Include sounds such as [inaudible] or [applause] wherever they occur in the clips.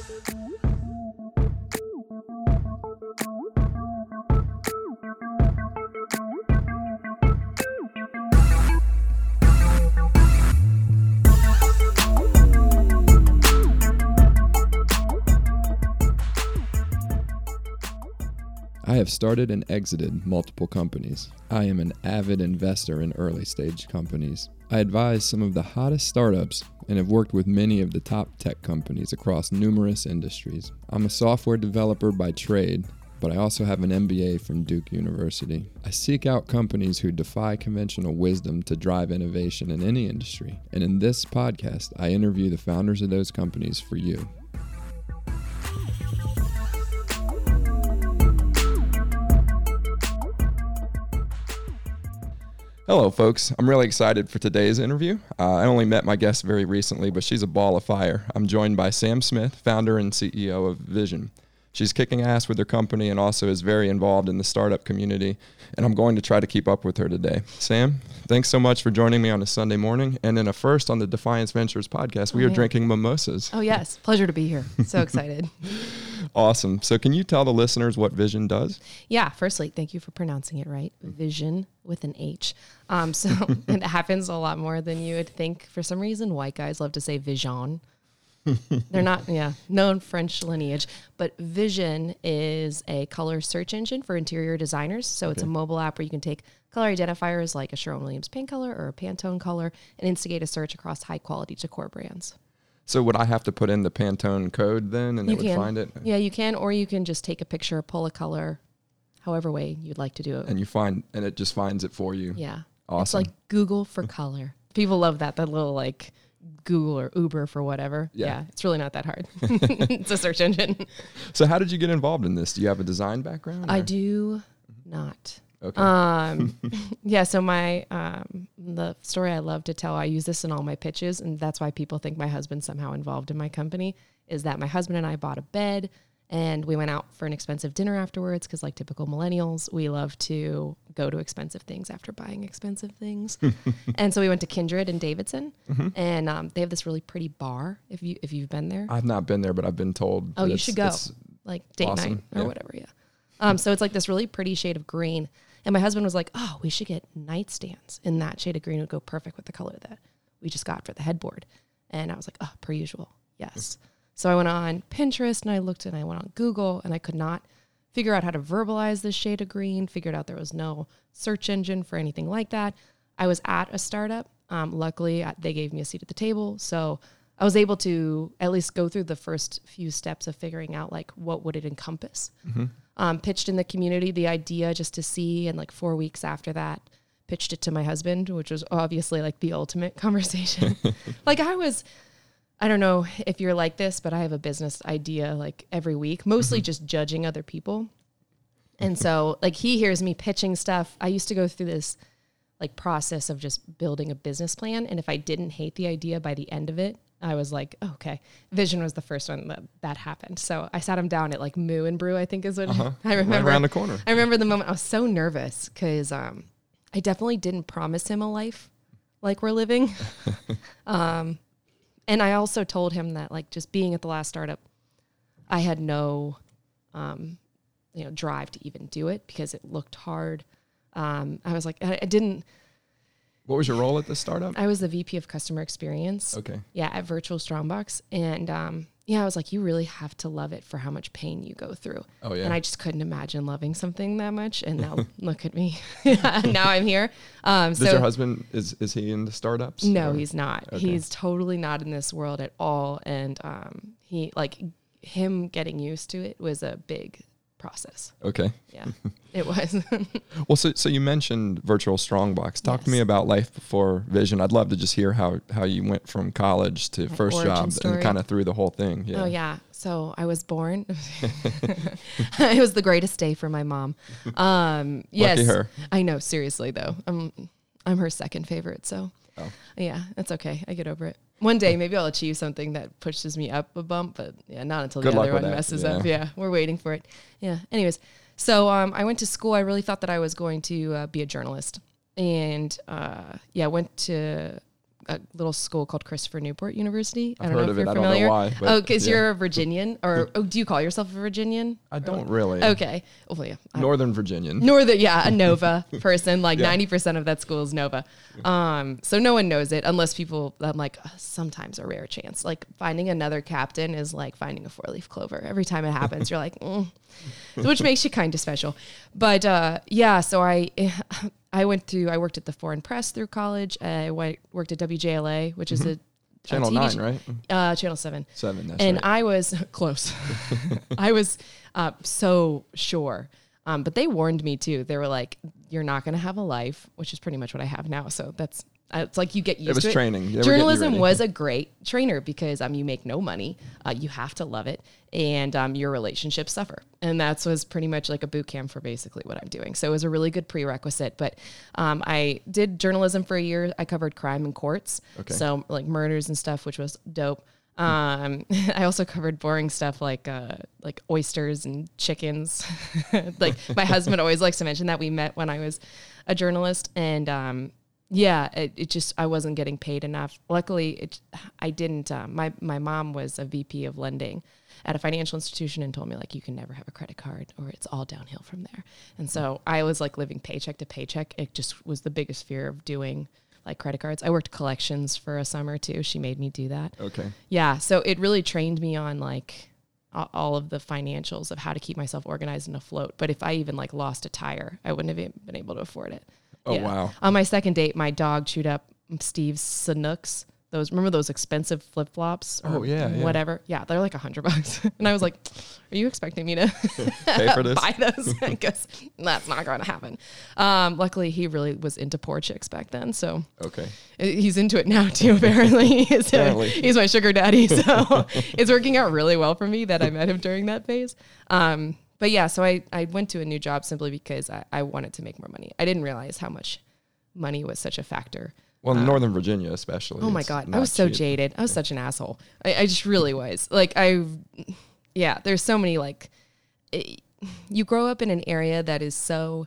I have started and exited multiple companies. I am an avid investor in early stage companies. I advise some of the hottest startups and have worked with many of the top tech companies across numerous industries. I'm a software developer by trade, but I also have an MBA from Duke University. I seek out companies who defy conventional wisdom to drive innovation in any industry. And in this podcast, I interview the founders of those companies for you. Hello, folks. I'm really excited for today's interview. Uh, I only met my guest very recently, but she's a ball of fire. I'm joined by Sam Smith, founder and CEO of Vishion. She's kicking ass with her company and also is very involved in the startup community. And I'm going to try to keep up with her today. Sam, thanks so much for joining me on a Sunday morning. And in a first on the Defiance Ventures podcast, we Oh, are yeah. drinking mimosas. Oh yes, pleasure to be here. So [laughs] excited. Awesome. So, can you tell the listeners what Vishion does? yeah. Firstly, thank you for pronouncing it right. Vision with an H. Um, so [laughs] [laughs] it happens a lot more than you would think. For some reason, white guys love to say vision. They're not, yeah, known French lineage, but Vishion is a color search engine for interior designers. So it's a mobile app where you can take color identifiers like a Sherwin Williams paint color or a Pantone color and instigate a search across high quality decor brands. So, would I have to put in the Pantone code then and You it would can. find it? Yeah, you can, or you can just take a picture, pull a color, however way you'd like to do it. And you find, and it just finds it for you. yeah, it's like Google for color. People love that. That little like Google or Uber for whatever. Yeah. Yeah, it's really not that hard. [laughs] it's a search engine. [laughs] So, how did you get involved in this? Do you have a design background? I do not. Okay. Um, [laughs] yeah. So my um, the story I love to tell. I use this in all my pitches, and that's why people think my husband's somehow involved in my company. Is that my husband and I bought a bed, and we went out for an expensive dinner afterwards because, like typical millennials, we love to go to expensive things after buying expensive things. [laughs] and so we went to Kindred in Davidson, and um, they have this really pretty bar. If you if you've been there, I've not been there, but I've been told. Oh, you should go. like date awesome. night or Yeah. whatever. Yeah. Um, so it's like this really pretty shade of green. And my husband was like, "Oh, we should get nightstands in that shade of green. It would go perfect with the color that we just got for the headboard." And I was like, "Oh, per usual, yes." So I went on Pinterest and I looked and I went on Google and I could not figure out how to verbalize this shade of green. Figured out there was no search engine for anything like that. I was at a startup. Um, luckily, uh, they gave me a seat at the table, so I was able to at least go through the first few steps of figuring out like what would it encompass. Um, pitched in the community the idea just to see, and like four weeks after that, pitched it to my husband, which was obviously like the ultimate [laughs] conversation. [laughs] like I was, I don't know if you're like this, but I have a business idea like every week, mostly just judging other people. And so like he hears me pitching stuff. I used to go through this like process of just building a business plan. And if I didn't hate the idea by the end of it, I was like, oh, okay. Vishion was the first one that that happened. So I sat him down at like Moo and Brew, I think is what [laughs] I remember. Uh-huh. Right around the corner. I remember the moment I was so nervous because um, I definitely didn't promise him a life like we're living. [laughs] um, and I also told him that like just being at the last startup, I had no, um, you know, drive to even do it because it looked hard. Um, I was like, I, I didn't. What was your role at the startup? I was the VP of customer experience. Okay. Yeah, at Virtual Strongbox, and um, yeah, I was like, you really have to love it for how much pain you go through. Oh, yeah. And I just couldn't imagine loving something that much. And now [laughs] look at me. [laughs] now I'm here. Um, Does so your husband is is he into startups? no, or- he's not. Okay. He's totally not in this world at all. And um, he like him getting used to it was a big process. okay. Yeah, it was. [laughs] Well, so so you mentioned virtual strongbox. Talk to me about life before Vishion. I'd love to just hear how how you went from college to My first job story. and kind of through the whole thing. Yeah. Oh yeah. So I was born. [laughs] [laughs] it was the greatest day for my mom. Um, yes, her. I know. Seriously though, I'm I'm her second favorite. So Oh. yeah, it's okay. I get over it. One day maybe I'll achieve something that pushes me up a bump, but yeah, not until Good the other one that. messes Yeah. up. Yeah, we're waiting for it. Yeah. Anyways, so um, I went to school. I really thought that I was going to uh, be a journalist, and uh, yeah, went to a little school called Christopher Newport University. I I've don't heard know if it. you're I don't know familiar. why, oh, because yeah. you're a Virginian, or oh, do you call yourself a Virginian? I don't really. Okay. Well, yeah. Northern Virginian. Northern, yeah, a Nova [laughs] person. Like Yeah. ninety percent of that school is Nova. Um, so no one knows it unless people. I'm like uh, sometimes a rare chance. Like finding another captain is like finding a four leaf clover. Every time it happens, you're like, mm. [laughs] which makes you kind of special. But uh, yeah, so I [laughs] I went to I worked at the Foreign Press through college. I went, worked at WJLA, which is a, a Mm-hmm. Channel nine, right? Uh, Channel Seven Seven. And right. I was [laughs] close. [laughs] I was uh, so sure. Um, but they warned me too. They were like, "You're not going to have a life," which is pretty much what I have now. So that's uh, it's like you get used was to it. training. Were getting Journalism was a great trainer because um, you make no money, uh, you have to love it, and um, your relationships suffer. And that was pretty much like a boot camp for basically what I'm doing. So it was a really good prerequisite. But um, I did journalism for a year. I covered crime in courts, Okay. so like murders and stuff, which was dope. Um, [laughs] I also covered boring stuff like uh, like oysters and chickens. [laughs] like my husband always likes to mention that we met when I was a journalist, and um, yeah, it, it just I wasn't getting paid enough. Luckily, it I didn't. Uh, my my mom was a VP of lending at a financial institution and told me like you can never have a credit card or it's all downhill from there. And so I was like living paycheck to paycheck. It just was the biggest fear of doing like credit cards. I worked collections for a summer too. She made me do that. okay. Yeah, so it really trained me on like all of the financials of how to keep myself organized and afloat. But if I even like lost a tire, I wouldn't have been able to afford it. Oh, wow. On my second date, my dog chewed up Steve's Sanuks. Those remember those expensive flip flops? Oh, yeah, yeah. whatever. Yeah, they're like a hundred bucks, [laughs] and I was like, "Are you expecting me to [laughs] Pay for this? [laughs] buy those? Because that's not going to happen." Um, luckily, he really was into poor chicks back then, so Okay. He's into it now too. Apparently, he's, Apparently. he's my sugar daddy. So it's working out really well for me that I met him during that phase. Um, but yeah, so I, I went to a new job simply because I, I wanted to make more money. I didn't realize how much money was such a factor. Well, Northern Virginia, especially. Oh my god, I was so cheap. jaded. I was such an asshole. I, I just really was. Like I, yeah. There's so many like, it, you grow up in an area that is so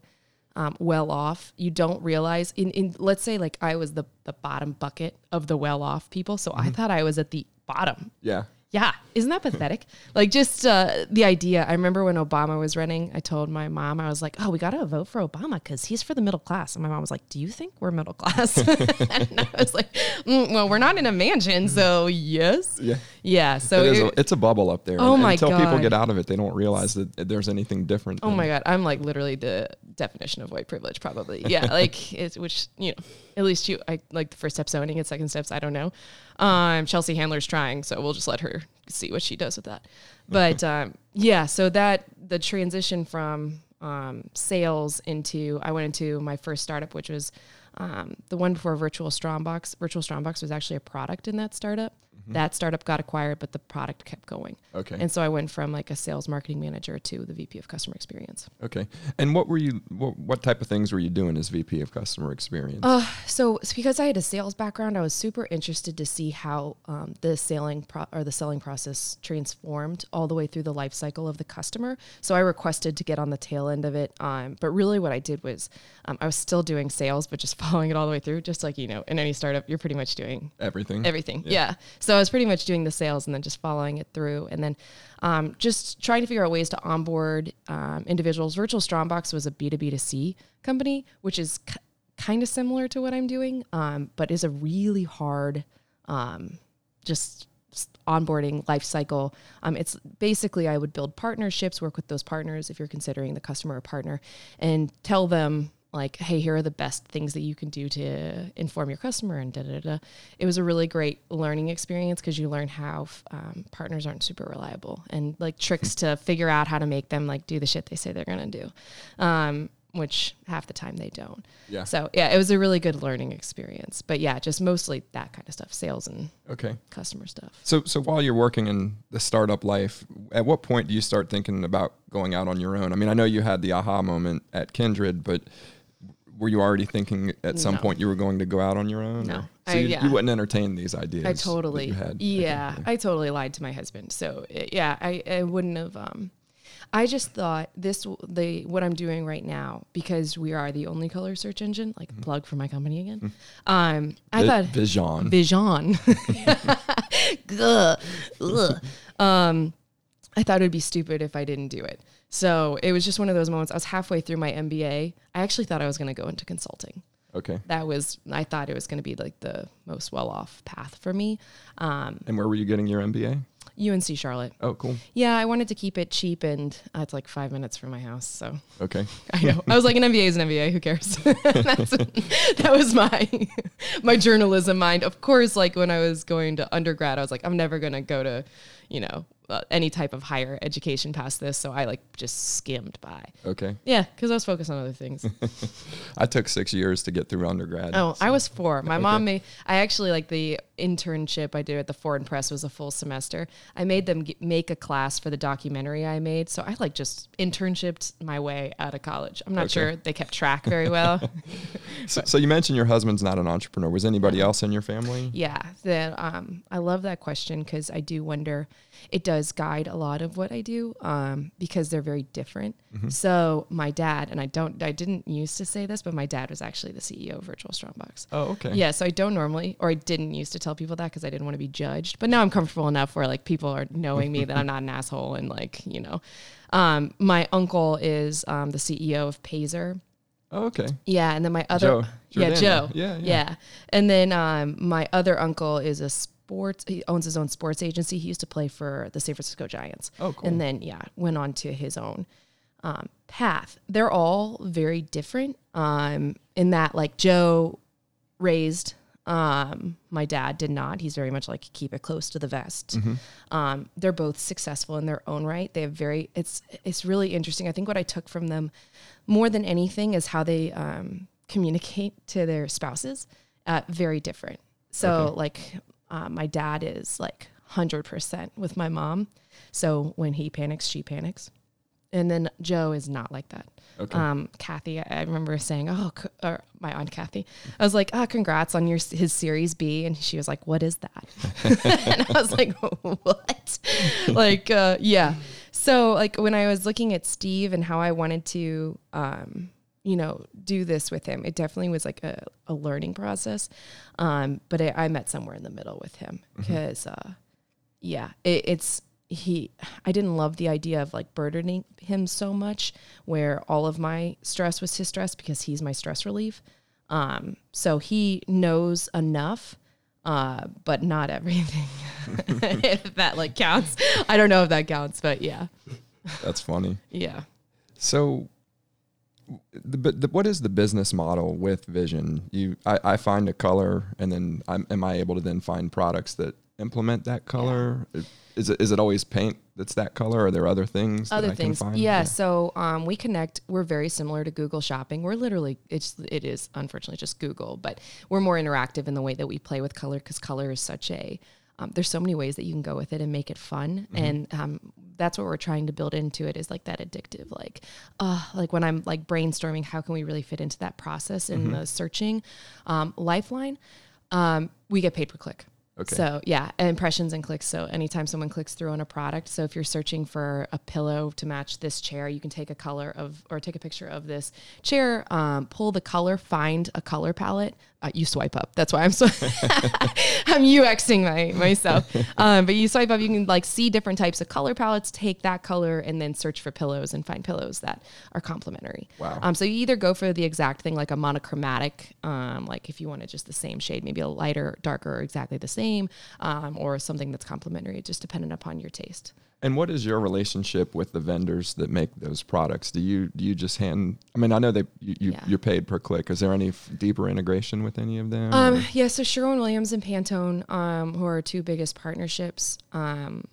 um, well off. You don't realize in in let's say like I was the the bottom bucket of the well off people. So Mm-hmm. I thought I was at the bottom. Yeah. Yeah, isn't that pathetic? like just uh, the idea. I remember when Obama was running, I told my mom, I was like, "Oh, we got to vote for Obama because he's for the middle class." And my mom was like, "Do you think we're middle class?" [laughs] and I was like, mm, "Well, we're not in a mansion, so yes." Yeah. Yeah. So it a, it's a bubble up there. Oh and my Until people get out of it, they don't realize that there's anything different. Oh my god, I'm like literally the definition of white privilege, probably. Yeah, like [laughs] it's which you know, at least you, I like the first step's owning it, second steps, I don't know. Um, Chelsea Handler's trying, so we'll just let her see what she does with that. But [laughs] um, yeah, so that the transition from um, sales into I went into my first startup, which was um, the one before Virtual Strongbox. Virtual Strongbox was actually a product in that startup. That startup got acquired, but the product kept going. Okay. And so I went from like a sales marketing manager to the VP of customer experience. Okay. And what were you? What, what type of things were you doing as VP of Customer Experience? Uh, so because I had a sales background, I was super interested to see how um, the selling pro- or the selling process transformed all the way through the life cycle of the customer. So I requested to get on the tail end of it. Um, but really, what I did was um, I was still doing sales, but just [laughs] following it all the way through. Just like you know, in any startup, you're pretty much doing Everything. everything. Yeah. So I was pretty much doing the sales and then just following it through, and then um, just trying to figure out ways to onboard um, individuals. Virtual Strongbox was a B two B to C company, which is k- kind of similar to what I'm doing, um, but is a really hard, um, just onboarding life cycle. Um, it's basically I would build partnerships, work with those partners if you're considering the customer a partner, and tell them like, hey, here are the best things that you can do to inform your customer and da da da. It was a really great learning experience because you learn how um, partners aren't super reliable and like tricks to figure out how to make them like do the shit they say they're gonna do, um, which half the time they don't. Yeah. So yeah, it was a really good learning experience. But yeah, just mostly that kind of stuff, sales and Okay. customer stuff. So, so while you're working in the startup life, at what point do you start thinking about going out on your own? I mean, I know you had the aha moment at Kindred, but were you already thinking at some No. point you were going to go out on your own? No. So I- you, yeah. you wouldn't entertain these ideas. I that totally, You had. Yeah, I totally lied to my husband. So yeah, I, I wouldn't have. Um, I just thought this the what I'm doing right now because we are the only color search engine. Like plug for my company again. Um, I thought Vision. Vision. [laughs] [laughs] Ugh. Ugh. um, I thought it would be stupid if I didn't do it. So it was just one of those moments. I was halfway through my MBA. I actually thought I was going to go into consulting. okay. That was I thought it was going to be like the most well off path for me. Um, And where were you getting your MBA? UNC Charlotte. Oh, cool. Yeah, I wanted to keep it cheap and uh, it's like five minutes from my house. So Okay. I know. I was like, an MBA is an MBA. Who cares? [laughs] That's, [laughs] that was my [laughs] my journalism mind. Of course, like when I was going to undergrad, I was like, I'm never gonna go to, you know, any type of higher education past this. So I like just skimmed by. Okay. Yeah, because I was focused on other things. [laughs] I took six years to get through undergrad. Oh, I was four. My mom made. I actually like the internship I did at the Foreign Press was a full semester. I made them g make a class for the documentary I made. So I like just internshipped my way out of college. I'm not Okay. sure they kept track very well. [laughs] [laughs] So, so you mentioned your husband's not an entrepreneur. Was anybody else in your family? yeah, the, um, I love that question because I do wonder. It does guide a lot of what I do um, because they're very different. So my dad and I don't. I didn't used to say this, but my dad was actually the CEO of Virtual Strongbox. Oh, okay. Yeah, so I don't normally, or I didn't used to tell people that because I didn't want to be judged. But now I'm comfortable enough where like people are knowing me that I'm not an [laughs] asshole and like you know, um, my uncle is um, the CEO of Pazer. Oh, okay. Yeah, and then my other Joe. yeah Joe Yeah, yeah. yeah, and then um, my other uncle is a sports. He owns his own sports agency. He used to play for the San Francisco Giants. Oh, cool. And then yeah, went on to his own um, path. They're all very different um, in that like Joe raised. Um, my dad did not. He's very much like keep it close to the vest. Um, they're both successful in their own right. They have very. It's it's really interesting. I think what I took from them more than anything is how they um, communicate to their spouses. Uh, very different. So Okay. like uh, my dad is like hundred percent with my mom. So when he panics, she panics. And then Joe is not like that. Okay. Um, Kathy, I I remember saying, "Oh, c- or my aunt Kathy." I was like, "Ah, congrats on your his Series B," and she was like, "What is that?" [laughs] and I was like, [laughs] "What?" like, uh, yeah. So, like, when I was looking at Steve and how I wanted to, um, you know, do this with him, it definitely was like a, a learning process. Um, but I, I met somewhere in the middle with him because, uh, yeah, it, it's he. I didn't love the idea of like burdening him so much, where all of my stress was his stress because he's my stress relief. Um, so he knows enough, uh, but not everything. [laughs] if that like counts, I don't know if that counts, but yeah, That's funny. yeah. So, but the, what is the business model with Vishion? You, I, I find a color, and then I'm, am I able to then find products that implement that color? Is it is it always paint that's that color? Or are there other things? that other I things Can find? yeah, so um, we connect we're very similar to google shopping we're literally it's it is unfortunately just google but we're more interactive in the way that we play with color because color is such a um, there's so many ways that you can go with it and make it fun and um, that's what we're trying to build into it is like that addictive like uh like when i'm like brainstorming how can we really fit into that process in the searching um, lifeline um, we get paid per click Okay. so yeah, impressions and clicks. So anytime someone clicks through on a product, so if you're searching for a pillow to match this chair, you can take a color of or take a picture of this chair, um, pull the color, find a color palette. Uh, you swipe up. That's why I'm so [laughs] I'm UXing my myself. Um, but you swipe up, you can like see different types of color palettes, take that color, and then search for pillows and find pillows that are complementary. Wow. Um, so you either go for the exact thing, like a monochromatic, um, like if you wanted just the same shade, maybe a lighter, darker, or exactly the same, um, or something that's complementary, just dependent upon your taste. And what is your relationship with the vendors that make those products? Do you do you just hand? I mean, I know they you, you Yeah. you're paid per click. Is there any f- deeper integration with any of them? Um, yeah, so Sherwin Williams and Pantone, um, who are our two biggest partnerships, um,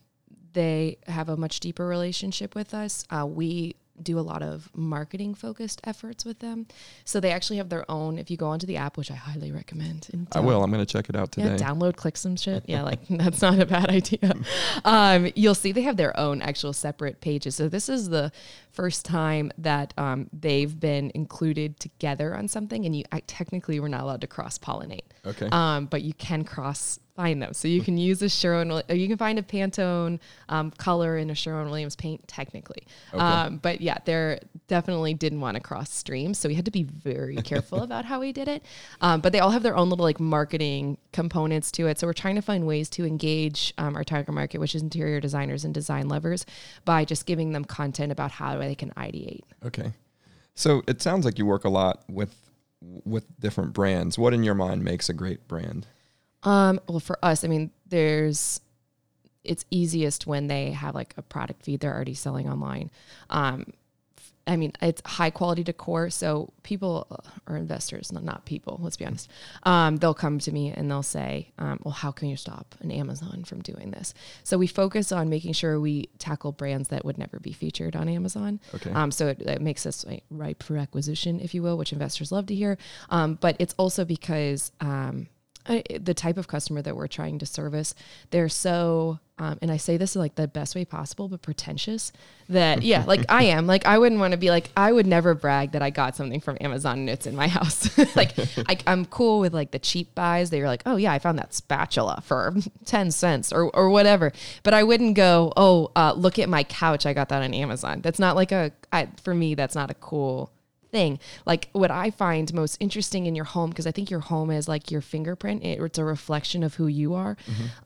they have a much deeper relationship with us. Uh, we do a lot of marketing focused efforts with them. So they actually have their own, if you go onto the app, which I highly recommend. I will. I'm going to check it out today. Yeah, download, click some shit. Yeah, like [laughs] [laughs] that's not a bad idea. [laughs] Um, you'll see they have their own actual separate pages. So this is the first time that um, they've been included together on something, and you I, technically we're not allowed to cross pollinate. Okay. Um, but you can cross find them. So you can use a Sherwin, you can find a Pantone um, color in a Sherwin Williams paint technically. Okay. Um, but yeah, there definitely didn't want to cross streams. So we had to be very [laughs] careful about how we did it. Um, but they all have their own little like marketing components to it. So we're trying to find ways to engage um, our target market, which is interior designers and design lovers, by just giving them content about how they can ideate. Okay. So it sounds like you work a lot with with different brands. What in your mind makes a great brand? Um, well, for us, I mean, there's it's easiest when they have like a product feed they're already selling online. Um, I mean, it's high quality decor. So people uh, or investors, not, not people, let's be honest, um, they'll come to me and they'll say, um, well, how can you stop an Amazon from doing this? So we focus on making sure we tackle brands that would never be featured on Amazon. Okay. Um, so it, it makes us like, ripe for acquisition, if you will, which investors love to hear. Um, but it's also because um, I, the type of customer that we're trying to service, they're so, um, and I say this in like the best way possible, but pretentious that, yeah, [laughs] like I am. Like, I wouldn't want to be like, I would never brag that I got something from Amazon and it's in my house. [laughs] like, I, I'm cool with like the cheap buys. They're like, oh, yeah, I found that spatula for [laughs] 10 cents or, or whatever. But I wouldn't go, oh, uh, look at my couch. I got that on Amazon. That's not like a, I, for me, that's not a cool thing. Like what I find most interesting in your home, because I think your home is like your fingerprint, it, it's a reflection of who you are,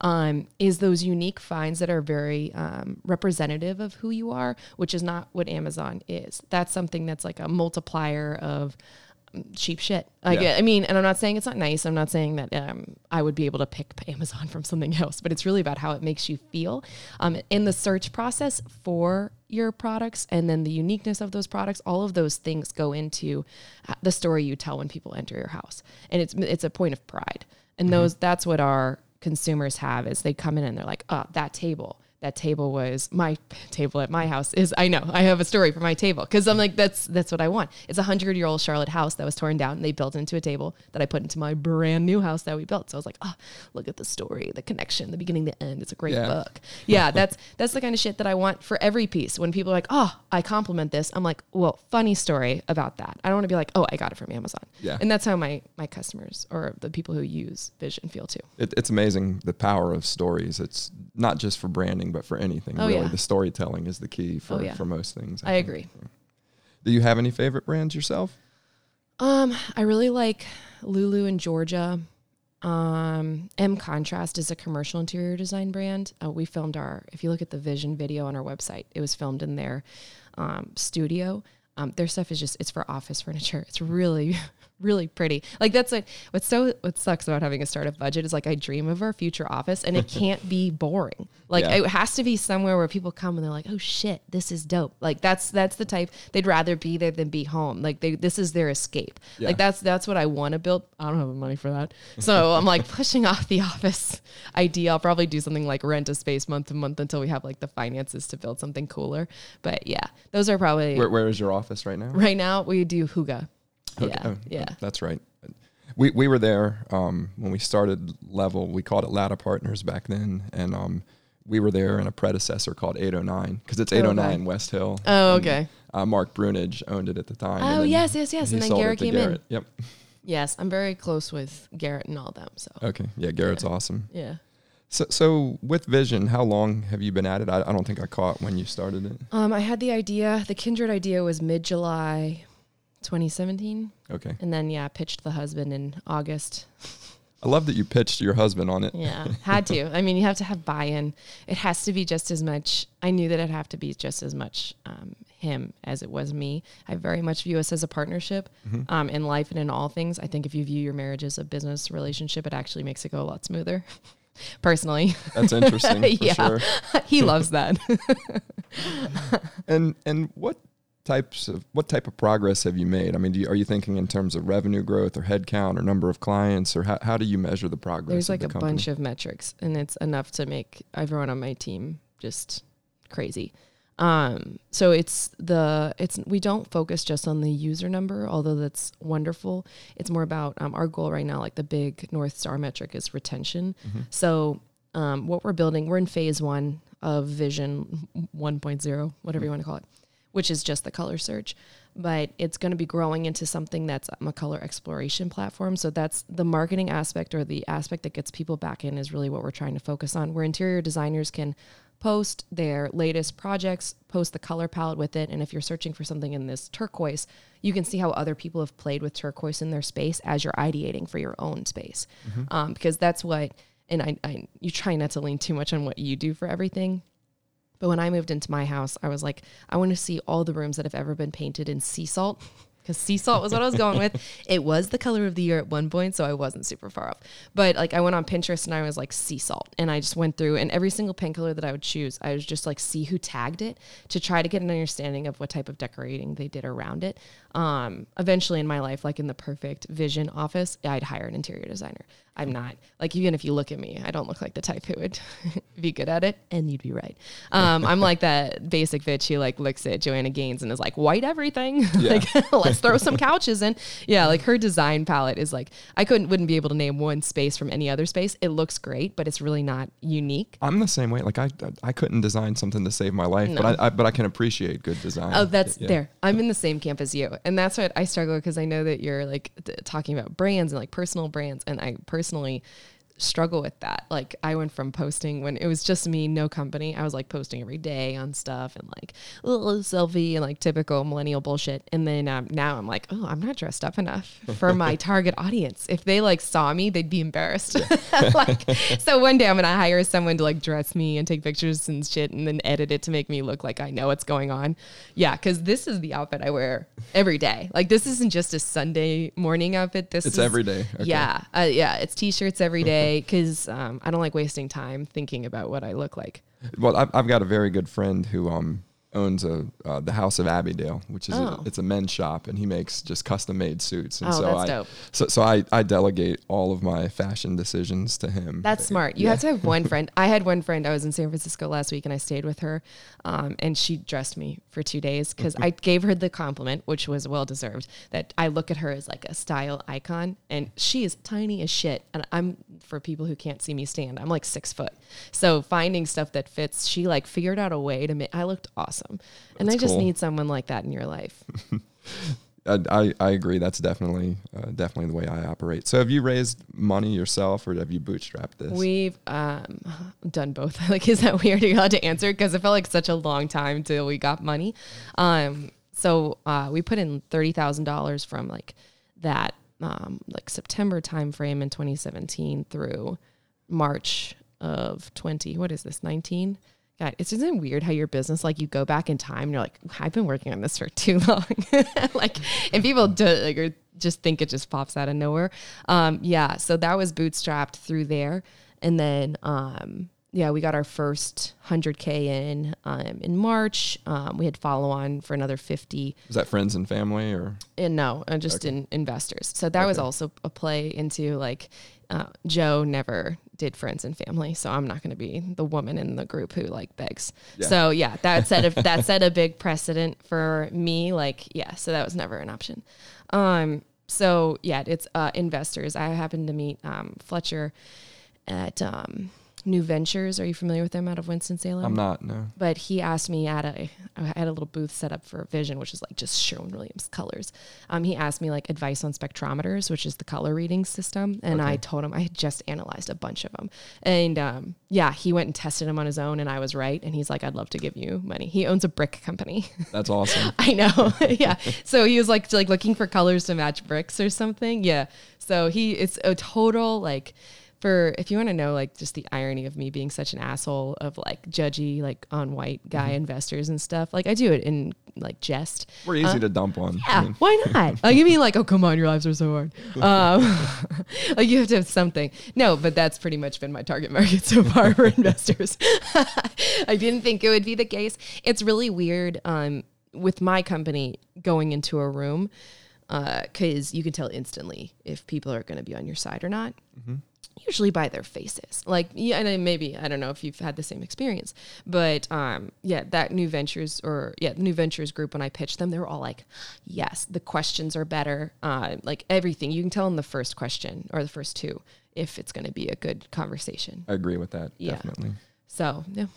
um, is those unique finds that are very um, representative of who you are, which is not what Amazon is. That's something that's like a multiplier of cheap shit. I Yeah. get, I mean, and I'm not saying it's not nice. I'm not saying that um, I would be able to pick [laughs] Amazon from something else, but it's really about how it makes you feel um, in the search process for your products and then the uniqueness of those products. All of those things go into the story you tell when people enter your house, and it's it's a point of pride. And those that's what our consumers have is they come in and they're like, oh, that table that table was my table at my house is I know I have a story for my table because I'm like that's that's what I want. It's a hundred year old Charlotte house that was torn down and they built into a table that I put into my brand new house that we built. So I was like, oh, look at the story, the connection, the beginning, the end. It's a great Yeah. book. Yeah, that's that's the kind of shit that I want for every piece. When people are like, oh, I compliment this, I'm like, well, funny story about that. I don't want to be like, oh, I got it from Amazon. Yeah. and that's how my my customers or the people who use Vishion feel too. It, it's amazing the power of stories. It's not just for branding, but for anything. Oh, really, yeah. the storytelling is the key for, Oh, yeah. for most things. I think. agree. Do you have any favorite brands yourself? Um, I really like Lulu and Georgia. Um, M Contrast is a commercial interior design brand. Uh, we filmed our, if you look at the Vishion video on our website, it was filmed in their um, studio. Um, their stuff is just, it's for office furniture. It's really, really pretty. Like that's like what's so, what sucks about having a startup budget is like I dream of our future office and it [laughs] can't be boring. Like Yeah. it has to be somewhere where people come and they're like, oh shit, this is dope. Like that's, that's the type they'd rather be there than be home. Like they, this is their escape. Yeah. Like that's that's what I want to build. I don't have the money for that, so I'm like [laughs] pushing off the office idea. I'll probably do something like rent a space month to month until we have like the finances to build something cooler. But yeah, those are probably Where, where is your office right now? right now. We do Hygge. Okay. Yeah, Oh, yeah. That's right. We, we were there um, when we started Level. We called it Lada Partners back then. And um, we were there in a predecessor called 809 because it's 809 Okay. West Hill. Oh, And, okay. Uh, Mark Brunage owned it at the time. Oh, yes, yes, yes. And then Garrett came in. Yep. Yes, I'm very close with Garrett and all them. So Okay. Yeah, Garrett's awesome. yeah. So, so with Vishion, how long have you been at it? I, I don't think I caught when you started it. Um, I had the idea. The Kindred idea was mid July, 2017, Okay. and then yeah, pitched the husband in August I love that you pitched your husband on it. Yeah, had to. I mean, you have to have buy-in. It has to be just as much. I knew that it'd have to be just as much um, him as it was me. I very much view us as a partnership um, in life and in all things. I think if you view your marriage as a business relationship, it actually makes it go a lot smoother. [laughs] Personally, That's interesting [laughs] for Yeah. sure. [laughs] he loves that. And and what types of what type of progress have you made? I mean, do you, are you thinking in terms of revenue growth or headcount or number of clients or how, how do you measure the progress? There's like the a company? bunch of metrics, and it's enough to make everyone on my team just crazy. Um, so it's the it's we don't focus just on the user number, although that's wonderful. It's more about um, our goal right now, like the big north star metric is retention. Mm-hmm. So um, what we're building, we're in phase one of Vishion 1.0, whatever you want to call it. Which is just the color search. But it's going to be growing into something that's um, a color exploration platform. So that's the marketing aspect or the aspect that gets people back in is really what we're trying to focus on. Where interior designers can post their latest projects, post the color palette with it. And if you're searching for something in this turquoise, you can see how other people have played with turquoise in their space as you're ideating for your own space. Um, because that's what, and I, I, you try not to lean too much on what you do for everything. But when I moved into my house, I was like, I want to see all the rooms that have ever been painted in sea salt. Because sea salt was what I was going with. [laughs] It was the color of the year at one point, so I wasn't super far off. But like I went on Pinterest and I was like sea salt. And I just went through and every single paint color that I would choose, I was just like see who tagged it to try to get an understanding of what type of decorating they did around it. Um, eventually in my life, like in the perfect vision office, I'd hire an interior designer. I'm not like even if you look at me, I don't look like the type who would [laughs] be good at it, and you'd be right. Um, I'm like [laughs] that basic bitch who like looks at Joanna Gaines and is like white everything. [laughs] like let's throw some couches in. Yeah, like her design palette is like I couldn't wouldn't be able to name one space from any other space. It looks great, but it's really not unique. I'm the same way. Like I, I couldn't design something to save my life, but I, I, but I can appreciate good design. Oh, that's Yeah. there. I'm in the same camp as you, and that's what I struggle because I know that you're like talking about brands and like personal brands, and I personally struggle with that. Like I went from posting when it was just me, no company. I was like posting every day on stuff and like a little selfie and like typical millennial bullshit. And then um, now I'm like, oh, I'm not dressed up enough for my [laughs] target audience. If they like saw me, they'd be embarrassed. [laughs] like so one day I'm gonna hire someone to like dress me and take pictures and shit and then edit it to make me look like I know what's going on. Yeah, because this is the outfit I wear every day. Like this isn't just a Sunday morning outfit. This It's is every day. Okay. Yeah, uh, yeah. It's t-shirts every day because um, I don't like wasting time thinking about what I look like. Well, I've, I've got a very good friend who um owns a uh, the House of Abbeydale, which is Oh. a, it's a men's shop, and he makes just custom made suits. And Oh, so that's I, dope. So so I, I delegate all of my fashion decisions to him. That's smart. You have to have one [laughs] friend. I had one friend. I was in San Francisco last week and I stayed with her, um, and she dressed me for two days because I gave her the compliment, which was well deserved. That I look at her as like a style icon, and she is tiny as shit. And I'm for people who can't see me stand, I'm like six foot. So finding stuff that fits, she like figured out a way to make. I looked awesome, and I just cool. need someone like that in your life. [laughs] I, I, I agree. That's definitely uh, definitely the way I operate. So have you raised money yourself, or have you bootstrapped this? We've um, [laughs] done both. [laughs] like, is that weird? Are you allowed to answer? Because it felt like such a long time till we got money. Um, so uh, we put in thirty thousand dollars from like that um, like September timeframe in 2017 through March of 20. What is this? 19. God, it's isn't it weird how your business like you go back in time and you're like I've been working on this for too [laughs] long, [laughs] like and people do like or just think it just pops out of nowhere. Um, yeah, so that was bootstrapped through there, and then um, yeah, we got our first 100k in um, in March. Um, we had follow on for another 50 Is that friends and family, or and no, uh, just in investors. So that was also a play into like uh, Joe never did friends and family, so I'm not going to be the woman in the group who like begs. Yeah. So yeah, that set a, that [laughs] set a big precedent for me. Like yeah, so that was never an option. Um, so yeah, it's uh, investors. I happened to meet um, Fletcher at um, New Ventures. Are you familiar with them out of Winston Salem? I'm not. No. but he asked me at a I had a little booth set up for Vishion, which is like just Sherwin Williams colors. Um, he asked me like advice on spectrometers, which is the color reading system, and I told him I had just analyzed a bunch of them, and um, yeah, he went and tested them on his own, and I was right, and he's like, I'd love to give you money. He owns a brick company. That's awesome. [laughs] I know. [laughs] yeah. So he was like like looking for colors to match bricks or something. Yeah. So he it's a total like for if you want to know like just the irony of me being such an asshole of like judgy like on white guy investors and stuff. Like I do it in like jest. We're easy to dump on. I Yeah, mean, why not? [laughs] Like you mean like, oh come on, your lives are so hard. Um, [laughs] like you have to have something. No, but that's pretty much been my target market so far for [laughs] investors. I didn't think it would be the case. It's really weird um, with my company going into a room because you can tell instantly if people are going to be on your side or not usually by their faces. Like, yeah, and maybe I don't know if you've had the same experience, but um, yeah, that new ventures or yeah, the new ventures group when I pitched them, they were all like, yes, the questions are better, uh, like everything. You can tell in the first question or the first two if it's going to be a good conversation. I agree with that. Yeah. Definitely. So yeah,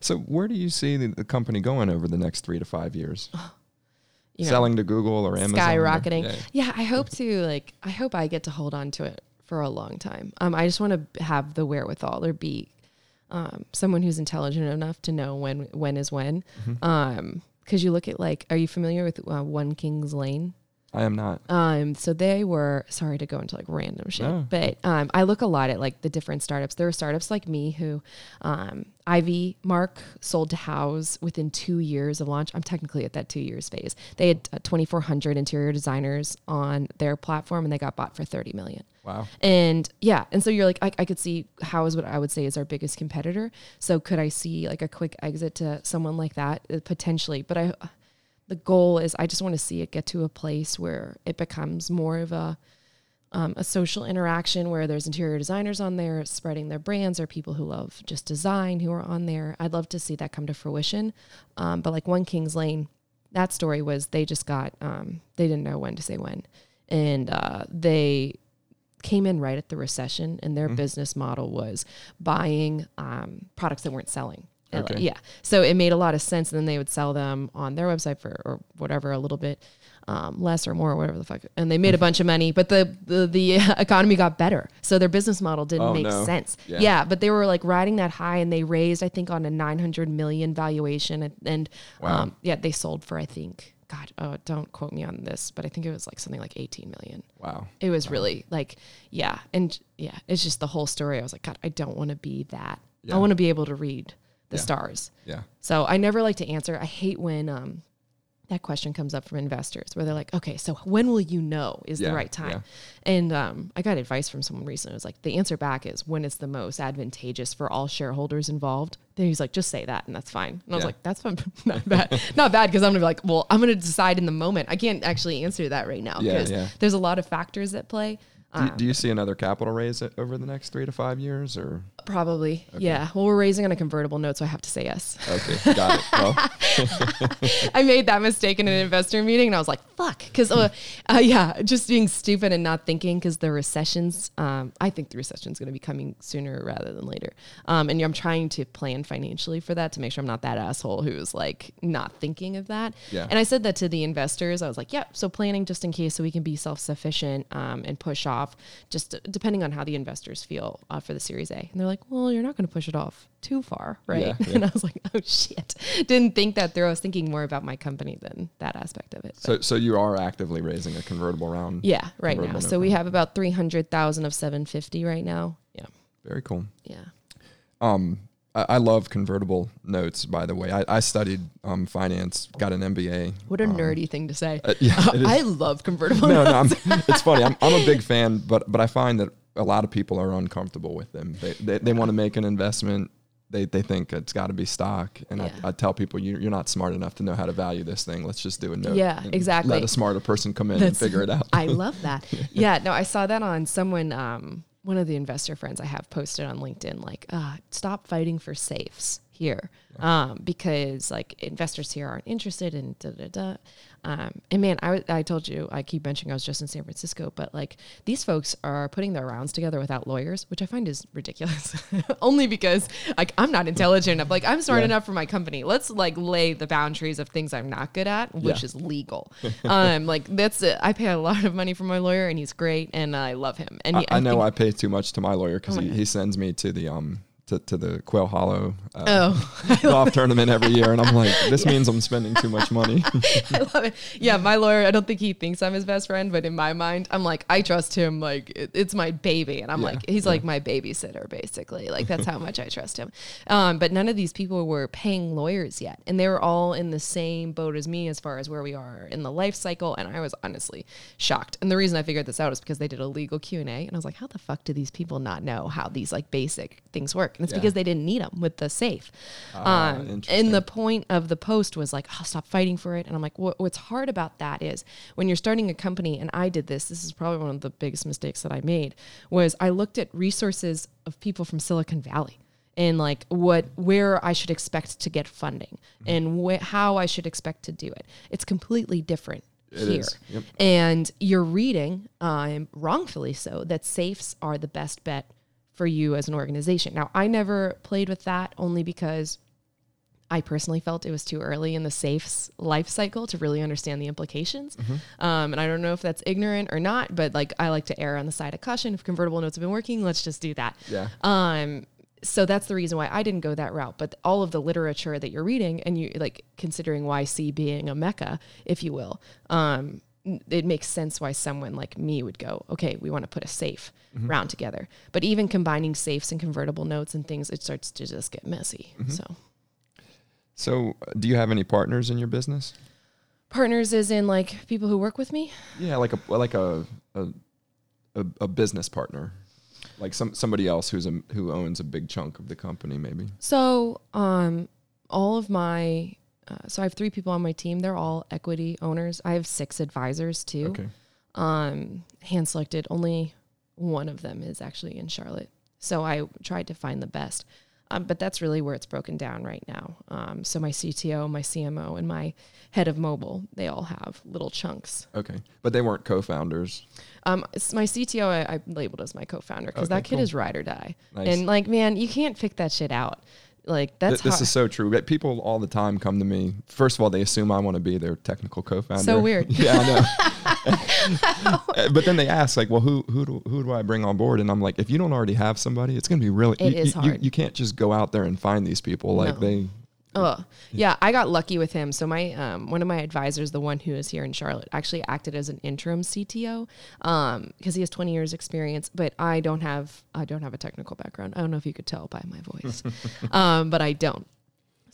So where do you see the, the company going over the next three to five years? [gasps] You know, Selling to Google or Amazon? or- skyrocketing. Yeah. Yeah, I hope to like. I hope I get to hold on to it for a long time. Um, I just want to have the wherewithal or be um, someone who's intelligent enough to know when when is when. Mm-hmm. Um, because you look at like, are you familiar with uh, One Kings Lane? I am not. Um, so they were sorry to go into like random shit, No. but um, I look a lot at like the different startups. There are startups like me who, um, Ivy Mark sold to Houzz within two years of launch. I'm technically at that two years phase. They had uh, 2,400 interior designers on their platform, and they got bought for 30 million. Wow. And yeah, and so you're like, I, I could see how is what I would say is our biggest competitor. So could I see like a quick exit to someone like that Uh, potentially? But I, the goal is I just want to see it get to a place where it becomes more of a um, a social interaction where there's interior designers on there spreading their brands or people who love just design who are on there. I'd love to see that come to fruition. Um, but like One Kings Lane, that story was they just got um, they didn't know when to say when, and uh, they came in right at the recession, and their business model was buying um, products that weren't selling. Okay. Yeah, so it made a lot of sense. And then they would sell them on their website for or whatever a little bit um, less or more, or whatever the fuck. And they made a bunch of money, but the the, the [laughs] economy got better, so their business model didn't Oh, make no. sense. Yeah. Yeah. but they were like riding that high, and they raised I think on a nine hundred million valuation, and, and Wow. um, yeah, they sold for I think. God, oh, don't quote me on this, but I think it was like something like 18 million. Wow. It was really like, yeah. And yeah, it's just the whole story. I was like, God, I don't want to be that. Yeah. I want to be able to read the Yeah. stars. Yeah. So I never like to answer. I hate when um, that question comes up from investors where they're like, okay, so when will you know is Yeah, the right time? yeah. And um, I got advice from someone recently. It was like, the answer back is when it's the most advantageous for all shareholders involved. Then he's like, just say that and that's fine. And I was Yeah. like, that's fine. [laughs] not bad. not bad because I'm going to be like, well, I'm going to decide in the moment. I can't actually answer that right now because there's a lot of factors at play. Do, do you see another capital raise over the next three to five years or? Probably. Yeah. Well, we're raising on a convertible note, so I have to say yes. Okay. Got it. Well, [laughs] I made that mistake in an investor meeting and I was like, fuck. Because, uh, uh, yeah, just being stupid and not thinking because the recessions, um, I think the recession's going to be coming sooner rather than later. Um, and I'm trying to plan financially for that to make sure I'm not that asshole who's like not thinking of that. Yeah. And I said that to the investors. I was like, yeah, so planning just in case so we can be self sufficient um, and push off just depending on how the investors feel uh, for the Series A. And they're like, well, you're not going to push it off too far, right? Yeah, yeah. [laughs] And I was like, oh shit. Didn't think that through. I was thinking more about my company than that aspect of it. But so so you are actively raising a convertible round. yeah, right now. So we have about 300,000 of 750 right now. Yeah. Very cool. Yeah. Um, I, I love convertible notes. By the way, I, I studied um, finance, got an MBA. What a nerdy thing to say. uh, [laughs] yeah. I love convertible. Notes. No, no, I'm, [laughs] it's funny. I'm, I'm a big [laughs] fan, but but I find that a lot of people are uncomfortable with them. They they, they want to make an investment. They, they think it's got to be stock, and Yeah. I, I tell people you, you're not smart enough to know how to value this thing. Let's just do a note. Yeah, exactly. Let a smarter person come in and figure it out. I love that. Yeah, no, I saw that on someone, um, one of the investor friends I have posted on LinkedIn, like, uh, stop fighting for safes here. Um, because like investors here aren't interested in da da da. Um, and man, I, w- I told you, I keep mentioning I was just in San Francisco, but like these folks are putting their rounds together without lawyers, which I find is ridiculous. [laughs] Only because like I'm not intelligent enough. Like I'm smart Yeah. enough for my company. Let's like lay the boundaries of things I'm not good at, which Yeah. is legal. um, like that's it. I pay a lot of money for my lawyer, and he's great, and I love him. And I, he- I know think- I pay too much to my lawyer because Oh he, he sends me to the um to, to the Quail Hollow uh, Oh, [laughs] golf tournament every year, and I'm like, this means I'm spending too much money. [laughs] I love it. Yeah, my lawyer. I don't think he thinks I'm his best friend, but in my mind, I'm like, I trust him. Like it, it's my baby, and I'm Yeah, like, he's like my babysitter, basically. Like that's how much I trust him. Um, but none of these people were paying lawyers yet, and they were all in the same boat as me as far as where we are in the life cycle. And I was honestly shocked. And the reason I figured this out is because they did a legal Q and A, and I was like, how the fuck do these people not know how these like basic things work? It's Yeah. because they didn't need them with the safe. Ah, um, and the point of the post was like, oh, stop fighting for it. And I'm like, what, what's hard about that is when you're starting a company, and I did this, this is probably one of the biggest mistakes that I made, was I looked at resources of people from Silicon Valley and like what where I should expect to get funding and wh- how I should expect to do it. It's completely different It here. Yep. And you're reading, um, wrongfully so, that safes are the best bet for you as an organization. Now, I never played with that only because I personally felt it was too early in the safe's life cycle to really understand the implications. Um, and I don't know if that's ignorant or not, but like I like to err on the side of caution. If convertible notes have been working, let's just do that. Yeah. Um, so that's the reason why I didn't go that route. But all of the literature that you're reading and you like considering YC being a mecca, if you will, um, it makes sense why someone like me would go, okay, we want to put a safe round together. But even combining safes and convertible notes and things, it starts to just get messy. So So, uh, do you have any partners in your business? partners is in like people who work with me. Yeah, like a like a a, a, a business partner, like some somebody else who's a who owns a big chunk of the company, maybe. So, um, all of my, uh, so I have three people on my team. They're all equity owners. I have six advisors too. Okay. Um, hand selected. Only one of them is actually in Charlotte. So I tried to find the best. Um, but that's really where it's broken down right now. Um, so my CTO, my CMO, and my head of mobile, they all have little chunks. Okay, but they weren't co-founders. Um, my CTO, I, I labeled as my co-founder because Okay, that kid cool. is ride or die. Nice. And like, man, you can't pick that shit out. Like Th- that's this hard. is so true. But People all the time come to me. First of all, they assume I want to be their technical co-founder. So weird. [laughs] yeah, I know. [laughs] Uh, but then they ask, like, "Well, who who do, who do I bring on board?" And I'm like, "If you don't already have somebody, it's going to be really. It you, is you- you- hard. You, can't just go out there and find these people. Like No. they. Oh, yeah. I got lucky with him. So my um, one of my advisors, the one who is here in Charlotte, actually acted as an interim CTO um, because he has 20 years experience. But I don't have I don't have a technical background. I don't know if you could tell by my voice, [laughs] um, but I don't.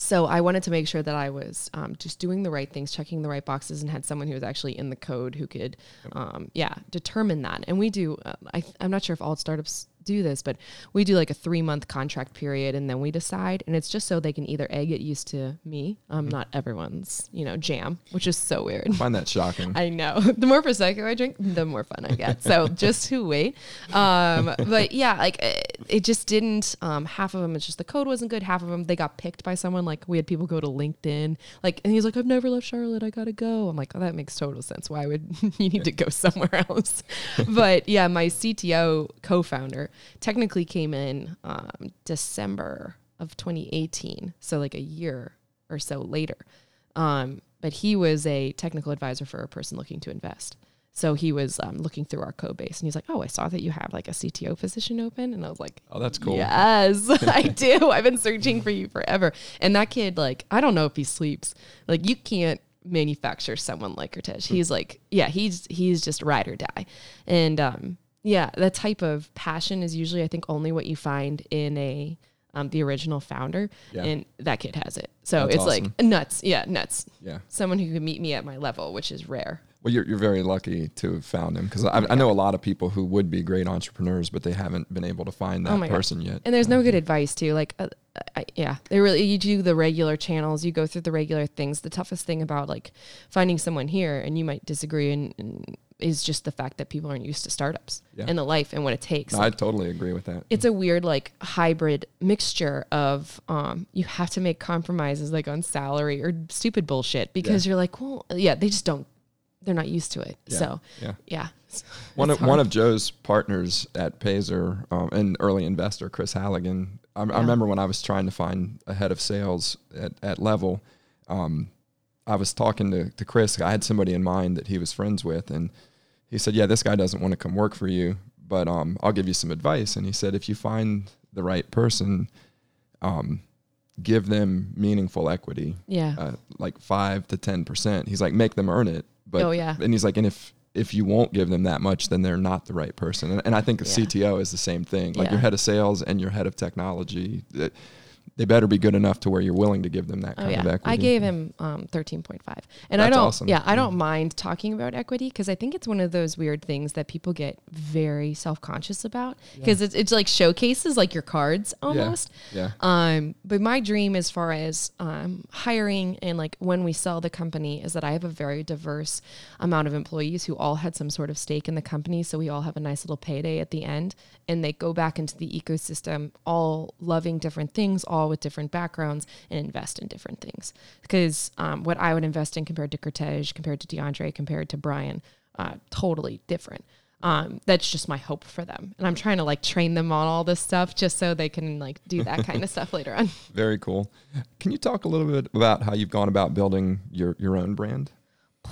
So I wanted to make sure that I was um, just doing the right things, checking the right boxes, and had someone who was actually in the code who could, um, yeah, determine that. And we do. Uh, I, I'm not sure if all startups do this, but we do like a three month contract period, and then we decide. And it's just so they can either a get used to me. Um, not everyone's, you know, jam, which is so weird. Find that shocking. [laughs] I know. [laughs] The more prosecco I drink, the more fun I get. So [laughs] just to wait. Um, but yeah, like it, it just didn't. Um, half of them, it's just the code wasn't good. Half of them, they got picked by someone. Like we had people go to LinkedIn. Like, and he's like, I've never left Charlotte. I gotta go. I'm like, oh, that makes total sense. Why would you need to go somewhere else? but yeah, my CTO co-founder technically came in um, December of 2018. So like a year or so later. Um, but he was a technical advisor for a person looking to invest. So he was um, looking through our code base and he's like, Oh, I saw that you have like a CTO position open. And I was like, Oh, that's cool. Yes, [laughs] I [laughs] do. I've been searching for you forever. And that kid, like, I don't know if he sleeps. Like, you can't manufacture someone like Kurtesh. He's like, yeah, he's he's just ride or die. And um, yeah, that type of passion is usually, I think, only what you find in a um, the original founder. Yeah. And that kid has it. So That's it's awesome. like nuts. Yeah, nuts. Yeah. Someone who can meet me at my level, which is rare. Well, you're, you're very lucky to have found him because I, I know a lot of people who would be great entrepreneurs, but they haven't been able to find that Oh my God. person yet. And there's no good advice too. Like, uh, I, yeah, they really you do the regular channels, you go through the regular things. The toughest thing about like finding someone here, and you might disagree, and, and is just the fact that people aren't used to startups Yeah. and the life and what it takes. No, I totally agree with that. it's a weird like hybrid mixture of um you have to make compromises like on salary or stupid bullshit because you're like well yeah they just don't they're not used to it Yeah. so yeah. yeah [laughs] One It's of one of Joe's partners at Pazer, um, an early investor, Chris Halligan. I, I remember when I was trying to find a head of sales at, at Level. Um, I was talking to, to Chris. I had somebody in mind that he was friends with, and he said, "Yeah, this guy doesn't want to come work for you, but um, I'll give you some advice." And he said, "If you find the right person, um, give them meaningful equity, yeah uh, like five to ten percent." He's like, "Make them earn it." But Oh, yeah. and he's like, and if if you won't give them that much, then they're not the right person. And, and I think a Yeah. CTO is the same thing. Like Yeah. your head of sales and your head of technology, they better be good enough to where you're willing to give them that Oh kind yeah, of equity. I gave him um, thirteen point five, and I don't. awesome. Yeah, I don't mind talking about equity because I think it's one of those weird things that people get very self conscious about because it's it's like showcases like your cards almost. Yeah. Yeah. Um, but my dream as far as um, hiring and like when we sell the company is that I have a very diverse amount of employees who all had some sort of stake in the company. So we all have a nice little payday at the end and they go back into the ecosystem, all loving different things, all with different backgrounds and invest in different things. Because um, what I would invest in compared to Cortege, compared to DeAndre, compared to Brian, uh, totally different. Um, that's just my hope for them, and I'm trying to like train them on all this stuff just so they can like do that kind of [laughs] stuff later on. [laughs] Very cool. Can you talk a little bit about how you've gone about building your your own brand? [sighs]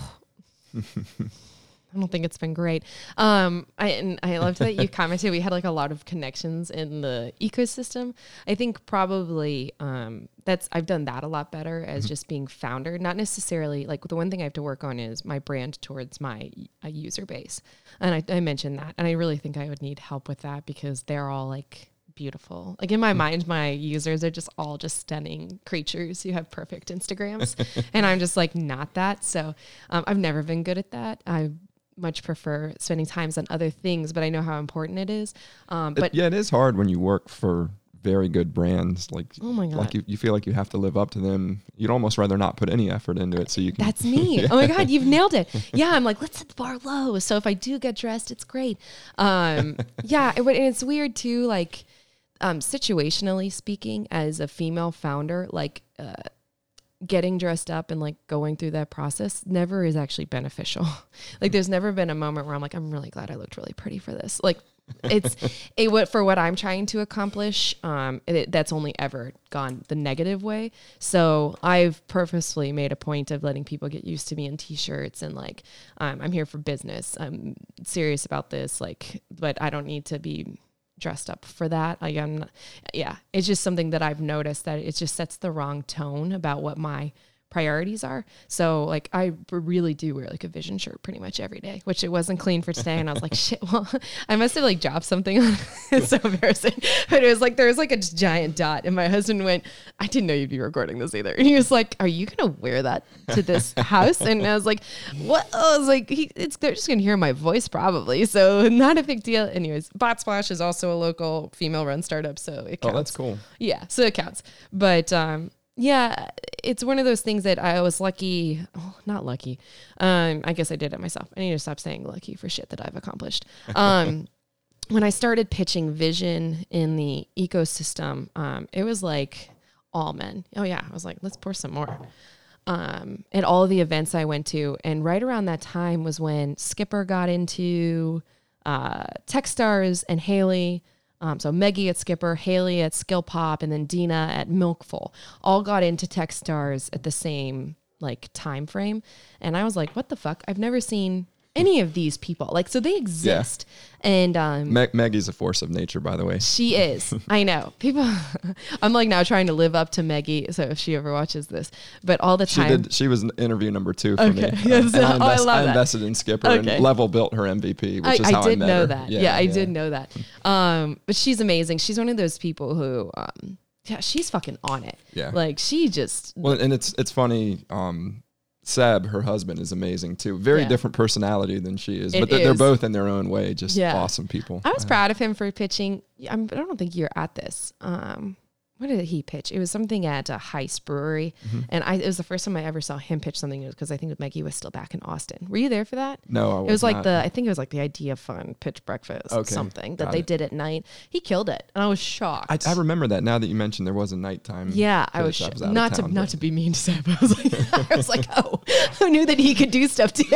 [laughs] I don't think it's been great. Um, I and I loved that you [laughs] commented. We had like a lot of connections in the ecosystem. I think probably um, that's I've done that a lot better as Mm-hmm. just being founder. Not necessarily like the one thing I have to work on is my brand towards my uh, user base, and I, I mentioned that, and I really think I would need help with that because they're all like beautiful. Like in my mind, my users are just all just stunning creatures who have perfect Instagrams, [laughs] and I'm just like not that. So um, I've never been good at that. I much prefer spending times on other things, but I know how important it is. Um, It- but yeah, it is hard when you work for very good brands. Like, Oh my God. like you, you feel like you have to live up to them. You'd almost rather not put any effort into it, so you can. That's [laughs] me. Oh my God, you've nailed it. Yeah, I'm like, let's set the bar low. So if I do get dressed, it's great. Um, [laughs] yeah, it, and it's weird too, like um, situationally speaking, as a female founder, like uh, getting dressed up and like going through that process never is actually beneficial. [laughs] like there's never been a moment where I'm like, I'm really glad I looked really pretty for this. Like it's [laughs] it what for what I'm trying to accomplish. Um, it, that's only ever gone the negative way. So I've purposefully made a point of letting people get used to me in t-shirts and like um, I'm here for business. I'm serious about this. Like, but I don't need to be dressed up for that. Like I'm, yeah, it's just something that I've noticed that it just sets the wrong tone about what my priorities are. So like I really do wear like a Vishion shirt pretty much every day, which it wasn't clean for today. And I was like, [laughs] shit, well, I must have like dropped something on. [laughs] it's so embarrassing. But it was like, there was like a giant dot. And my husband went, I didn't know you'd be recording this either. [laughs] And he was like, are you going to wear that to this house? And I was like, what? I was like, he, it's, they're just going to hear my voice probably. So not a big deal. Anyways, Bot Splash is also a local female run startup. So it oh, that's cool. Yeah, so it counts. But um, yeah, it's one of those things that I was lucky. Oh, not lucky. Um, I guess I did it myself. I need to stop saying lucky for shit that I've accomplished. Um, [laughs] when I started pitching Vishion in the ecosystem, um, it was like all men. Oh yeah, I was like, let's pour some more. Um, at all the events I went to, and right around that time was when Skipper got into uh, Techstars and Haley. Um, so Meggie at Skipper, Haley at Skill Pop, and then Dina at Milkful all got into Techstars at the same like time frame. And I was like, what the fuck? I've never seen any of these people. Like, so they exist. And um, Maggie's a force of nature, by the way. she is. [laughs] I know. People [laughs] I'm like now trying to live up to Maggie, so if she ever watches this. But all the She time did. She was interview number two for Okay. me. [laughs] Yes. and I, Oh, I love I that. invested in Skipper Okay. and Level built her MVP, which I, is how I I, did met know her. that. Yeah, I did know that. Um, but she's amazing. She's one of those people who um yeah, she's fucking on it. Yeah. Like she just Well, and it's it's funny. Um, Seb, her husband, is amazing too. Very Yeah. different personality than she is, It but they're, they're both in their own way just Yeah. awesome people. I was proud of him for pitching. I'm, I don't think you're at this. Um, what did he pitch? It was something at a Heist Brewery, Mm-hmm. and I it was the first time I ever saw him pitch something because I think Maggie was still back in Austin. Were you there for that? No, I was It was like not. the I think it was like the idea fun pitch breakfast Okay, something that they it. did at night. He killed it, and I was shocked. I, I remember that now that you mentioned there was a nighttime. yeah, I was, sh- out of not to town, not to be mean to Sam. [laughs] I was like, I was like, oh, who knew that he could do stuff too?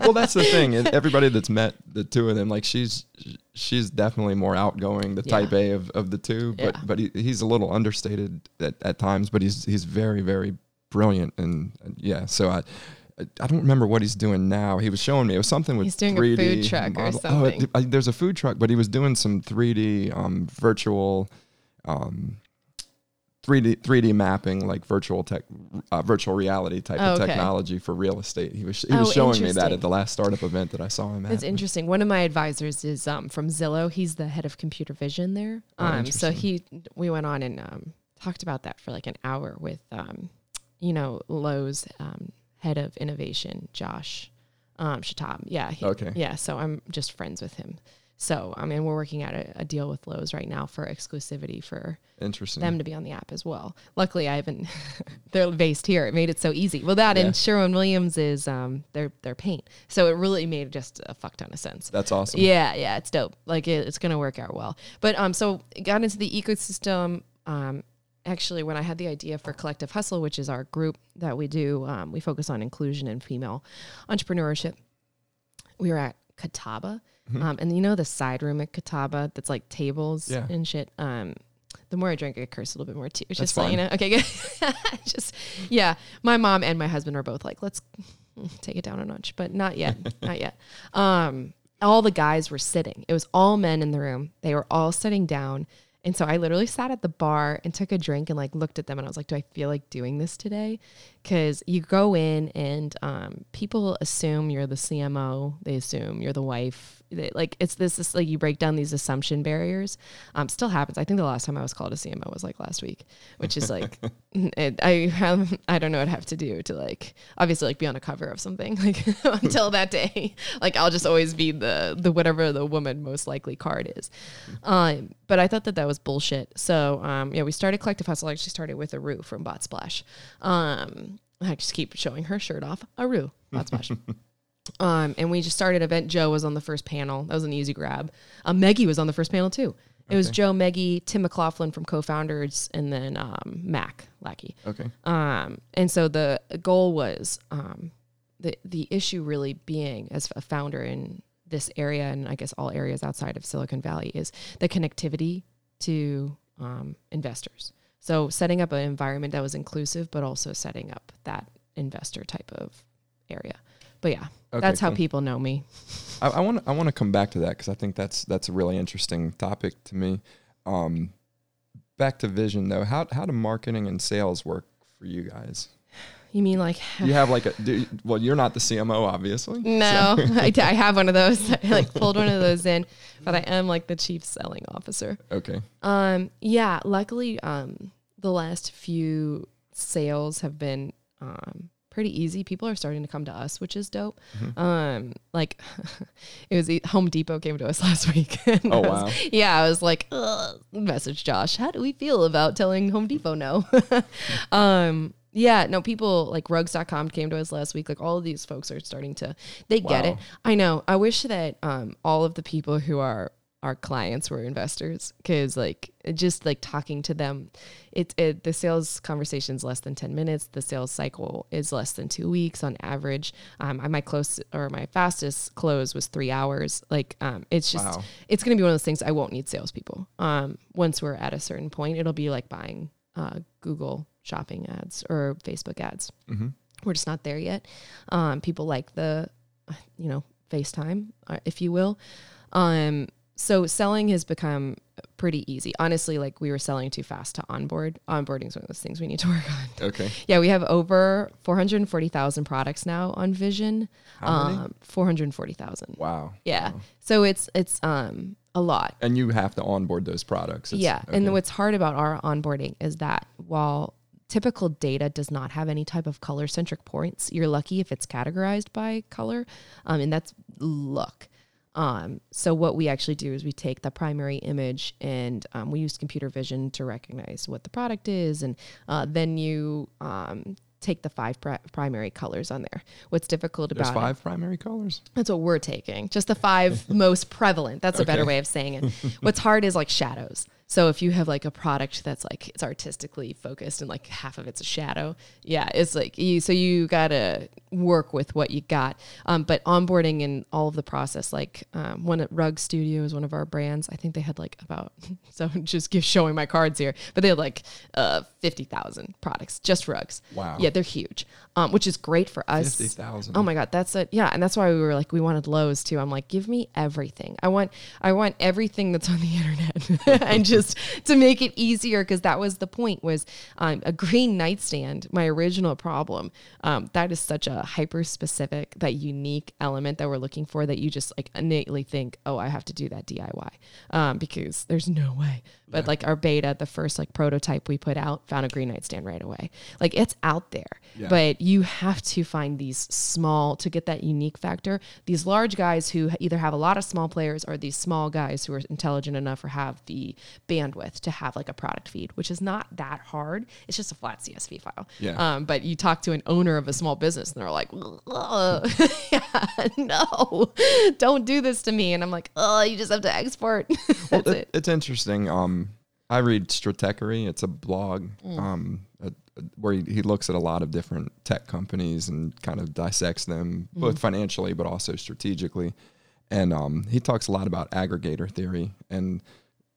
well, that's the thing. [laughs] Everybody that's met the two of them, like she's she's definitely more outgoing, the type Yeah. A of, of the two. But Yeah. but he, he's a little understated at, at times. But he's he's very very brilliant and, and yeah. So I. I don't remember what he's doing now. He was showing me it was something with He's doing a 3D food truck or something. Oh, it- I- there's a food truck, but he was doing some 3D um, virtual, um, 3D 3D mapping, like virtual tech, uh, virtual reality type Oh, of okay. technology for real estate. He was he Oh, was showing me that at the last startup event that I saw him at. It's interesting. One of my advisors is um, from Zillow. He's the head of computer vision there. Oh, Um, so he, we went on and um, talked about that for like an hour with, um, you know, Lowe's um, head of innovation, Josh um, Shabtai. Yeah. he- Okay. Yeah. So I'm just friends with him. So I mean, we're working out a, a deal with Lowe's right now for exclusivity for Interesting. them to be on the app as well. Luckily, I haven't. [laughs] they're based here. It made it so easy. Well, that Yeah. and Sherwin Williams is um their their paint, so it really made just a fuck ton of sense. That's awesome. Yeah, yeah, it's dope. Like it, it's gonna work out well. But um, so got into the ecosystem. Um, actually, when I had the idea for Collective Hustle, which is our group that we do, um, we focus on inclusion and female entrepreneurship. We were at Catawba, Um, and you know the side room at Catawba that's like tables Yeah. and shit. Um, the more I drink, I curse a little bit more too. That's just like, you know, okay, good. [laughs] just yeah. My mom and my husband are both like, let's [laughs] take it down a notch, but not yet, [laughs] not yet. Um, all the guys were sitting. It was all men in the room. They were all sitting down. And so I literally sat at the bar and took a drink and like looked at them and I was like, do I feel like doing this today? Because you go in and um, people assume you're the CMO. They assume you're the wife. They, like it's this, this like you break down these assumption barriers. Um, still happens. I think the last time I was called a CMO was like last week, which is like [laughs] it, I have I don't know what I have to do to like obviously like be on a cover of something [laughs] like until that day. Like I'll just always be the the whatever the woman most likely card is. Um, but I thought that that was bullshit. So um, yeah, we started Collective Hustle. I actually started with a Aru from Bot Splash. Um, I just keep showing her shirt off. Aru Bot Splash. [laughs] Um, and we just started event. Joe was on the first panel. That was an easy grab. Um, Meggie was on the first panel too. It was Okay. Joe, Meggie, Tim McLaughlin from co-founders, and then um, Mac Lackey. Okay. Um, and so the goal was um, the the issue really being as a founder in this area, and I guess all areas outside of Silicon Valley, is the connectivity to um, investors. So setting up an environment that was inclusive, but also setting up that investor type of area. But yeah, Okay, that's how cool. people know me. I, want I want to come back to that because I think that's that's a really interesting topic to me. Um, back to Vishion though, how how do marketing and sales work for you guys? You mean like You have like a do, well, you're not the CMO, obviously. No, [laughs] [laughs] I, I have one of those. [laughs] I like pulled one of those in, but I am like the chief selling officer. Okay. Um, yeah, luckily, um, the last few sales have been um pretty easy. People are starting to come to us, which is dope. Mm-hmm. Um, like [laughs] it was Home Depot came to us [laughs] last week. Oh, was- wow. [laughs] Yeah, I was like, Ugh, message Josh. How do we feel about telling Home Depot no? um. Yeah, no, people like rugs.com came to us last week. Like all of these folks are starting to they get it. I know. I wish that um all of the people who are our clients were investors because like just like talking to them it, it the sales conversation is less than 10 minutes the sales cycle is less than two weeks on average um I- my close or my fastest close was three hours like um it's just Wow. it's gonna be one of those things i won't need salespeople um once we're at a certain point it'll be like buying uh google shopping ads or facebook ads Mm-hmm. we're just not there yet. Um, people like the, you know, FaceTime, uh, if you will. Um, so selling has become pretty easy. Honestly, like we were selling too fast to onboard. Onboarding is one of those things we need to [laughs] work on. Okay. Yeah, we have over 440,000 products now on Vishion. How? Um, 440,000. Wow. Yeah. Wow. So it's it's um a lot. And you have to onboard those products. It's- Yeah. And what's hard about our onboarding is that while typical data does not have any type of color centric points, you're lucky if it's categorized by color. Um, and that's look. Um, so what we actually do is we take the primary image and um, we use computer vision to recognize what the product is, and uh, then you um, take the five pri- primary colors on there. What's difficult There's about it- five primary colors. that's what we're taking. Just the five [laughs] most prevalent. That's a better way of saying it. What's hard is like shadows. So if you have like a product that's like it's artistically focused and like half of it's a shadow, yeah, it's like you. So you gotta work with what you got. Um, but onboarding and all of the process, like um, one at Rug Studio is one of our brands. I think they had like about [laughs] so [laughs] just give showing my cards here, but they had like uh, fifty thousand products just rugs. Wow. Yeah, they're huge, um, which is great for us. 50,000. Oh my god, that's it. Yeah, and that's why we were like we wanted Lowe's too. I'm like, give me everything. I want I want everything that's on the [laughs] internet, and just to make it easier because that was the point was um, a green nightstand. My original problem. Um, that is such a hyper specific, that unique element that we're looking for that you just like innately think, oh, I have to do that DIY um, because there's no way. But like our beta, the first like prototype we put out, found a green nightstand right away. Like it's out there, Yeah. but you have to find these small to get that unique factor. These large guys who either have a lot of small players or these small guys who are intelligent enough or have the bandwidth to have like a product feed, which is not that hard. It's just a flat CSV file. Yeah. Um, but you talk to an owner of a small business and they're like, "Ugh, [laughs] yeah, no, don't do this to me. And I'm like, oh, you just have to export. [laughs] Well, it, it. it's interesting. Um, I read Stratechery. It's a blog Mm. um, uh, uh, where he, he looks at a lot of different tech companies and kind of dissects them Mm-hmm. both financially but also strategically. and um, he talks a lot about aggregator theory. And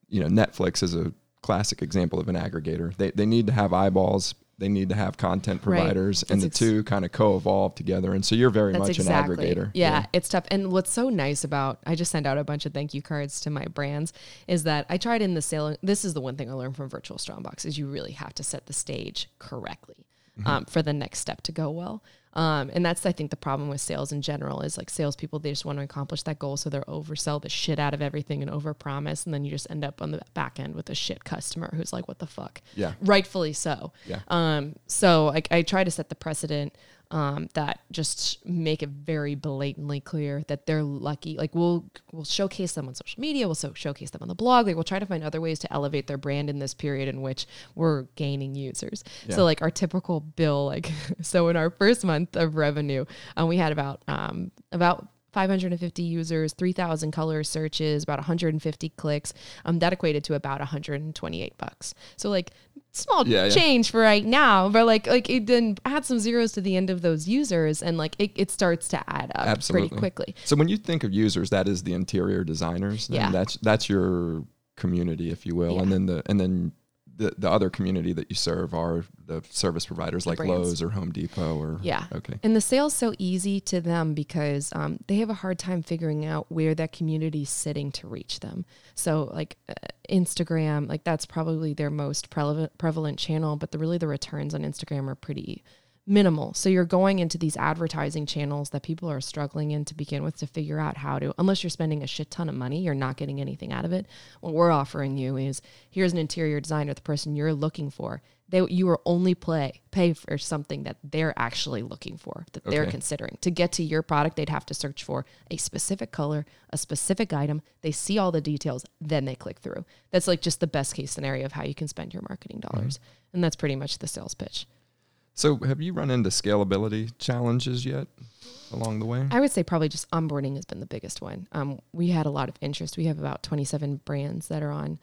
you know, Netflix is a classic example of an aggregator. They they need to have eyeballs. They need to have content Right. providers, and the ex- two kind of co-evolve together. And so you're very much exactly. an aggregator. Yeah, it's tough. And what's so nice about I just sent out a bunch of thank you cards to my brands is that I tried in the sale. This is the one thing I learned from Virtual Strongbox is you really have to set the stage correctly um, for the next step to go well. Um, and that's I think the problem with sales in general is like salespeople they just want to accomplish that goal, so they're oversell the shit out of everything and overpromise, and then you just end up on the back end with a shit customer who's like, "What the fuck?" Yeah. rightfully so. Yeah. Um, so like I try to set the precedent um, that just make it very blatantly clear that they're lucky. Like we'll we'll showcase them on social media, we'll so showcase them on the blog. Like we'll try to find other ways to elevate their brand in this period in which we're gaining users. Yeah. So like our typical bill, like [laughs] so in our first month of revenue, um, we had about um, about 550 users, 3,000 color searches, about 150 clicks. Um, that equated to about 128 bucks. So like small Yeah, yeah. change for right now, but like like it then add some zeros to the end of those users, and like it, it starts to add up Absolutely. pretty quickly. So when you think of users, that is the interior designers. Yeah. That's that's your community, if you will, Yeah. and then the and then the, the other community that you serve are the service providers like brands. Lowe's or Home Depot or Yeah. Okay. And the sale's so easy to them because um, they have a hard time figuring out where that community is sitting to reach them. So, like uh, Instagram, like that's probably their most prevalent prevalent channel, but the really the returns on Instagram are pretty minimal. So you're going into these advertising channels that people are struggling in to begin with to figure out how to unless you're spending a shit ton of money, you're not getting anything out of it. What we're offering you is here's an interior designer, the person you're looking for. They you will only play pay for something that they're actually looking for, that they're considering. To get to your product, they'd have to search for a specific color, a specific item. They see all the details, then they click through. That's like just the best case scenario of how you can spend your marketing mm-hmm. dollars. And that's pretty much the sales pitch. So have you run into scalability challenges yet along the way? I would say probably just onboarding has been the biggest one. Um, we had a lot of interest. We have about 27 brands that are on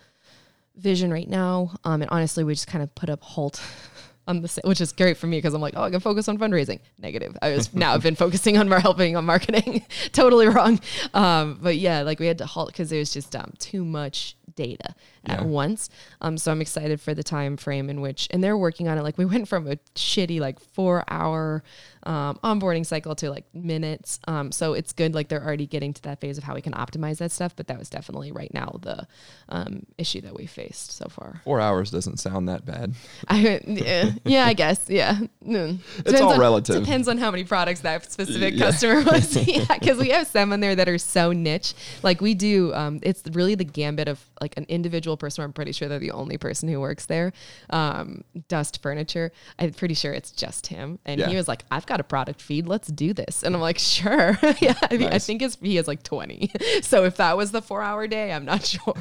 Vishion right now. Um, and honestly, we just kind of put a halt [laughs] on the, which is great for me because I'm like, oh, I can focus on fundraising. Negative. I was now I've been [laughs] focusing on more helping on marketing. [laughs] totally wrong. Um, but yeah, like we had to halt because there was just um, too much data Yeah. at once. Um, so I'm excited for the time frame in which, and they're working on it. Like we [laughs] went from a shitty like four hour um, onboarding cycle to like minutes. Um, so it's good. Like they're already getting to that phase of how we can optimize that stuff. But that was definitely right now the um, issue that we faced so far. Four hours doesn't sound that bad. [laughs] I, yeah, yeah, I guess. Yeah. Mm. It's all on, relative. Depends on how many products that specific Yeah. customer [laughs] was. yeah. Because we have some in there that are so niche. Like we do, um, it's really the gambit of like an individual person. I'm pretty sure they're the only person who works there. Um, Dust Furniture. I'm pretty sure it's just him. And Yeah. he was like, I've got a product feed. Let's do this. And I'm like, sure. [laughs] yeah. I, mean, I think it's, he has like 20. [laughs] so if that was the four hour day, I'm not [laughs] sure.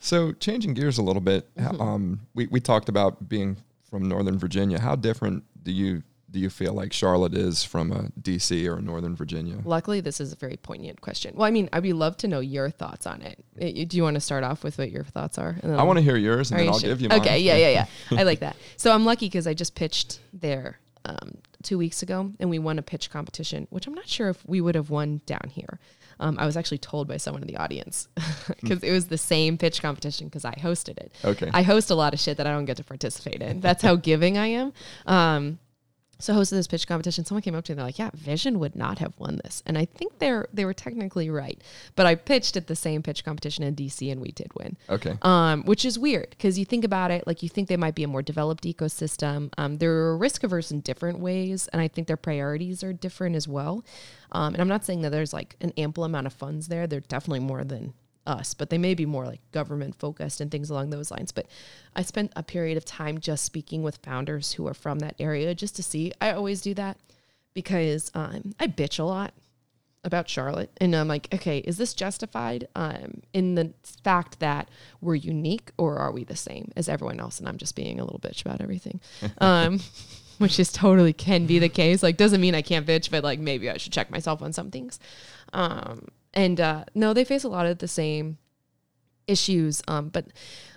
So changing gears a little bit, Mm-hmm. um, we, we talked about being from Northern Virginia. How different do you do you feel like Charlotte is from a DC or a Northern Virginia? Luckily, this is a very poignant question. Well, I mean, I'd be love to know your thoughts on it. Uh, you- Do you want to start off with what your thoughts are? And then I want to hear yours, and then you I'll sure? give you mine. Okay, yeah, yeah, yeah. [laughs] I like that. So I'm lucky because I just pitched there um, two weeks ago, and we won a pitch competition, which I'm not sure if we would have won down here. Um, I was actually told by someone in the audience [laughs] because it was the same pitch competition because I hosted it. Okay. I host a lot of shit that I don't get to participate in. That's how [laughs] giving I am. Um, so hosted this pitch competition. Someone came up to me and they're like, "Yeah, Vishion would not have won this," and I think they're they were technically right. But I pitched at the same pitch competition in DC, and we did win Okay. um, which is weird because you think about it, like you think they might be a more developed ecosystem. Um, they're risk averse in different ways, and I think their priorities are different as well. Um, and I'm not saying that there's like an ample amount of funds there. They're definitely more than us, but they may be more like government focused and things along those lines. But I spent a period of time just speaking with founders who are from that area just to see. I always do that because um, I bitch a lot about Charlotte, and I'm like, okay, is this justified um, in the fact that we're unique, or are we the same as everyone else? And I'm just being a little bitch about everything, [laughs] um, which is totally can be the case. Like, doesn't mean I can't bitch, but like maybe I should check myself on some things. Um, and uh, no, they face a lot of the same issues. Um, but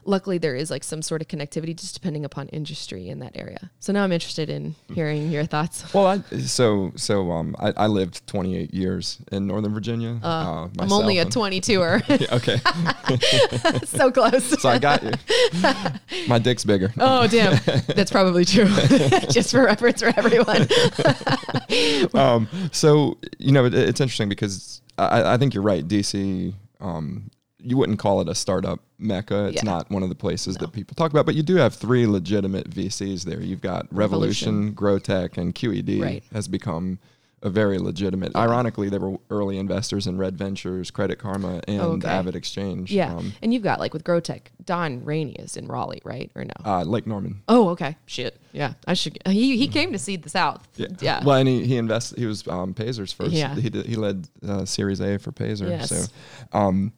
luckily there is like some sort of connectivity just depending upon industry in that area. So now I'm interested in hearing your thoughts. Well, I, so so um, I, I lived 28 years in Northern Virginia. Uh, I'm only a 22er, [laughs] okay, [laughs] so close. so I got you. [laughs] My dick's bigger. Oh damn, that's probably true. just for reference for everyone. um, so you know, it, it's interesting because I, I think you're right. DC, um, you wouldn't call it a startup mecca. It's Yeah. not one of the places that people talk about, but you do have three legitimate VCs there. You've got Revolution, Grotech, and QED Right. has become a very legitimate. Ironically, they were early investors in Red Ventures, Credit Karma, and Oh, okay. Avid Exchange. Yeah, um, and you've got like with Grotech, Don Rainey is in Raleigh, right? Or no? uh, Lake Norman. oh, okay. Shit. Yeah, I should. He he came to see the South. Yeah. Well, and he, he invested. He was um, Pazers first. Yeah. He did, he led uh, Series A for Pazer. Yes. So, um,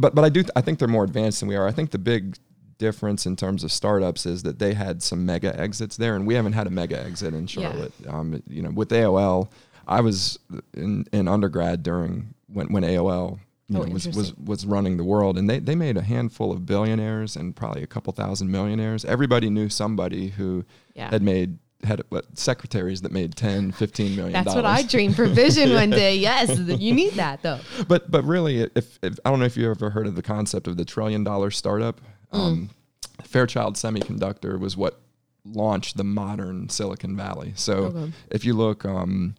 but but I do th- I think they're more advanced than we are. I think the big difference in terms of startups is that they had some mega exits there, and we haven't had a mega exit in Charlotte. Um, you know, with AOL, I was in, in undergrad during when when AOL. You Oh, know, was, was was running the world, and they, they made a handful of billionaires and probably a couple thousand millionaires. Everybody knew somebody who Yeah. had made had what secretaries that made 10 15 million That's what I dream for Vishion [laughs] one day. Yes, you need that though. [laughs] but but really if, if i don't know if you ever heard of the concept of the trillion dollar startup Mm. um, fairchild semiconductor was what launched the modern silicon valley so Okay. if you look um,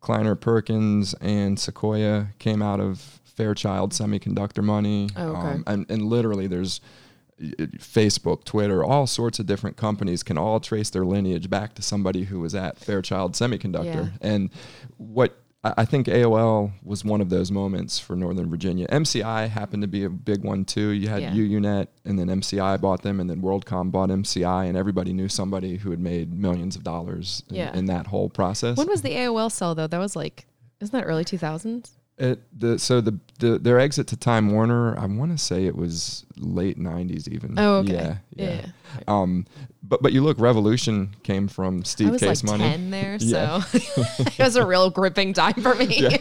kleiner perkins and sequoia came out of fairchild semiconductor money Oh, okay. um, and, and literally there's Facebook, Twitter, all sorts of different companies can all trace their lineage back to somebody who was at Fairchild Semiconductor. And what I think AOL was one of those moments for Northern Virginia. MCI happened to be a big one too. You had Yeah. UUNet, and then MCI bought them, and then WorldCom bought MCI, and everybody knew somebody who had made millions of dollars in, Yeah. in that whole process. When was the AOL sell though? That was like, isn't that early two thousands? It, the so the, the their exit to Time Warner, I want to say it was late '90s even. Oh, okay. Yeah, yeah. Yeah. Um, but but you look, Revolution came from Steve I was Case like Money. ten there, [laughs] Yeah. so [laughs] it was a real gripping time for me. [laughs] Yeah.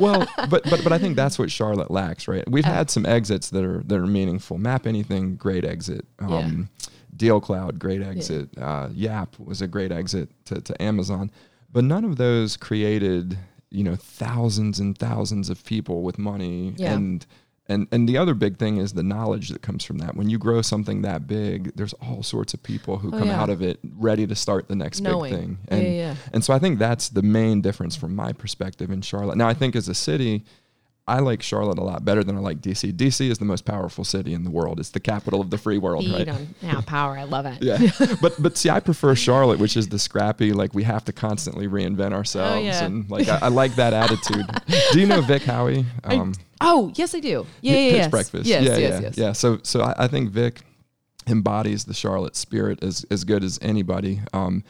well, but but but I think that's what Charlotte lacks, right? We've had some exits that are that are meaningful. MapAnything, great exit. Um, DealCloud, great exit. Uh, Yap was a great exit to, to Amazon, but none of those created you know thousands and thousands of people with money Yeah. and. And, and the other big thing is the knowledge that comes from that. When you grow something that big, there's all sorts of people who Oh, come yeah. out of it ready to start the next Knowing. big thing. And, yeah, yeah. and so I think that's the main difference from my perspective in Charlotte. Now, I think as a city, I like Charlotte a lot better than I like DC. DC is the most powerful city in the world. It's the capital of the free world, Feed right? on yeah, [laughs] power. I love it. Yeah, but but see, I prefer Charlotte, which is the scrappy, like we have to constantly reinvent ourselves, Oh, yeah. and like I, I like that attitude. Do you know Vic Howie? [laughs] Um, Oh, yes, I do. Yeah, yeah, yes. Breakfast. Yes, yeah, yes, yeah, yes. yeah. So so I, I think Vic embodies the Charlotte spirit as as good as anybody. Um,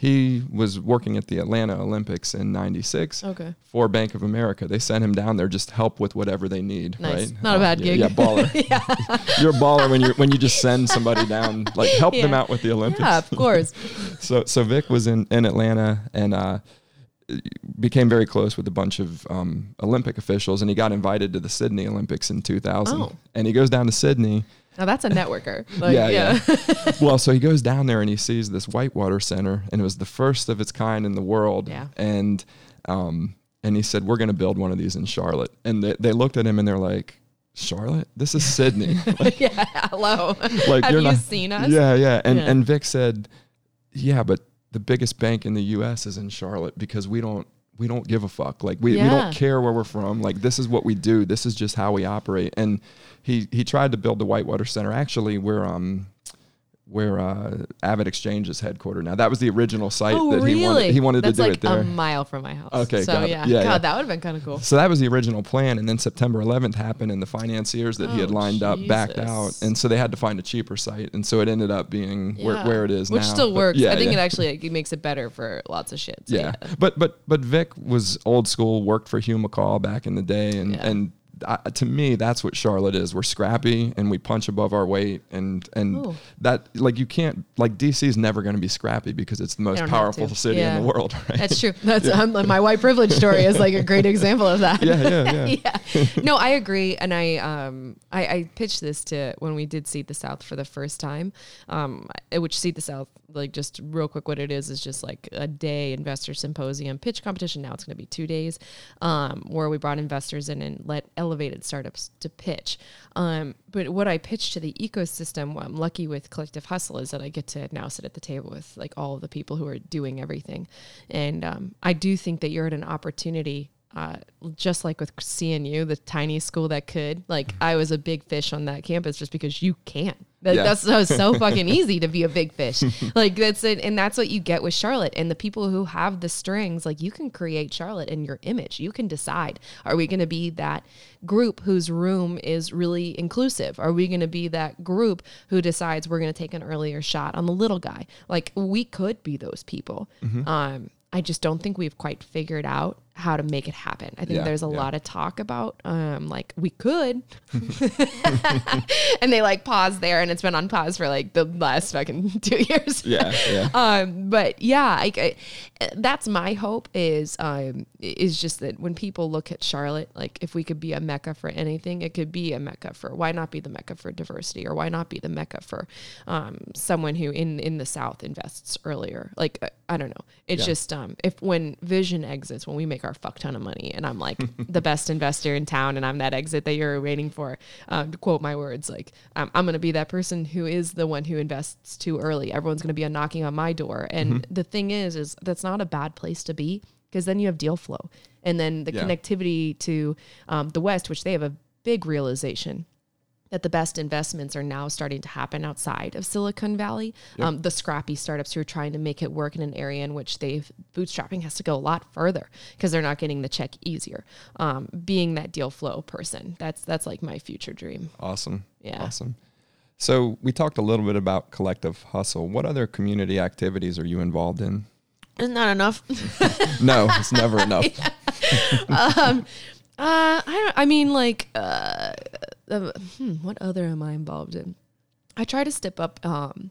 he was working at the Atlanta Olympics in '96 Okay. for Bank of America. They sent him down there just to help with whatever they need. Nice. Right? Not a Uh, bad yeah, gig. Yeah, baller. [laughs] yeah. [laughs] You're a baller when you when you just send somebody down, like help them out with the Olympics. Yeah, of course. [laughs] So so Vic was in in Atlanta and uh, became very close with a bunch of um, Olympic officials, and he got invited to the Sydney Olympics in 2000. Oh. And he goes down to Sydney. Now that's a networker. [laughs] Like, yeah, yeah. yeah. [laughs] well, so he goes down there and he sees this whitewater center, and it was the first of its kind in the world. Yeah. And um, and he said, "We're going to build one of these in Charlotte." And they, they looked at him and they're like, "Charlotte? This is Sydney." [laughs] yeah. Hello. like Have you're you not seen us? Yeah, yeah. And Yeah. and Vic said, "Yeah, but the biggest bank in the U.S. is in Charlotte because we don't." We don't give a fuck. Like we, we don't care where we're from. Like this is what we do. This is just how we operate. And he he tried to build the Whitewater Center. Actually, where um where uh, Avid Exchange is headquartered now. That was the original site Oh, that really? he wanted. He wanted That's to do like it there. a mile from my house. Okay, So yeah. Yeah, God, yeah. that would have been kind of cool. So that was the original plan, and then September 11th happened, and the financiers that he had Oh, lined up backed out, and so they had to find a cheaper site, and so it ended up being where, Yeah. where it is Which now. Which still But works. yeah, I think it actually like, it makes it better for lots of shit. So yeah. But but but Vic was old school, worked for Hugh McColl back in the day, and Yeah. and I, to me, that's what Charlotte is. We're scrappy and we punch above our weight, and and Ooh. that like you can't like DC is never going to be scrappy because it's the most powerful city Yeah. in the world, right? That's true. That's um, my white privilege story is like a great example of that. yeah, yeah, yeah. [laughs] yeah. No, I agree, and I um I, I pitched this to when we did Seed the South for the first time, um which Seed the South like just real quick what it is is just like a day investor symposium pitch competition. Now it's going to be two days, um where we brought investors in and let elevated startups to pitch. Um, but what I pitched to the ecosystem, what I'm lucky with Collective Hustle is that I get to now sit at the table with like all of the people who are doing everything, and um, I do think that you're at an opportunity uh, just like with CNU, the tiny school that could, like I was a big fish on that campus just because you can. That, Yeah. That's so, so [laughs] fucking easy to be a big fish. like that's it. And that's what you get with Charlotte and the people who have the strings, like you can create Charlotte in your image. You can decide, are we going to be that group whose room is really inclusive? Are we going to be that group who decides we're going to take an earlier shot on the little guy? Like we could be those people. Um, I just don't think we've quite figured out how to make it happen. I think Yeah, there's a yeah. lot of talk about um like we could [laughs] and they like pause there and it's been on pause for like the last fucking [laughs] two years. Yeah, yeah. Um, but yeah, I, I, that's my hope is um is just that when people look at Charlotte, like if we could be a mecca for anything, it could be a mecca for why not be the mecca for diversity or why not be the mecca for um someone who in in the South invests earlier. Like uh, I don't know, it's Yeah. just um if when Vishion exits, when we make our fuck ton of money, and I'm like [laughs] the best investor in town, and I'm that exit that you're waiting for. Um, to quote my words, like um, I'm going to be that person who is the one who invests too early. Everyone's going to be knocking on my door, and the thing is, is that's not a bad place to be because then you have deal flow, and then the Yeah. connectivity to um, the West, which they have a big realization that the best investments are now starting to happen outside of Silicon Valley. Um, the scrappy startups who are trying to make it work in an area in which they've bootstrapping has to go a lot further because they're not getting the check easier. Um, being that deal flow person, that's that's like my future dream. Awesome. Yeah. Awesome. So we talked a little bit about collective hustle. What other community activities are you involved in? Isn't that enough? [laughs] No, it's never [laughs] enough. Uh, I don't, I mean, like, uh, uh, hmm, what other am I involved in? I try to step up um,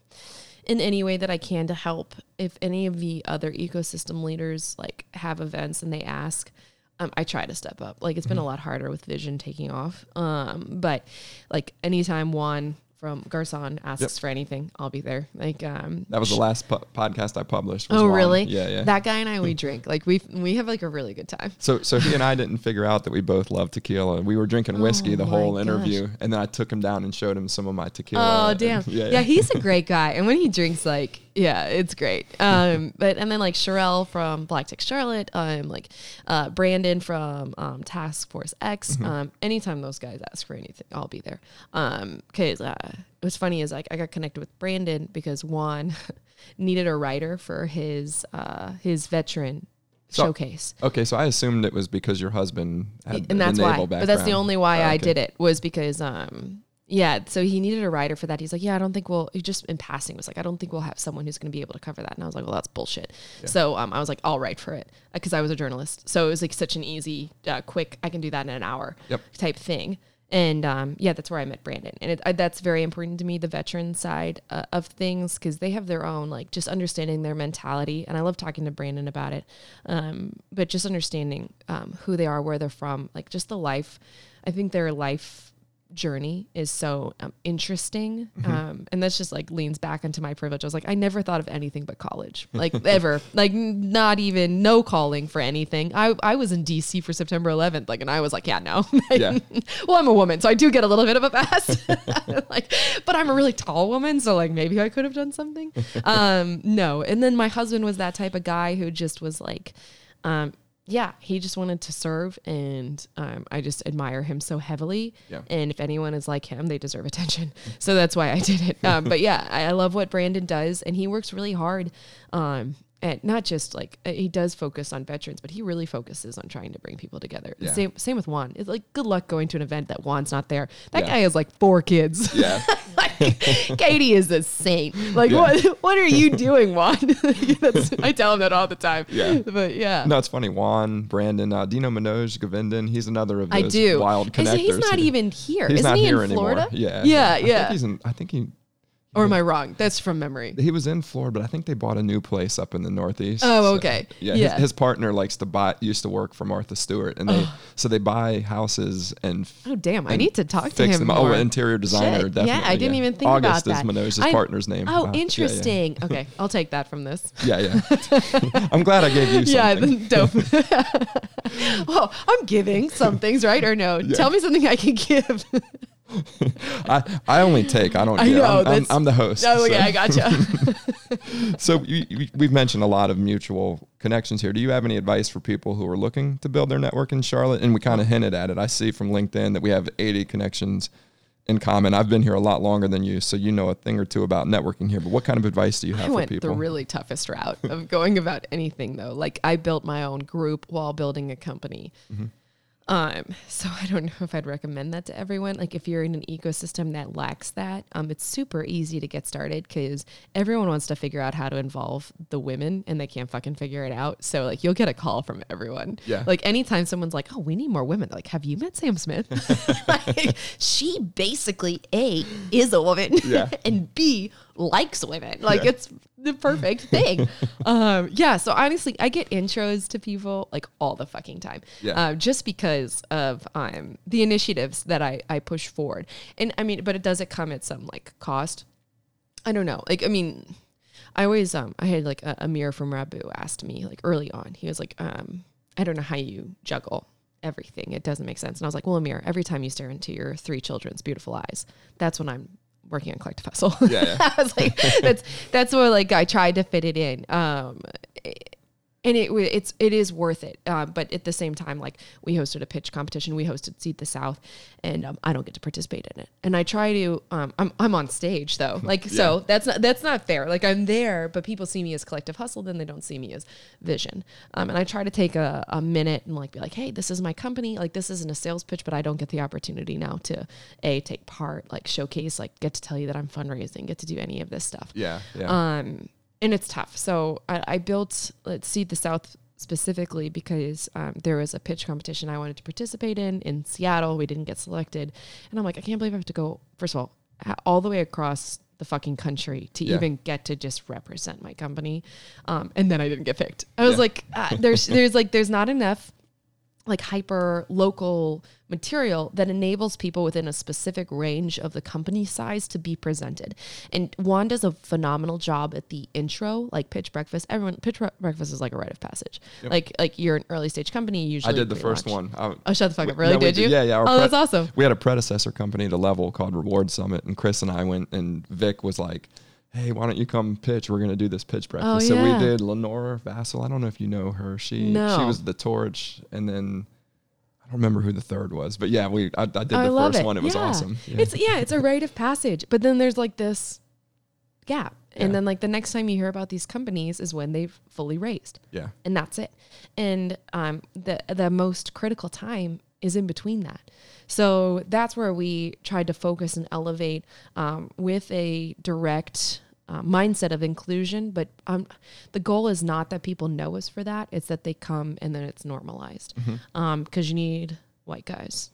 in any way that I can to help. If any of the other ecosystem leaders like have events and they ask, um, I try to step up. Like it's been a lot harder with Vishion taking off, um, but like anytime Juan from Garcon asks Yep. for anything, I'll be there. Like um, That was the last po- podcast I published. Oh, Juan. really? Yeah, yeah. That guy and I, we [laughs] drink. Like we we have like a really good time. so, so he and I didn't figure out that we both love tequila. We were drinking whiskey Oh the whole gosh. interview, and then I took him down and showed him some of my tequila. Oh and- damn! [laughs] yeah, yeah, yeah. he's a [laughs] great guy, and when he drinks, like, yeah, it's great. Um, [laughs] but and then like Sherelle from Black Tech Charlotte, um, like uh, Brandon from um, Task Force X. Mm-hmm. Um, anytime those guys ask for anything, I'll be there. Um, cause uh, what's funny is like I got connected with Brandon because Juan [laughs] needed a writer for his uh his veteran So- showcase. Okay, so I assumed it was because your husband had and that's why. naval But that's the only why Oh, I did it was because um yeah, so he needed a writer for that. He's like, yeah, I don't think we'll. He just in passing was like, I don't think we'll have someone who's going to be able to cover that. And I was like, well, that's bullshit. So um, I was like, I'll write for it because I was a journalist. So it was like such an easy, uh, quick. I can do that in an hour Yep. type thing. And um, yeah, that's where I met Brandon, and it, I, that's very important to me, the veteran side uh, of things, because they have their own like just understanding their mentality, and I love talking to Brandon about it. Um, but just understanding um, who they are, where they're from, like just the life. I think their life journey is so um, interesting, um, and that's just like leans back into my privilege. I was like, I never thought of anything but college, like [laughs] ever, like not even no calling for anything. I I was in DC for September 11th, like, and I was like, yeah, no. [laughs] Yeah. [laughs] well, I'm a woman, so I do get a little bit of a pass. like, but I'm a really tall woman, so like maybe I could have done something. Um, no. And then my husband was that type of guy who just was like, um, yeah, he just wanted to serve, and um, I just admire him so heavily. Yeah. And if anyone is like him, they deserve attention. [laughs] So that's why I did it. Um, but yeah, I, I love what Brandon does, and he works really hard. Um, and not just like uh, he does focus on veterans, but he really focuses on trying to bring people together. Yeah. Same same with Juan. It's like good luck going to an event that Juan's not there. That Yeah. guy has like four kids. Yeah. [laughs] like Katie is a saint. Like, Yeah. what what are you doing, Juan? [laughs] That's, I tell him that all the time. Yeah. But yeah. No, it's funny. Juan, Brandon, uh, Dino Manoj, Govindan. He's another of I those do. wild connectors. He's not even here. He's Isn't not he here in anymore. Florida? Yeah. Yeah, I yeah. think he's in. I think he or am I wrong? That's from memory. he was in Florida, but I think they bought a new place up in the Northeast. Oh, So, okay. yeah, Yeah. His, his partner likes to buy. Used to work for Martha Stewart, and they so they buy houses and. Oh damn! I need to talk to him them. more. Oh, interior designer, Shit. definitely. Yeah, I didn't even think August about that. is Manoj's I- partner's name. Oh, Uh, yeah, yeah. interesting. [laughs] okay, I'll take that from this. Yeah, yeah. [laughs] I'm glad I gave you Something. Yeah, [laughs] dope. well, I'm giving some things, right? Or no? Tell me something I can give. [laughs] I, I only take. I don't. I know, I'm, I'm, I'm the host. oh, so. yeah, I gotcha. [laughs] So you, you- we've mentioned a lot of mutual connections here. Do you have any advice for people who are looking to build their network in Charlotte? And we kind of hinted at it. I see from LinkedIn that we have 80 connections in common. I've been here a lot longer than you, so you know a thing or two about networking here. But what kind of advice do you have I for went people? the really toughest route of going about anything though. Like I built my own group while building a company. Mm-hmm. Um, so [laughs] I don't know if I'd recommend that to everyone. Like if you're in an ecosystem that lacks that, um, it's super easy to get started because everyone wants to figure out how to involve the women and they can't fucking figure it out. So like you'll get a call from everyone. Yeah. Like anytime someone's like, "Oh, we need more women," like, "Have you met Sam Smith?" [laughs] [laughs] like, she basically a is a woman Yeah. and b likes women. Like Yeah. it's the perfect thing. [laughs] um, yeah. So honestly, I get intros to people like all the fucking time. Yeah. Uh, just because of um, the initiatives that I, I push forward. And I mean, but it does it come at some like cost. I don't know. Like, I mean, I always, um, I had like a, Amir from Rabu asked me like early on, he was like, um, I don't know how you juggle everything. It doesn't make sense. And I was like, well, Amir, every time you stare into your three children's beautiful eyes, that's when I'm working on collective hustle. Yeah, yeah. [laughs] I was like, that's, that's where like I tried to fit it in. Um, and it it's it is worth it. Uh, but at the same time, like we hosted a pitch competition, we hosted Seed the South, and um, I don't get to participate in it. And I try to. Um, I'm I'm on stage though, [laughs] like so that's not that's not fair. Like I'm there, but people see me as collective hustle, then they don't see me as Vishion. Um, and I try to take a, a minute and like be like, hey, this is my company. Like this isn't a sales pitch, but I don't get the opportunity now to a take part, like showcase, like get to tell you that I'm fundraising, get to do any of this stuff. yeah, yeah. Um, and it's tough. So I, I built Let's Seed the South specifically because um, there was a pitch competition I wanted to participate in in Seattle. We didn't get selected, and I'm like, I can't believe I have to go. First of all, ha- all the way across the fucking country to Yeah. even get to just represent my company, um, and then I didn't get picked. I was Yeah. like, uh, there's there's like there's not enough like hyper local material that enables people within a specific range of the company size to be presented. And Juan does a phenomenal job at the intro, like pitch breakfast. Everyone pitch Bre- breakfast is like a rite of passage. Like like you're an early stage company. Usually, I did the first one. I, Oh, shut the fuck we- up! Really? no, we did you? Yeah, yeah. Oh, pre- that's awesome. We had a predecessor company to Level called Reward Summit, and Chris and I went, and Vic was like, "Hey, why don't you come pitch? We're gonna do this pitch breakfast." so Oh, yeah. we did Lenore Vassal. I don't know if you know her. She no. she was the torch, and then I don't remember who the third was, but yeah, we I, I did I the first it. one. It was awesome. Yeah. It's yeah, it's a rite of passage. But then there's like this gap. And Yeah. then like the next time you hear about these companies is when they've fully raised. yeah, and that's it. And um, the the most critical time is in between that. So that's where we tried to focus and elevate um, with a direct uh, mindset of inclusion. But um, the goal is not that people know us for that; it's that they come and then it's normalized. Because you need white guys.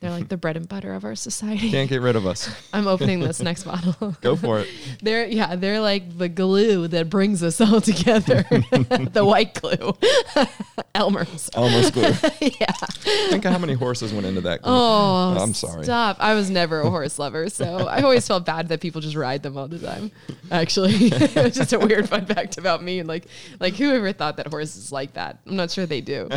They're like the bread and butter of our society. can't get rid of us. [laughs] I'm opening this next bottle. [laughs] Go for it. They're yeah, they're like the glue that brings us all together. [laughs] the white glue. Elmer's. Almost glue. yeah. Think of how many horses went into that. glue. Oh, I'm sorry. Stop. I was never a horse lover, so I always felt bad that people just ride them all the time. Actually, it was just a weird fun fact about me. Like, like whoever thought that horses like that? I'm not sure they do.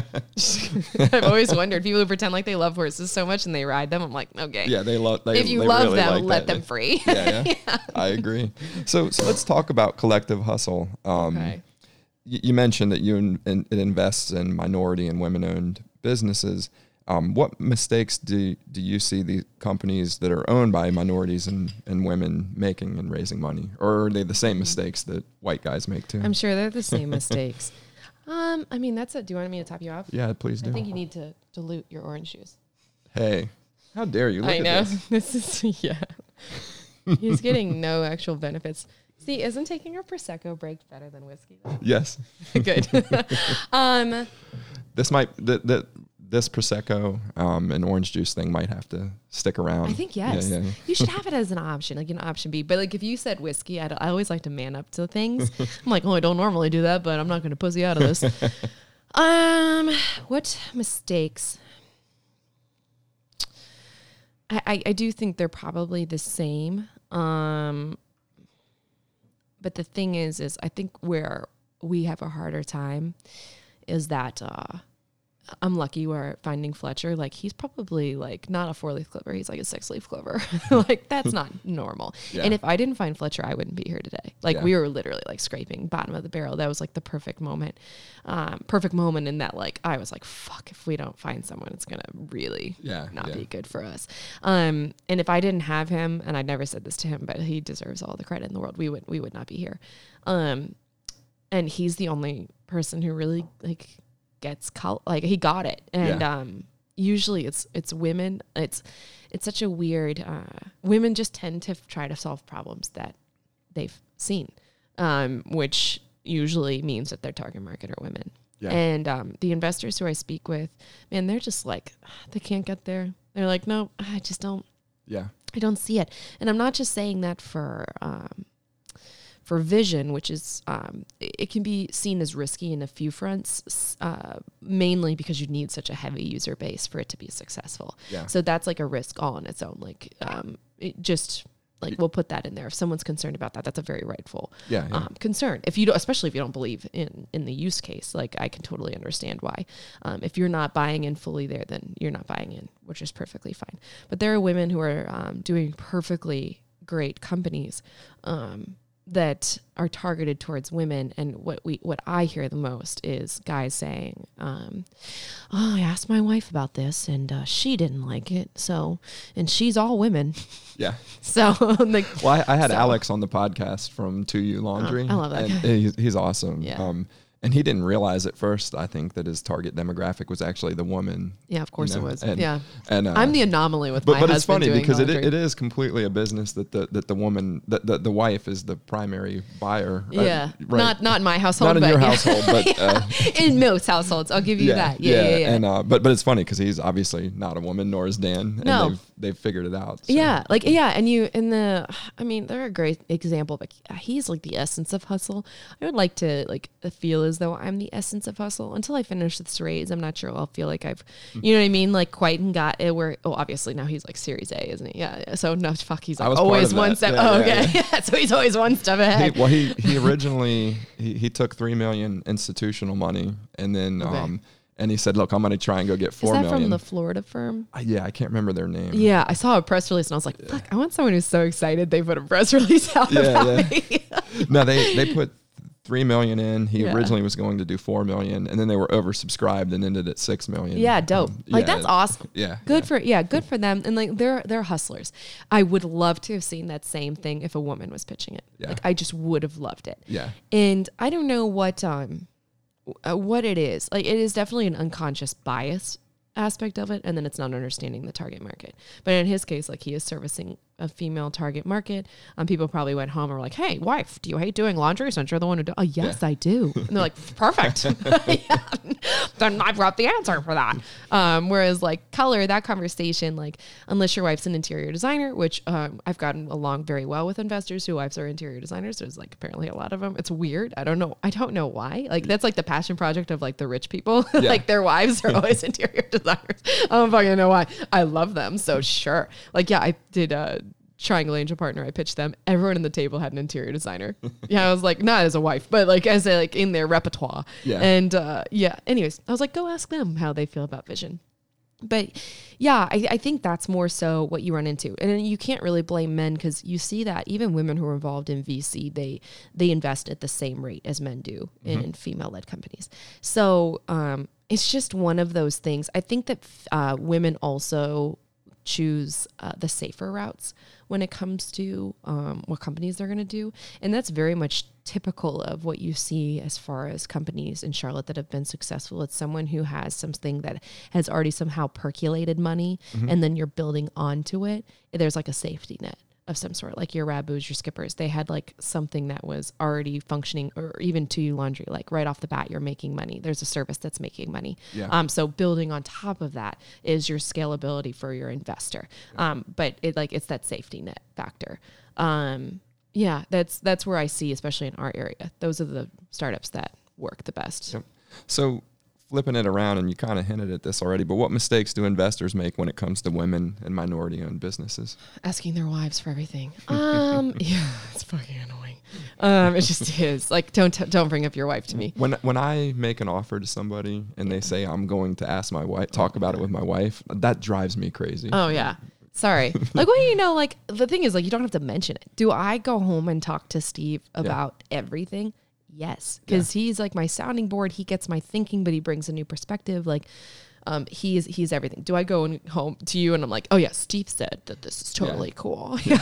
I've always wondered people who pretend like they love horses so much and they ride them. I'm like, okay. Yeah, they love. They, if you love really them, like let that. them free. [laughs] yeah, [laughs] yeah, I agree. So, so let's talk about collective hustle. Um, Okay. y- you mentioned that you in, in, it invests in minority and women-owned businesses. Um, what mistakes do do you see the companies that are owned by minorities and, and women making and raising money, or are they the same mistakes that white guys make too? I'm sure they're the same [laughs] mistakes. Um, I mean, that's it. Do you want me to top you off? yeah, please do. I think you need to dilute your orange juice. Hey, how dare you? Look I at know. this. [laughs] This is yeah. He's getting no actual benefits. See, isn't taking a prosecco break better than whiskey? Yes. [laughs] Good. [laughs] um, This might that that this prosecco um, and orange juice thing might have to stick around. I think yes. yeah, yeah. You should have it as an option, like an option B. But like if you said whiskey, I, I always like to man up to things. I'm like, oh, I don't normally do that, but I'm not going to pussy out of this. um, what mistakes? I, I do think they're probably the same. Um, but the thing is, is I think where we have a harder time is that uh, I'm lucky we're finding Fletcher, like he's probably like not a four leaf clover, he's like a six leaf clover. [laughs] like that's not normal. Yeah. And if I didn't find Fletcher, I wouldn't be here today. Like Yeah. we were literally like scraping bottom of the barrel. That was like the perfect moment, um, perfect moment in that like I was like, fuck, if we don't find someone, it's gonna really Yeah, not yeah. be good for us. Um, and if I didn't have him, and I never said this to him, but he deserves all the credit in the world, we would we would not be here. Um, and he's the only person who really like gets col- like he got it and Yeah. um usually it's it's women it's it's such a weird uh women just tend to f- try to solve problems that they've seen um which usually means that their target market are women Yeah. and um the investors who i speak with man they're just like they can't get there they're like no i just don't Yeah. I don't see it. And I'm not just saying that for um, for Vishion, which is um, it can be seen as risky in a few fronts, uh, mainly because you need such a heavy user base for it to be successful. Yeah. So that's like a risk all on its own. Like um, it just like we'll put that in there. If someone's concerned about that, that's a very rightful Yeah, yeah. um, concern. If you don't, especially if you don't believe in in the use case, like I can totally understand why. Um, if you're not buying in fully there, then you're not buying in, which is perfectly fine. But there are women who are um, doing perfectly great companies um, that are targeted towards women. And what we what I hear the most is guys saying, um, "Oh, I asked my wife about this, and uh, she didn't like it. So, and she's all women. Yeah. [laughs] So, [laughs] like, Well, I, I had So- Alex on the podcast from To You Laundry. Oh, I love that and guy. He's, he's awesome. Yeah. Um, and he didn't realize at first, I think, that his target demographic was actually the woman. yeah, of course you know, it was. And, yeah, And uh, I'm the anomaly with but, my but it's funny because it, it is completely a business that the that the woman that the, the wife is the primary buyer. Uh, Yeah, right. not not in my household, not in your [laughs] yeah. household, but uh, [laughs] in most households. I'll give you that. Yeah, yeah, yeah. And uh, but but it's funny because he's obviously not a woman, nor is Dan. And No. they've they've figured it out. so. Yeah, like yeah, and you and the, I mean, they're a great example. But he's like the essence of hustle. I would like to like feel though I'm the essence of hustle until I finish this raise. I'm not sure I'll feel like I've, you know what I mean, like quite and got it. Where oh, obviously now he's like Series A, isn't he? Yeah. yeah. So no, fuck, he's like always one step. Yeah, oh, yeah, okay. Yeah. [laughs] so he's always one step He, ahead. well, he he originally he, he took three million institutional money, and then Okay. um and he said, "Look, I'm going to try and go get Is that million. from the Florida firm? Uh, yeah, I can't remember their name. Yeah, I saw a press release and I was like, "Fuck! I want someone who's so excited they put a press [laughs] release out Yeah, about yeah. me." no, they they put three million in. He Yeah. originally was going to do four million, and then they were oversubscribed and ended at six million. yeah, dope. Um, like yeah, that's awesome. Yeah, Good for yeah, good for them. And like they're they're hustlers. I would love to have seen that same thing if a woman was pitching it. Yeah. Like I just would have loved it. Yeah. And I don't know what um uh, what it is. Like it is definitely an unconscious bias aspect of it and then it's not understanding the target market. But in his case like he is servicing a female target market. Um people probably went home and were like, "Hey, wife, do you hate doing laundry since you're the one who do?" "Oh, yes, I do." [laughs] And they're like, "Perfect." [laughs] Yeah. Then I've got the answer for that. Um whereas like color, that conversation like unless your wife's an interior designer, which um, I've gotten along very well with investors whose wives are interior designers. There's like apparently a lot of them. It's weird. I don't know. I don't know why. Like that's like the passion project of like the rich people. [laughs] like their wives are always interior designers. I don't fucking know why. I love them. So sure. Like yeah, I did uh Triangle Angel Partner, I pitched them. Everyone in the table had an interior designer. yeah, I was like, not as a wife, but like as a, like in their repertoire. Yeah. And uh, yeah, anyways, I was like, go ask them how they feel about Vishion but yeah I, I think that's more so what you run into and you can't really blame men because you see that even women who are involved in vc they they invest at the same rate as men do in female-led companies so um, it's just one of those things i think that uh, women also choose uh, the safer routes when it comes to um, what companies they're going to do. And that's very much typical of what you see as far as companies in Charlotte that have been successful. It's someone who has something that has already somehow percolated money and then you're building onto it. There's like a safety net of some sort, like your Rabus, your skippers. They had like something that was already functioning, or even 2ULaundry, like right off the bat, you're making money. There's a service that's making money. Yeah. Um, so building on top of that is your scalability for your investor. Um, but it like it's that safety net factor. Um, yeah, that's that's where I see, especially in our area. Those are the startups that work the best. Yep. So flipping it around, and you kind of hinted at this already, but what mistakes do investors make when it comes to women and minority-owned businesses? asking their wives for everything. Um, [laughs] yeah, it's fucking annoying. Um, it just is. Like, don't t- don't bring up your wife to me. When when I make an offer to somebody and they say I'm going to ask my wife, talk about it with my wife, that drives me crazy. Oh yeah. Sorry. [laughs] Like, well, you know, like the thing is, like, you don't have to mention it. Do I go home and talk to Steve about everything? Yes, because he's like my sounding board. He gets my thinking, but he brings a new perspective. Like, um, he's he's everything. Do I go in, home to you and I'm like, oh yeah, Steve said that this is totally cool. [laughs] Yeah,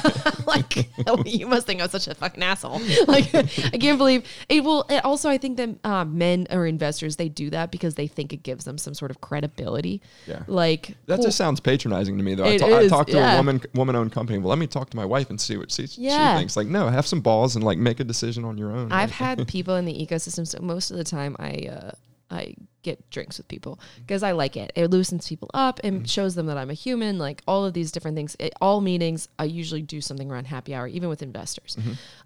like [laughs] you must think I'm such a fucking asshole. [laughs] Like, I can't believe it. Will it also? I think that uh, men or investors they do that because they think it gives them some sort of credibility. Yeah. like That just sounds patronizing to me, though. I, ta- I talked to yeah. a woman, woman-owned company. Well, let me talk to my wife and see what she, Yeah. she thinks. Like, no, have some balls and like make a decision on your own. I've Like, had people in the ecosystem. So most of the time, I uh, I get drinks with people because I like it. It loosens people up and shows them that I'm a human. Like all of these different things. It, all meetings, I usually do something around happy hour, even with investors.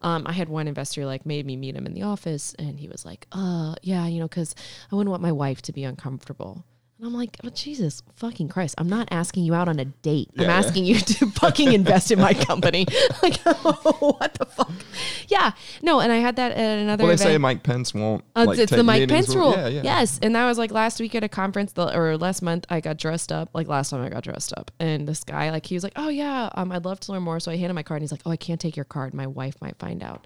Um, I had one investor like made me meet him in the office, and he was like, "Uh, yeah, you know, because I wouldn't want my wife to be uncomfortable." And I'm like, oh, Jesus fucking Christ. I'm not asking you out on a date. I'm Yeah, yeah. asking you [laughs] to fucking invest in my [laughs] company. [laughs] like, what the fuck? Yeah. No, and I had that at another well, they event. say Mike Pence won't. Uh, like, it's the Mike Pence rule. Yeah, yeah. Yes, and that was like last week at a conference, the, or last month. I got dressed up. Like last time, I got dressed up, and this guy, like, he was like, "Oh yeah, um, I'd love to learn more." So I handed him my card, and he's like, "Oh, I can't take your card. My wife might find out."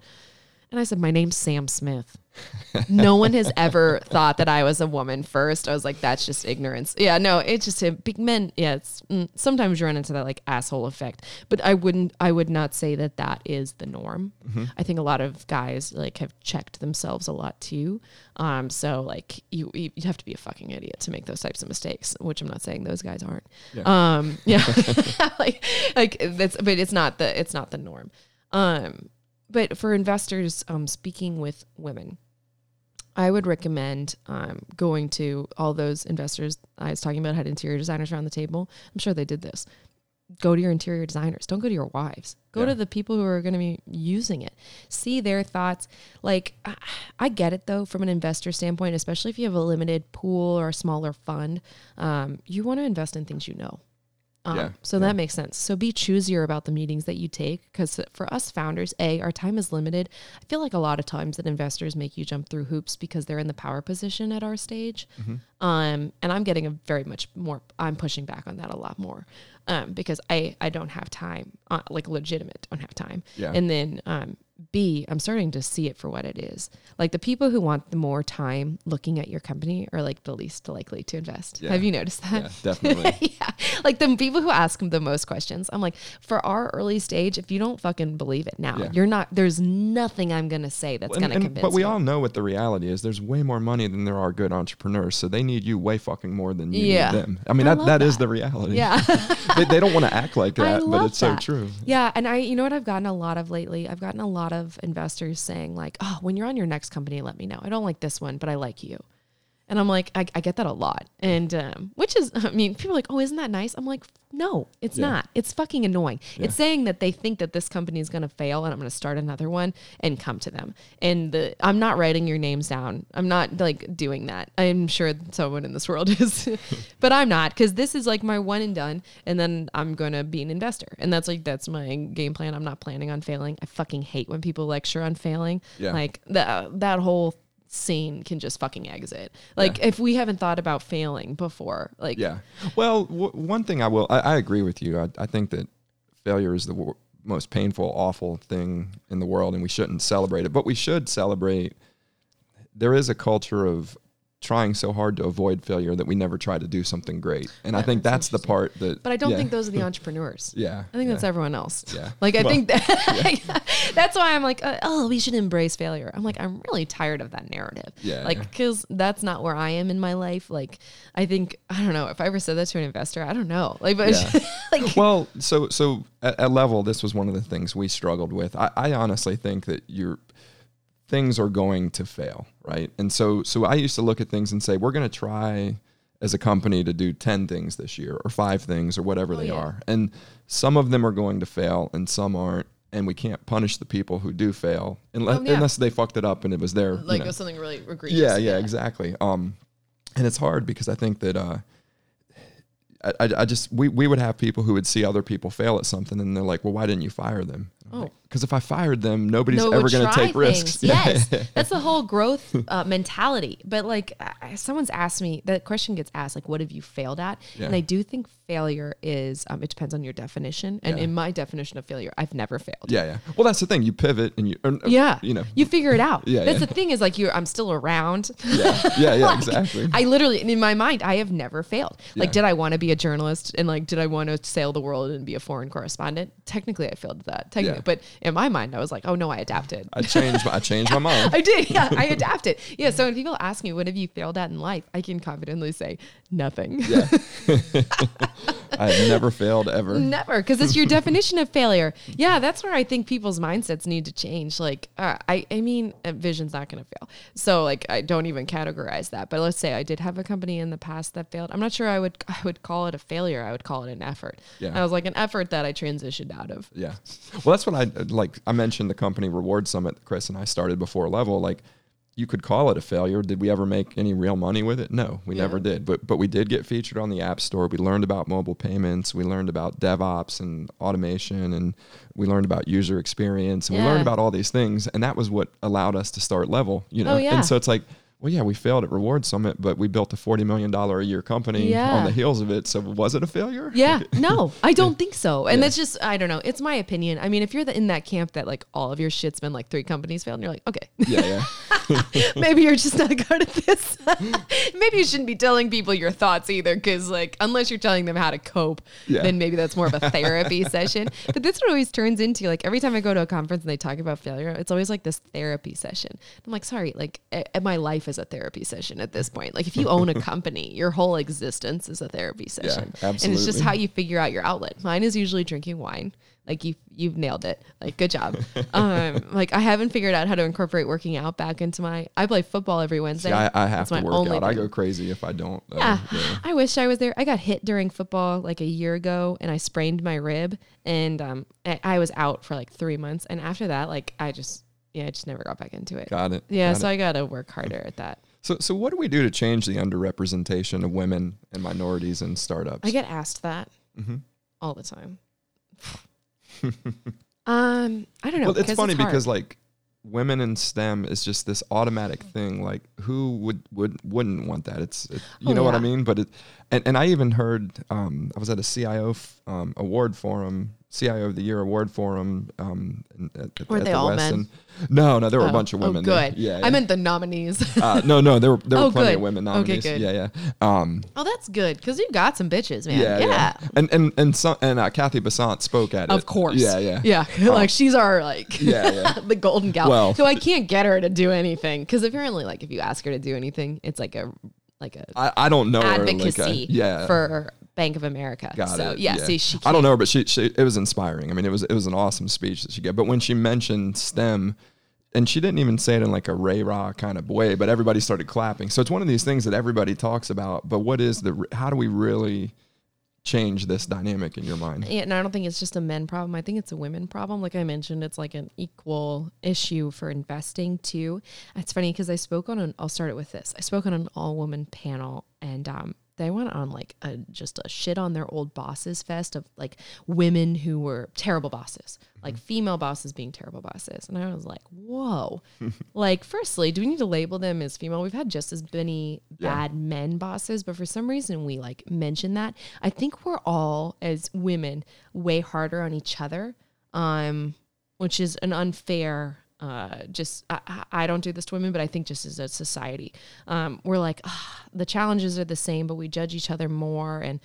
And I said, "My name's Sam Smith." no one has ever thought that I was a woman first. I was like, "That's just ignorance." Yeah, no, it's just a big men. Yeah, it's mm, sometimes you run into that like asshole effect, but I wouldn't. I would not say that that is the norm. I think a lot of guys like have checked themselves a lot too. Um, so like you you have to be a fucking idiot to make those types of mistakes, which I'm not saying those guys aren't. Um, yeah, [laughs] [laughs] like like that's but it's not the it's not the norm. Um, but for investors, um, speaking with women, I would recommend um, going to all those investors I was talking about had interior designers around the table. I'm sure they did this. Go to your interior designers. Don't go to your wives. Go Yeah. to the people who are going to be using it. See their thoughts. Like, I- I get it though, from an investor standpoint, especially if you have a limited pool or a smaller fund. Um, you want to invest in things you know. Um, Yeah, So that makes sense. So be choosier about the meetings that you take because for us founders, A, our time is limited. I feel like a lot of times that investors make you jump through hoops because they're in the power position at our stage. Um, and I'm getting a very much more, I'm pushing back on that a lot more um, because I, I don't have time, uh, like legitimate, don't have time. Yeah. And then um, B, I'm starting to see it for what it is. Like the people who want the more time looking at your company are like the least likely to invest. Yeah. Have you noticed that? Yeah, definitely. [laughs] yeah. Like the people who ask them the most questions, I'm like, for our early stage, if you don't fucking believe it now, Yeah. you're not, there's nothing I'm going to say that's And- going to convince but we you. all know what the reality is. There's way more money than there are good entrepreneurs, so they need you way fucking more than you Yeah. need them. I mean, I that love that is the reality. yeah. [laughs] they, they don't want to act like [laughs] that, but it's so true. Yeah, and I, you know what I've gotten a lot of lately. I've gotten a lot of investors saying like, "Oh, when you're on your next company, let me know. I don't like this one, but I like you." And I'm like, I, I get that a lot, and um, which is, [laughs] I mean, people are like, "Oh, isn't that nice?" I'm like, no, it's Yeah. not. It's fucking annoying. It's saying that they think that this company is going to fail, and I'm going to start another one and come to them. And the, I'm not writing your names down. I'm not like doing that. I'm sure someone in this world [laughs] is, but I'm not because this is like my one and done. And then I'm going to be an investor, and that's like that's my game plan. I'm not planning on failing. I fucking hate when people lecture on failing. Yeah. Like that that whole scene can just fucking exit. Like if we haven't thought about failing before, like Yeah. Well, w- one thing I will, I, I agree with you. I, I think that failure is the wor- most painful, awful thing in the world, and we shouldn't celebrate it. But we should celebrate. There is a culture of trying so hard to avoid failure that we never try to do something great. And I think that's that's the part that. But I don't yeah, think those are the [laughs] entrepreneurs. Yeah. I think that's everyone else. Yeah. [laughs] Like I Well, think that [laughs] that's why I'm like, uh, oh, we should embrace failure. I'm like, I'm really tired of that narrative. Yeah, Like, yeah. because that's not where I am in my life. Like, I think I don't know if I ever said that to an investor. I don't know. Like, but Yeah. like, well, so so at, at level, this was one of the things we struggled with. I, I honestly think that your things are going to fail, right? And so so I used to look at things and say, we're going to try as a company to do 10 things this year or five things or whatever they Oh, yeah. are. And some of them are going to fail and some aren't. And we can't punish the people who do fail unless, Oh, yeah. unless they fucked it up and it was their you like know, it was something really egregious. yeah, yeah, exactly. Um, and it's hard because I think that uh, I, I, I just we we would have people who would see other people fail at something and they're like, well, why didn't you fire them? Oh. because if I fired them, nobody's no, ever going to take risks. things. [laughs] Yes, that's the whole growth [laughs] uh, mentality. But like, I- someone's asked me that question gets asked, like, what have you failed at? Yeah. And I do think failure is. Um, it depends on your definition. And Yeah. in my definition of failure, I've never failed. yeah, yeah. Well, that's the thing. You pivot and you, or, Yeah, you know, you figure it out. [laughs] Yeah, that's yeah. the thing is like you. I'm still around. yeah, yeah, yeah, Like, exactly. I literally, in my mind, I have never failed. Like, did I want to be a journalist and like, did I want to sail the world and be a foreign correspondent? Technically, I failed that. Technically, But in my mind, I was like, oh no, I adapted. I changed. My, I changed my mind. [laughs] I did. Yeah, I adapted. Yeah. So when people ask me, what have you failed at in life? I can confidently say nothing. Yeah, [laughs] I have never failed ever. Never, because it's your definition of failure. Yeah, that's where I think people's mindsets need to change. Like, uh, I, I mean, uh, Vishion's not going to fail. So, like, I don't even categorize that. But let's say I did have a company in the past that failed. I'm not sure I would, [laughs] I would call it a failure. I would call it an effort. Yeah. I was like an effort that I transitioned out of. Yeah. Well, that's what I like. I mentioned the company reward summit that Chris and I started before level. Like, you could call it a failure. Did we ever make any real money with it? No, we Yeah. never did. But but we did get featured on the App Store. We learned about mobile payments. We learned about DevOps and automation, and we learned about user experience, and we learned about all these things. And that was what allowed us to start level. You oh, know. Oh, yeah. And so it's like. Well, yeah, we failed at Reward Summit, but we built a forty million dollar a year company Yeah. on the heels of it. So was it a failure? Yeah, [laughs] no, I don't think so. And Yeah. that's just, I don't know. It's my opinion. I mean, if you're the, in that camp that like all of your shit's been like three companies failed, and you're like, okay, Yeah, yeah. [laughs] [laughs] maybe you're just not good at this. maybe you shouldn't be telling people your thoughts either, because like unless you're telling them how to cope, Yeah. then maybe that's more of a therapy session. But that's what always turns into. Like every time I go to a conference and they talk about failure, it's always like this therapy session. I'm like, sorry, like at my life is a therapy session at this point. Like if you own a [laughs] company, your whole existence is a therapy session, and it's just how you figure out your outlet. Mine is usually drinking wine. Like you, you've nailed it. Like good job. [laughs] um, like I haven't figured out how to incorporate working out back into my. I play football every Wednesday. See, I, I have That's to my work out. I go crazy if I don't. uh, Yeah, yeah. I wish I was there. I got hit during football like a year ago, and I sprained my rib, and um, I, I was out for like three months. And after that, like I just, yeah, I just never got back into it. Got it. yeah, got so it. I got to work harder at that. so so what do we do to change the underrepresentation of women and minorities in startups? I get asked that Mhm. all the time. [laughs] um, I don't know. well, it's funny hard. because like women in STEM is just this automatic thing. Like who would would wouldn't want that? It's it, you Oh, know what I mean. But it and, and I even heard um, I was at a CIO f- um, award forum. CIO of the Year award forum. Um, at, at, Weren't at they the all Westin. men? No, no, there were Oh, a bunch of women. Oh, there. good. Yeah, I meant the nominees. uh, no, no, there were there were [laughs] Oh, plenty good. of women Okay, nominees. good. Yeah, yeah. Um, oh, that's good because you got some bitches, man. yeah, Yeah, yeah, And and and some and uh, Cathy Bessant spoke at it. of course. Yeah, yeah, yeah. [laughs] like she's our like Yeah, yeah. [laughs] the golden gal. Well- so I can't get her to do anything because apparently, like if you ask her to do anything, it's like a like a I, I don't know her. advocacy Like a, yeah, for Bank of America. Got so it. yeah, see, she I don't know her, but she, she it was inspiring. I mean, it was it was an awesome speech that she gave. But when she mentioned STEM, and she didn't even say it in like a Ray Ra kind of way, but everybody started clapping. So it's one of these things that everybody talks about. But what is the? How do we really change this dynamic in your mind? Yeah, and I don't think it's just a men problem. I think it's a women problem. Like I mentioned, it's like an equal issue for investing too. It's funny because I spoke on an. I'll start it with this. I spoke on an all woman panel, and um, they went on like a just a shit on their old bosses fest of like women who were terrible bosses, like female bosses being terrible bosses, and I was like, whoa. [laughs] like, firstly, do we need to label them as female? We've had just as many Yeah. bad men bosses, but for some reason we like mention that. I think we're all as women way harder on each other, um, which is an unfair uh, just I, I- don't do this to women, but I think just as a society, um, we're like ah, the challenges are the same, but we judge each other more, and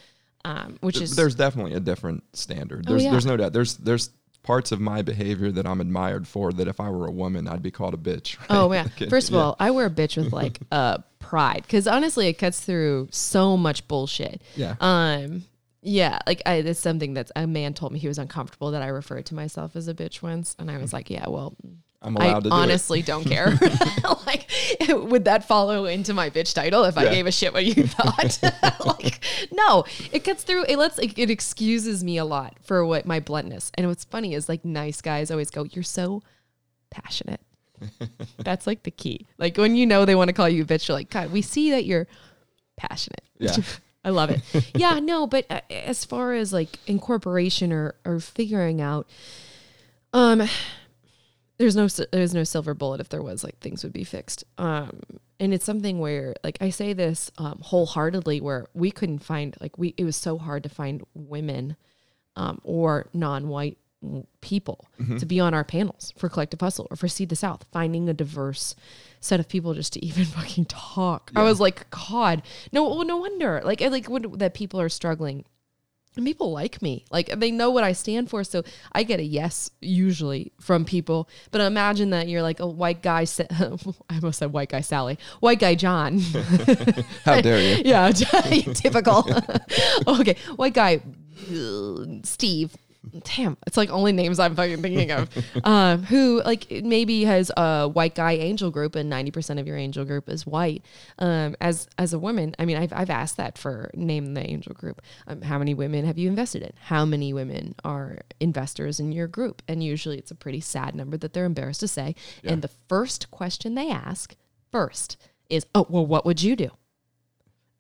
um, which is there's definitely a different standard. Oh, There's yeah. there's no doubt. There's there's parts of my behavior that I'm admired for that if I were a woman I'd be called a bitch. [laughs] right? Oh man! Like First of yeah. all, I wear a bitch with like [laughs] uh pride because honestly, it cuts through so much bullshit. Yeah. Um. Yeah, like I, it's something that a man told me he was uncomfortable that I referred to myself as a bitch once, and I was like, yeah, well, I'm I allowed to do honestly don't care. [laughs] [laughs] like, would that follow into my bitch title if I gave a shit what you [laughs] thought? like, no, it cuts through. It lets it, it excuses me a lot for what my bluntness. And what's funny is like nice guys always go, "You're so passionate." That's like the key. Like when you know they want to call you a bitch, you're like, God, we see that you're passionate. Yeah. I love it. yeah, no, but uh, as far as like incorporation or or figuring out, um, there's no there's no silver bullet. If there was, like things would be fixed. Um, and it's something where like I say this um, wholeheartedly, where we couldn't find like we it was so hard to find women, um, or non-white people to be on our panels for collective hustle or for Seed the South finding a diverse set of people just to [laughs] even fucking talk i was like god no well, no wonder like I like when, that people are struggling and people like me like they know what i stand for so i get a yes usually from people but imagine that you're like a white guy Sa- [laughs] i almost said white guy sally white guy john [laughs] How dare you? [laughs] yeah, typical. okay, white guy, uh, Steve. Damn, it's like only names I'm fucking thinking of. um, [laughs] who like maybe has a white guy angel group, and ninety percent of your angel group is white. Um, as as a woman, I mean, I've I've asked that for name the angel group. Um, how many women have you invested in? How many women are investors in your group? And usually, it's a pretty sad number that they're embarrassed to say. And the first question they ask first is, "Oh, well, what would you do?"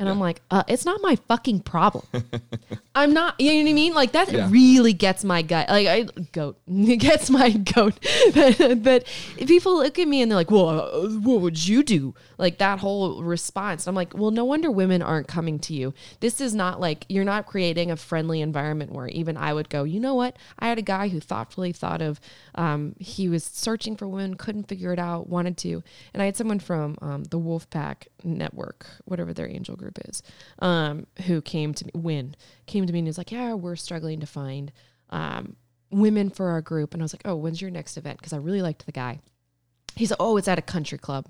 And I'm like, uh, it's not my fucking problem. [laughs] I'm not, you know what I mean? Like that Yeah. really gets my gut. Like I goat [laughs] it gets my goat. [laughs] but, but people look at me and they're like, well, uh, what would you do? Like that whole response. I'm like, well, no wonder women aren't coming to you. This is not like you're not creating a friendly environment where even I would go, you know what? I had a guy who thoughtfully thought of, um, he was searching for women, couldn't figure it out, wanted to. And I had someone from um, the Wolfpack Network, whatever their angel group is, um, who came to me, when came to me and was like, yeah, we're struggling to find um, women for our group. And I was like, oh, when's your next event? Because I really liked the guy. He's like, oh, it's at a country club.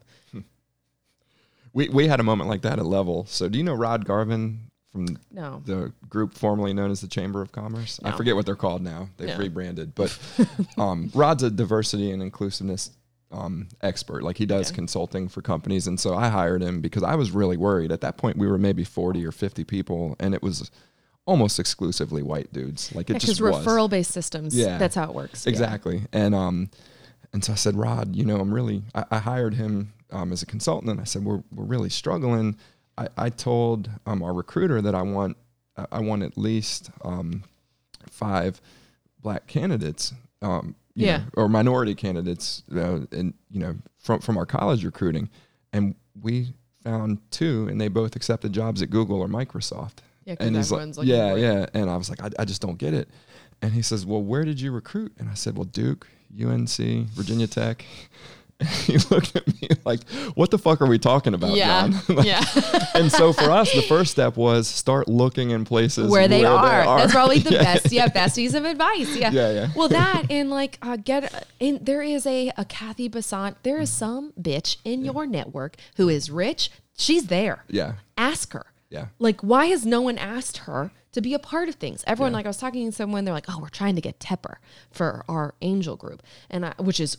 We we had a moment like that at level. So do you know Rod Garvin from No. the group formerly known as the Chamber of Commerce? I forget what they're called now. They've No. rebranded. But [laughs] um, Rod's a diversity and inclusiveness um, expert. Like he does Okay. consulting for companies. And so I hired him because I was really worried. At that point, we were maybe 40 or 50 people, and it was almost exclusively white dudes. Like it Because just referral based systems, Yeah. that's how it works. Yeah. Exactly. And um, and so I said, Rod, you know, I'm really. I, I hired him um, as a consultant, and I said, we're we're really struggling. I, I told um, our recruiter that I want I- want at least um, five black candidates. Um, Yeah. know, or minority candidates, uh, and you know, from from our college recruiting, and we found two, and they both accepted jobs at Google or Microsoft. Yeah, and he's like, yeah, yeah. And I was like, I, I just don't get it. And he says, Well, where did you recruit? And I said, Well, Duke, UNC, Virginia Tech. [laughs] He looked at me like, What the fuck are we talking about, Yeah. John? [laughs] Like, yeah. [laughs] and so for us, the first step was start looking in places where they, are. That's probably the Yeah. best. Yeah, besties of advice. Yeah. Yeah, yeah. Well, that and like uh, get and there is a a Cathy Bessant. There is some bitch in your network who is rich. She's there. Yeah. Ask her. Yeah. Like, why has no one asked her to be a part of things? Everyone, Yeah. like, I was talking to someone, they're like, oh, we're trying to get Tepper for our angel group, and I, which is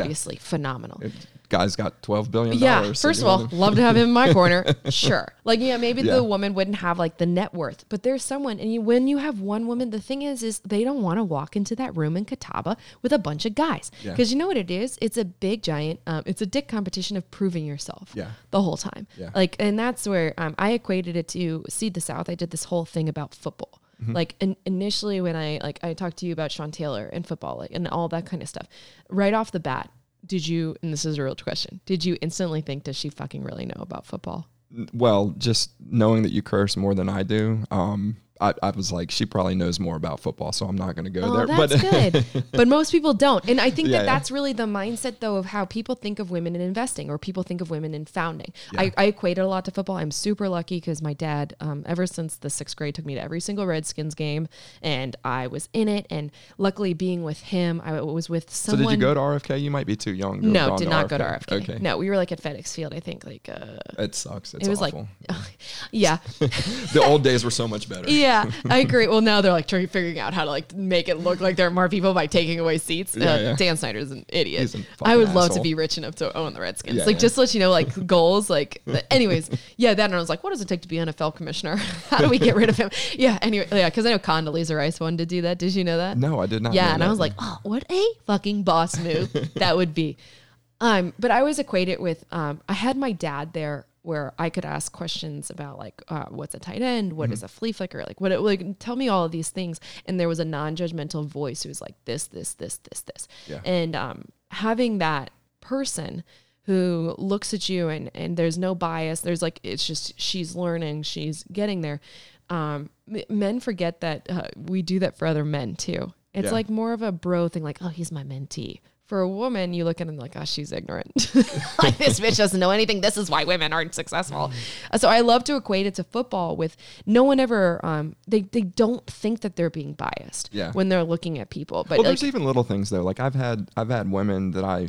obviously phenomenal. It- guy's got $12 billion. Yeah. First of all, love to have him in my corner. [laughs] [laughs] Sure. Like, yeah, maybe Yeah. the woman wouldn't have like the net worth, but there's someone, and you, when you have one woman, the thing is, is they don't want to walk into that room in Catawba with a bunch of guys Yeah. because you know what it is? It's a big giant. Um, it's a dick competition of proving yourself. Yeah. The whole time. Yeah. Like, and that's where um, I equated it to Seed the South. I did this whole thing about football. Mm-hmm. Like in, initially, when I like I talked to you about Sean Taylor and football, like and all that kind of stuff, right off the bat, did you? And this is a real question. Did you instantly think, does she fucking really know about football? well, just knowing that you curse more than I do, um, I, I was like, she probably knows more about football, so I'm not going to go Oh, there. that's but [laughs] good. But most people don't. And I think Yeah, that yeah. that's really the mindset, though, of how people think of women in investing or people think of women in founding. Yeah. I, I equate it a lot to football. I'm super lucky because my dad, um, ever since the sixth grade, took me to every single Redskins game and I was in it. And luckily, being with him, I was with someone. so did you go to RFK? You might be too young. To No, did not go to RFK. Okay, No, we were like at FedEx Field, I think. Like, uh, it sucks. It's it was awful. like, [laughs] yeah. [laughs] the old days were so much better. yeah, I agree. Well, now they're like trying figuring out how to like make it look like there are more people by taking away seats. Yeah, uh, yeah. Dan Snyder's an idiot. I would love to be rich enough to own the Redskins. Yeah, like yeah. just to let you know, like [laughs] goals. Like, anyways, yeah. That and I was like, what does it take to be NFL commissioner? [laughs] how do we get rid of him? Yeah. Anyway, yeah, because I know Condoleezza Rice wanted to do that. Did you know that? No, I did not. Yeah, and I was like, oh, what a fucking boss move [laughs] that would be. Um, but I always equate it with um, I had my dad there where I could ask questions about like uh, what's a tight end, What Mm-hmm. is a flea flicker, like what it, like tell me all of these things, and there was a non-judgmental voice who was like this, this, this, this, this, Yeah. and um, having that person who looks at you and and there's no bias, there's like it's just she's learning, she's getting there. Um, m- men forget that uh, we do that for other men too. It's Yeah. like more of a bro thing, like, oh, he's my mentee. For a woman, you look at them like, oh, she's ignorant. [laughs] like, this bitch doesn't know anything. This is why women aren't successful. Uh, So I love to equate it to football with no one ever, um, they, they don't think that they're being biased Yeah. when they're looking at people. But well, like, there's even little things though. Like I've had I've had women that I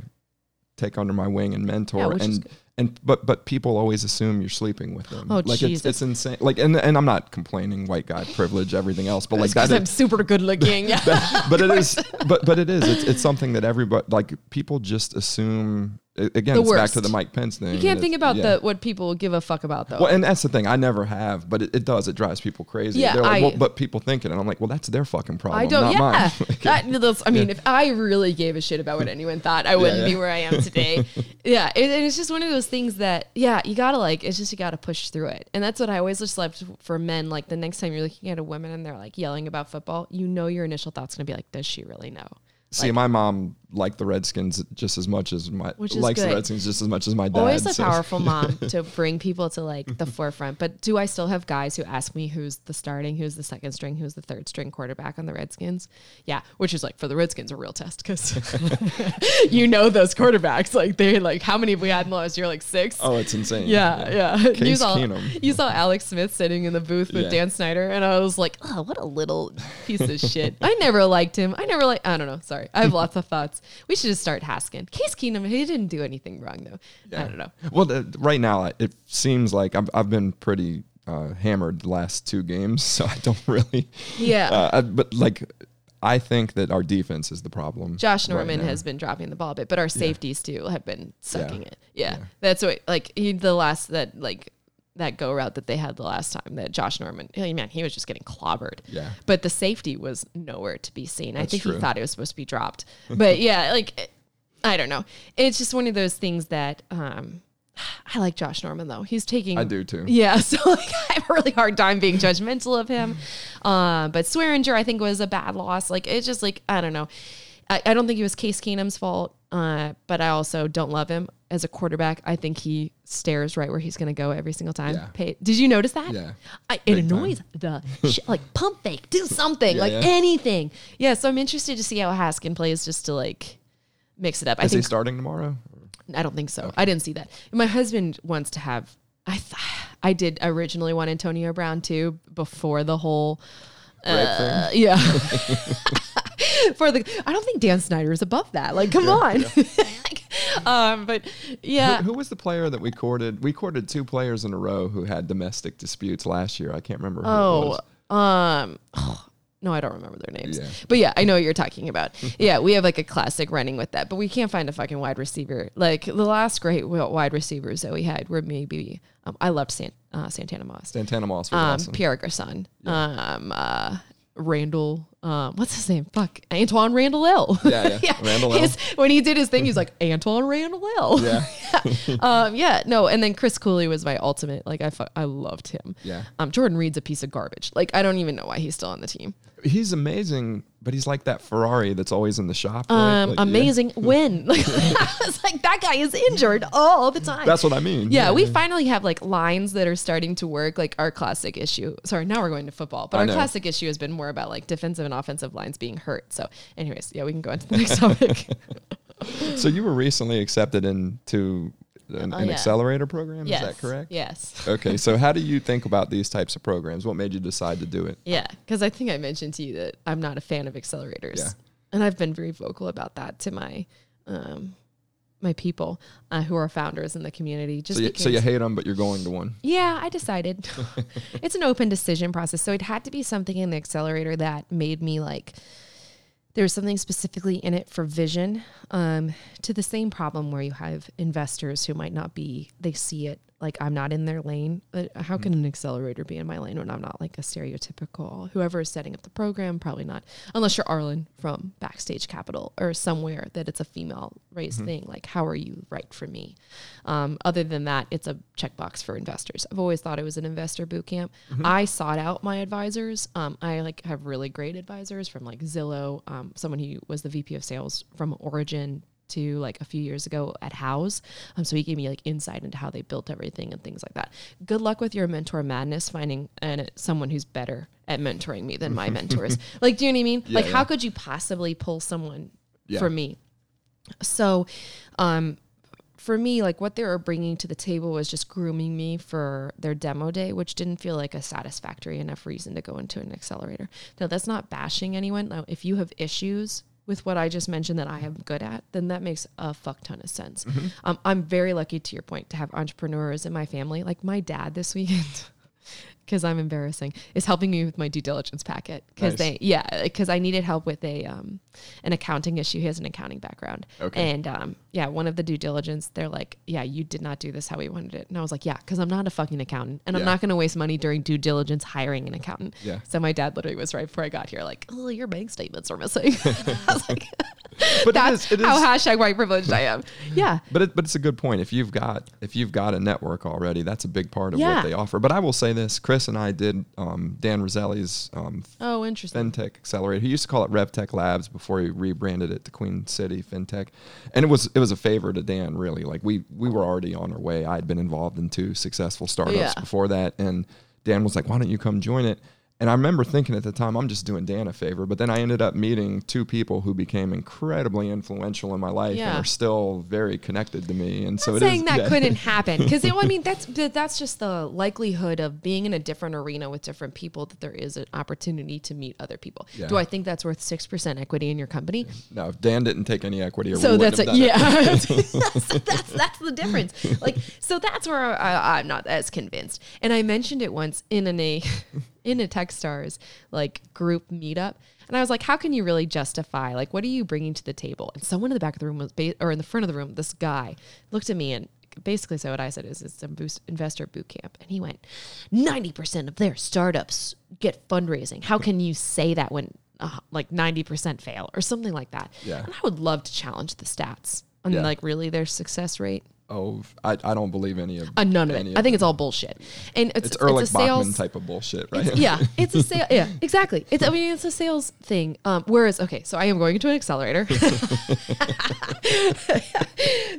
take under my wing and mentor, Yeah, and and but but people always assume you're sleeping with them. Oh, like Jesus. it's it's insane. Like and and I'm not complaining white guy privilege, everything else, but like because that. I'm is- super good looking. [laughs] Yeah. but it [laughs] is but but it is it's, it's something that everybody like people just assume again The it's back to the mike pence thing You can't think about yeah. the what people give a fuck about though. well, and that's the thing. I never have, but it, it does. It drives people crazy. Yeah, They're like, I- well, but people think it, and I'm like, well, that's their fucking problem. I don't. not Yeah, [laughs] that, I mean, if I really gave a shit about what anyone thought, I wouldn't yeah. be where I am today. [laughs] yeah, it, it's just one of those things that, yeah, you gotta like. It's just you gotta push through it, and that's what I always just love for men. Like the next time you're looking at a woman and they're like yelling about football, you know your initial thought's gonna be like, does she really know? See, my mom liked the Redskins just as much as my Which is likes the. Redskins just as much as my dad. Always a so- powerful [laughs] mom to bring people to like the forefront. But do I still have guys who ask me who's the starting, who's the second string, who's the third string quarterback on the Redskins? Yeah, which is like for the Redskins a real test because [laughs] [laughs] you know those quarterbacks. Like they like how many have we had in the last year? Like six. Oh, it's insane. Yeah, yeah. you saw Keenum. you saw Alex Smith sitting in the booth with Yeah. Dan Snyder, and I was like, oh, what a little piece of shit. I never liked him. I never like. I don't know. Sorry, I have lots of thoughts. We should just start Haskin. Case Keenum, he didn't do anything wrong though. I don't know. Well, the, right now it seems like I've I've been pretty uh, hammered the last two games, [laughs] so I don't really. Yeah. Uh, I- but like, I think that our defense is the problem. Josh Norman now. has been dropping the ball a bit, but our safeties too have been sucking Yeah. it. Yeah, Yeah. that's what like he, the last that like that go route that they had the last time that Josh Norman, man, he was just getting clobbered. Yeah. but the safety was nowhere to be seen. I That's think he thought it was supposed to be dropped, but yeah, [laughs] like I don't know. It's just one of those things that um, I like Josh Norman though. He's taking. I do too. Yeah, [laughs] so like I have a really hard time being judgmental of him. Uh, but Swearinger, I think, was a bad loss. Like it's just like I don't know. I, I don't think it was Case Keenum's fault, uh, but I also don't love him as a quarterback. I think he stares right where he's going to go every single time. Yeah. Pay, did you notice that? Yeah. I, it Big time. annoys the [laughs] shit. Like pump fake, do [laughs] something, Yeah, like yeah. anything. Yeah, so I'm interested to see how Haskin plays, just to like mix it up. I Is he think starting tomorrow? I don't think so. I didn't see that. My husband wants to have. I th- I did originally want Antonio Brown too before the whole. Red Uh, yeah. [laughs] [laughs] For the, I don't think Dan Snyder is above that. Like, come on. [laughs] Like, um, but yeah, Who, who was the player that we courted? We courted two players in a row who had domestic disputes last year. I can't remember who it Oh, was. um, no, I don't remember their names. Yeah. But yeah, I know what you're talking about. [laughs] yeah, we have like a classic running with that, but we can't find a fucking wide receiver. Like the last great wide receivers that we had were maybe um, I loved Sant, uh, Santana Moss, Santana Moss was um, awesome. Pierre Garcon, um, uh, Randall. Um, what's his name? Fuck, Antwaan Randle El. Yeah, yeah. [laughs] Randle El. His, when he did his thing, he's like Antwaan Randle El. [laughs] Yeah. um, yeah, no. And then Chris Cooley was my ultimate. Like I, fu- I loved him. Yeah. Um, Jordan Reed's a piece of garbage. Like I don't even know why he's still on the team. He's amazing, but he's like that Ferrari that's always in the shop. right? Um, Like, yeah. amazing win. Like I was like, that guy is injured all the time. That's what I mean. yeah, we finally have like lines that are starting to work. Like our classic issue. Sorry, now we're going to football, but I our know. classic issue has been more about like defensive and offensive lines being hurt. So, anyways, yeah, we can go into the next [laughs] topic. So you were recently accepted into an, Oh, an yeah. accelerator program. yes. Is that correct? Yes. Okay. So how do you think about these types of programs? What made you decide to do it? Yeah, because I think I mentioned to you that I'm not a fan of accelerators, Yeah. and I've been very vocal about that to my um, my people uh, who are founders in the community. Just So you, because, so you hate them, but you're going to one. yeah, I decided [laughs] it's an open decision process, so it had to be something in the accelerator that made me like. There's something specifically in it for Vishion um, to the same problem where you have investors who might not be, they see it like I'm not in their lane. How can an accelerator be in my lane when I'm not like a stereotypical, whoever is setting up the program, probably not, unless you're Arlan from Backstage Capital or somewhere that it's a female raised thing. Like, how are you right for me? Um, other than that, it's a checkbox for investors. I've always thought it was an investor boot camp. I sought out my advisors. Um, I like have really great advisors from like Zillow, um, someone who was the VP of sales from Origin to like a few years ago at Houzz. Um, so he gave me like insight into how they built everything and things like that. Good luck with your mentor madness, finding and someone who's better at mentoring me than my [laughs] mentors. like, do you know what I mean? Yeah, like, yeah. how could you possibly pull someone Yeah. from me? So, um, for me, like what they were bringing to the table was just grooming me for their demo day, which didn't feel like a satisfactory enough reason to go into an accelerator. Now, that's not bashing anyone. Now, if you have issues with what I just mentioned that I am good at, then that makes a fuck ton of sense. Um, I'm very lucky, to your point, to have entrepreneurs in my family. Like my dad this weekend. [laughs] Because I'm embarrassing, is helping me with my due diligence packet. Because Nice. they, yeah, because I needed help with a um, an accounting issue. He has an accounting background, Okay. and um, yeah, one of the due diligence, they're like, yeah, you did not do this how we wanted it. And I was like, yeah, because I'm not a fucking accountant. And I'm not going to waste money during due diligence hiring an accountant. Yeah. So my dad literally was right before I got here, like, oh, your bank statements are missing. [laughs] I was [laughs] like, But that's is- it how is- hashtag white privileged I am. [laughs] Yeah. But it, but it's a good point. If you've got if you've got a network already, that's a big part of Yeah. what they offer. But I will say this: Chris and I did um, Dan Roselli's um, Oh, interesting. FinTech Accelerator. He used to call it RevTech Labs before he rebranded it to Queen City FinTech, and it was it was a favor to Dan. Really, like we we were already on our way. I had been involved in two successful startups Yeah. before that, and Dan was like, "Why don't you come join it?" And I remember thinking at the time, I'm just doing Dan a favor. But then I ended up meeting two people who became incredibly influential in my life Yeah. and are still very connected to me. And so not it is saying that yeah. couldn't happen because [laughs] I mean that's that's just the likelihood of being in a different arena with different people that there is an opportunity to meet other people. Yeah. Do I think that's worth six percent equity in your company? No, if Dan didn't take any equity. Or So that's a, yeah. [laughs] [laughs] so that's that's the difference. Like so that's where I, I'm not as convinced. And I mentioned it once in an a in a Techstars like group meetup. And I was like, how can you really justify like what are you bringing to the table? And someone in the back of the room was ba- or in the front of the room, this guy looked at me and basically said what I said is it's a boost investor boot camp. And he went, 90% of their startups get fundraising. How can you say that when uh, like 90% fail or something like that? Yeah. And I would love to challenge the stats on Yeah. like really their success rate. Oh, I, I don't believe any of Uh, none of any it. I think it's all bullshit. And it's, it's it's, Erlich a sales. Bachman type of bullshit, right? It's- yeah, [laughs] it's a sale. Yeah, exactly. It's I mean it's a sales thing. Um, whereas okay, so I am going into an accelerator. [laughs]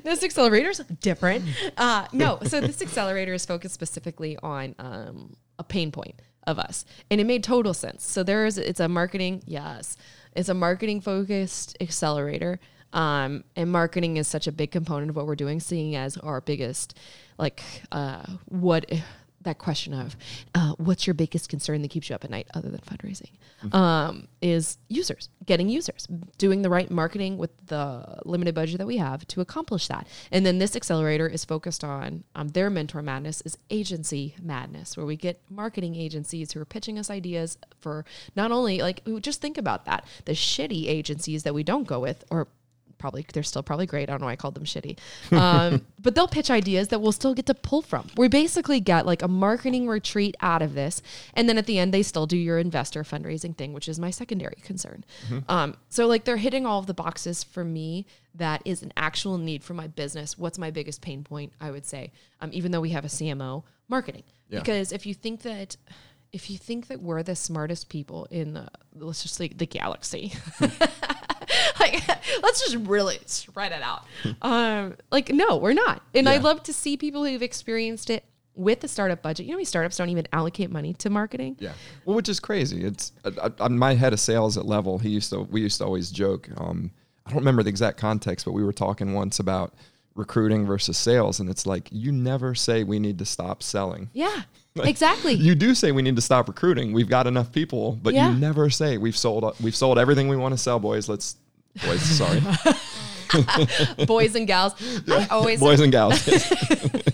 this accelerator is different. Uh, no, so this accelerator is focused specifically on um, a pain point of us, and it made total sense. So there is it's a marketing yes, it's a marketing focused accelerator. Um, and marketing is such a big component of what we're doing, seeing as our biggest, like, uh, what that question of uh, what's your biggest concern that keeps you up at night other than fundraising? Um, is users getting users doing the right marketing with the limited budget that we have to accomplish that. And then this accelerator is focused on um, their mentor madness is agency madness where we get marketing agencies who are pitching us ideas for not only like just think about that. The shitty agencies that we don't go with or probably they're still probably great. I don't know why I called them shitty. Um, [laughs] but they'll pitch ideas that we'll still get to pull from. We basically get like a marketing retreat out of this, and then at the end they still do your investor fundraising thing, which is my secondary concern. Um, so like they're hitting all of the boxes for me. That is an actual need for my business. What's my biggest pain point? I would say, um, even though we have a CMO, marketing. Yeah. Because if you think that if you think that we're the smartest people in the let's just say the galaxy [laughs] [laughs] like let's just really spread it out um like no we're not and i love to see people who've experienced it with the startup budget you know how many startups don't even allocate money to marketing Yeah. Well, which is crazy. It's I, I, my head of sales at Level. He used to. We used to always joke. Um, I don't remember the exact context, but we were talking once about recruiting versus sales, and it's like you never say we need to stop selling. yeah [laughs] exactly You do say we need to stop recruiting. We've got enough people, but Yeah. you never say we've sold. We've sold everything we want to sell, boys. Let's. Boys, sorry, [laughs] boys and gals. I always boys and gals. [laughs]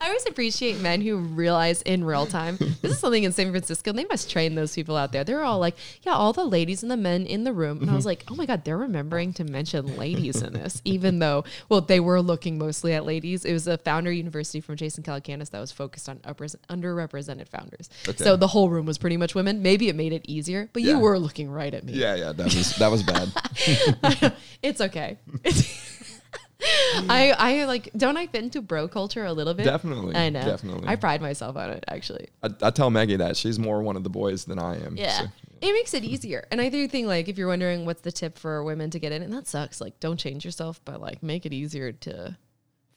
I always appreciate men who realize in real time. This is something in San Francisco. They must train those people out there. They're all like, yeah, all the ladies and the men in the room. And I was mm-hmm. like, oh my God, they're remembering to mention ladies in this, even though, well, they were looking mostly at ladies. It was a founder university from Jason Calacanis that was focused on underrepresented founders. Okay. So the whole room was pretty much women. Maybe it made it easier, but Yeah. you were looking right at me. yeah, yeah, that was that was bad. [laughs] It's okay. [laughs] [laughs] I I like don't I fit into bro culture a little bit? Definitely, I know. definitely. I pride myself on it actually. I, I tell Maggie that she's more one of the boys than I am. Yeah. so- It makes it easier. And I do think like if you're wondering what's the tip for women to get in, and that sucks, like don't change yourself, but like make it easier to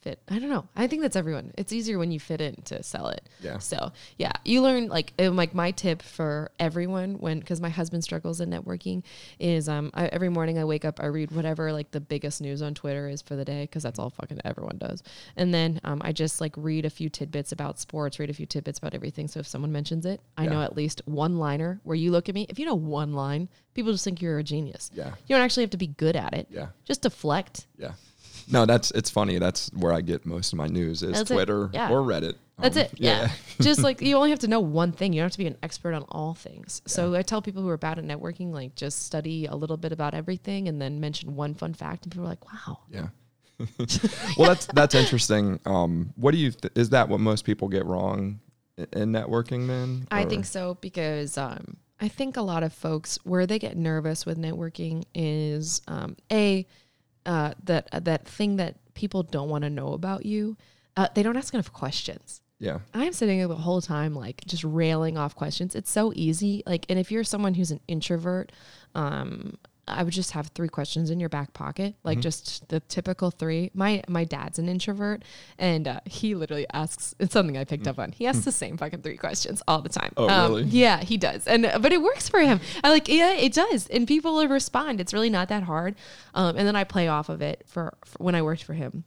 fit. I don't know. I think that's everyone. It's easier when you fit in to sell it. Yeah. So yeah, you learn like like my tip for everyone when because my husband struggles in networking is um I, every morning I wake up I read whatever like the biggest news on Twitter is for the day because that's all fucking everyone does, and then um I just like read a few tidbits about sports, read a few tidbits about everything. So if someone mentions it, I Yeah. know at least one liner where you look at me. If you know one line, people just think you're a genius. Yeah. You don't actually have to be good at it. Yeah. Just deflect. Yeah. No, that's it's funny. That's where I get most of my news is That's it. Twitter Yeah. or Reddit. That's Um, it. Yeah. [laughs] just like [laughs] you only have to know one thing. You don't have to be an expert on all things. So I tell people who are bad at networking, like just study a little bit about everything and then mention one fun fact. And people are like, wow. Yeah. [laughs] well, that's that's interesting. Um, what do you th- is that what most people get wrong i- in networking? Then I Or- think so because um, I think a lot of folks where they get nervous with networking is um, a uh, that uh, that thing that people don't want to know about you. Uh, they don't ask enough questions. Yeah. I'm sitting there the whole time, like just railing off questions. It's so easy. Like, and if you're someone who's an introvert, um, I would just have three questions in your back pocket, like Mm-hmm. just the typical three. My my dad's an introvert, and uh, he literally asks. It's something I picked up on. He asks the same fucking three questions all the time. Oh, Um, really? yeah, he does, and but it works for him. I like, yeah, it does, and people respond. It's really not that hard. Um, and then I play off of it for, for when I worked for him.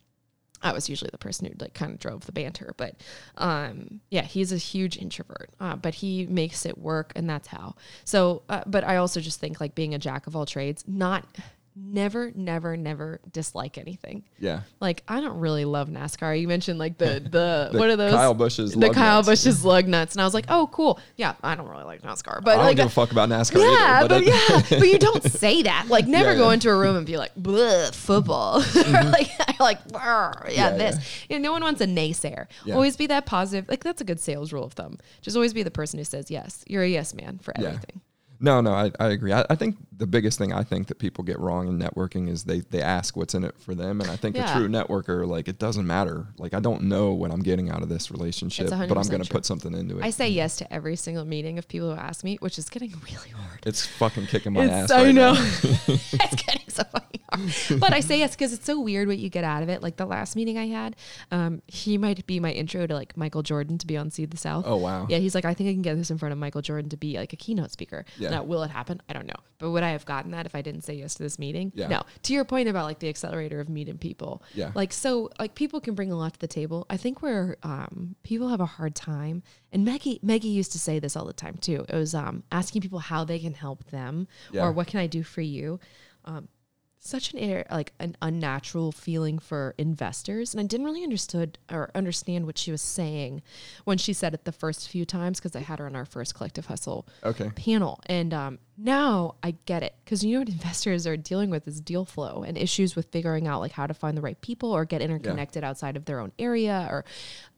I was usually the person who like kind of drove the banter, but um, yeah, he's a huge introvert, uh, but he makes it work, and that's how. So, uh, but I also just think like being a jack of all trades, not never, never, never dislike anything. Yeah. Like I don't really love NASCAR. You mentioned like the [laughs] the, The what are those? Kyle Busch's the Kyle nuts. Busch's lug nuts, and I was like, oh cool, yeah. I don't really like NASCAR, but I don't like give a fuck about NASCAR yeah, either. but, it- yeah, [laughs] but you don't say that. Like, never Yeah, go yeah. into a room and be like, "Bleh, football," [laughs] mm-hmm. like, like, yeah, Yeah, this. yeah. You know, no one wants a naysayer. Always be that positive. Like, that's a good sales rule of thumb. Just always be the person who says yes. You're a yes man for everything. No, no, I, I agree. I, I think the biggest thing I think that people get wrong in networking is they, they ask what's in it for them. And I think Yeah. a true networker, like, it doesn't matter. Like, I don't know what I'm getting out of this relationship, but I'm going to put something into it. I say yes to every single meeting of people who ask me, which is getting really hard. it's fucking kicking my It's- ass. I right know. now. [laughs] [laughs] it's getting so fucking hard. But I say yes because it's so weird what you get out of it. Like the last meeting I had, um, he might be my intro to like Michael Jordan to be on Seed the South. Oh, wow. Yeah, he's like, I think I can get this in front of Michael Jordan to be like a keynote speaker. Yeah. Now, will it happen? I don't know. But would I have gotten that if I didn't say yes to this meeting? Yeah. No. To your point about like the accelerator of meeting people. Yeah. Like so, like people can bring a lot to the table. I think where um, people have a hard time, and Maggie Maggie used to say this all the time too. It was um, asking people how they can help them Yeah. or what can I do for you. Um, such an air like an unnatural feeling for investors. And i didn't really understood or understand what she was saying when she said it the first few times because i had her on our first collective hustle Okay. panel. And um, now i get it because you know what [laughs] investors are dealing with is deal flow and issues with figuring out like how to find the right people or get interconnected outside of their own area or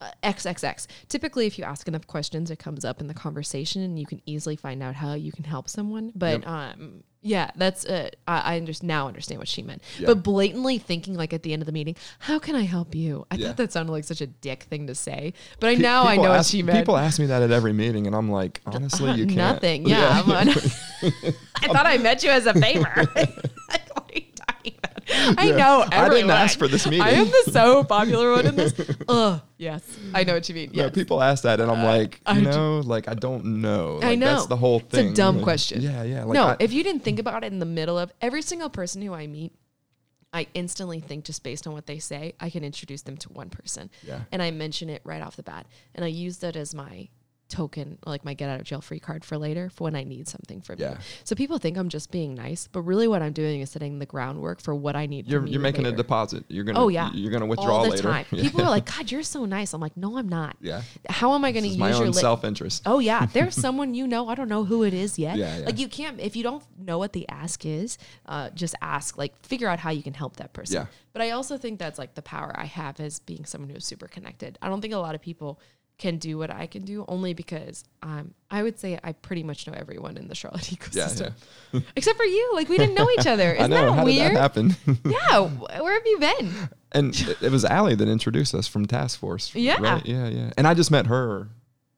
uh, xxx typically if you ask enough questions it comes up in the conversation and you can easily find out how you can help someone. But Yep. um yeah that's uh, I, I under- now understand what she meant Yeah. but blatantly thinking like at the end of the meeting how can i help you i Yeah. thought that sounded like such a dick thing to say but i now i People know ask, what she meant People ask me that at every meeting, and I'm like, honestly, you can't. Nothing. [laughs] Yeah. I'm on- [laughs] I thought I met you as a favor. [laughs] like, what are you talking about? [laughs] I Yeah. know. I didn't everyone. ask for this meeting. I am the so [laughs] popular one in this. [laughs] Ugh. Yes. I know what you mean. Yes. people ask that, and I'm uh, like, I you ju- know, like I don't know. I know. That's the whole thing. It's a dumb Like, question. Yeah, yeah. Like, no, I- if you didn't think about it in the middle of every single person who I meet, I instantly think just based on what they say, I can introduce them to one person. Yeah. And I mention it right off the bat. And I use that as my token, like my get out of jail free card for later for when I need something from Yeah. you. So people think I'm just being nice, but really what I'm doing is setting the groundwork for what I need you're you're making later. a deposit. You're gonna. Oh yeah, You're gonna withdraw all the later. time. [laughs] Yeah. People are like, [laughs] "God, you're so nice." I'm like, "No, I'm not. yeah. How am I going to This is use my your own li- self interest. Oh yeah, [laughs] there's someone you know. I don't know who it is yet. Yeah, yeah. Like you can't if you don't know what the ask is, uh, just ask. Like figure out how you can help that person. Yeah. But I also think that's like the power I have as being someone who's super connected. I don't think a lot of people can do what I can do only because um, I would say I pretty much know everyone in the Charlotte [laughs] ecosystem, yeah. [laughs] except for you. Like we didn't know each other. [laughs] Isn't know. that weird? that happen? yeah. Where have you been? and it, it was Allie that introduced us from Task Force. Yeah. Right? Yeah, yeah. And I just met her,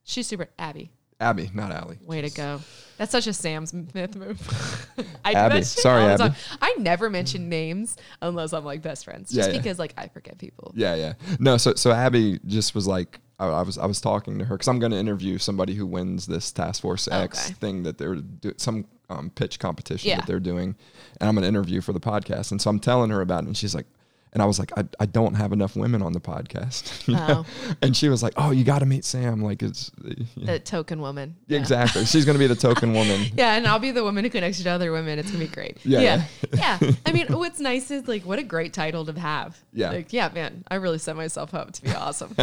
She's super Abby. Abby, not Allie. Way to go. That's such a Sam Smith move. I Abby. Sorry, Abby. I never mention names unless I'm like best friends. Just Yeah, yeah. because like I forget people. Yeah, yeah. No, so so Abby just was like, I, I was I was talking to her because I'm going to interview somebody who wins this Task Force X Okay. thing that they're do, some um, pitch competition Yeah. that they're doing, and I'm going to interview for the podcast. And so I'm telling her about it, and she's like, and I was like, I, I don't have enough women on the podcast. [laughs] you know? Oh. And she was like, Oh, you got to meet Sam. Like it's. The token woman. Yeah, exactly. She's going to be the token woman. [laughs] Yeah, and I'll be the woman who connects you to other women. It's gonna be great. Yeah, yeah, yeah. [laughs] I mean, what's nice is like, what a great title to have. Yeah. like, yeah, man. I really set myself up to be awesome.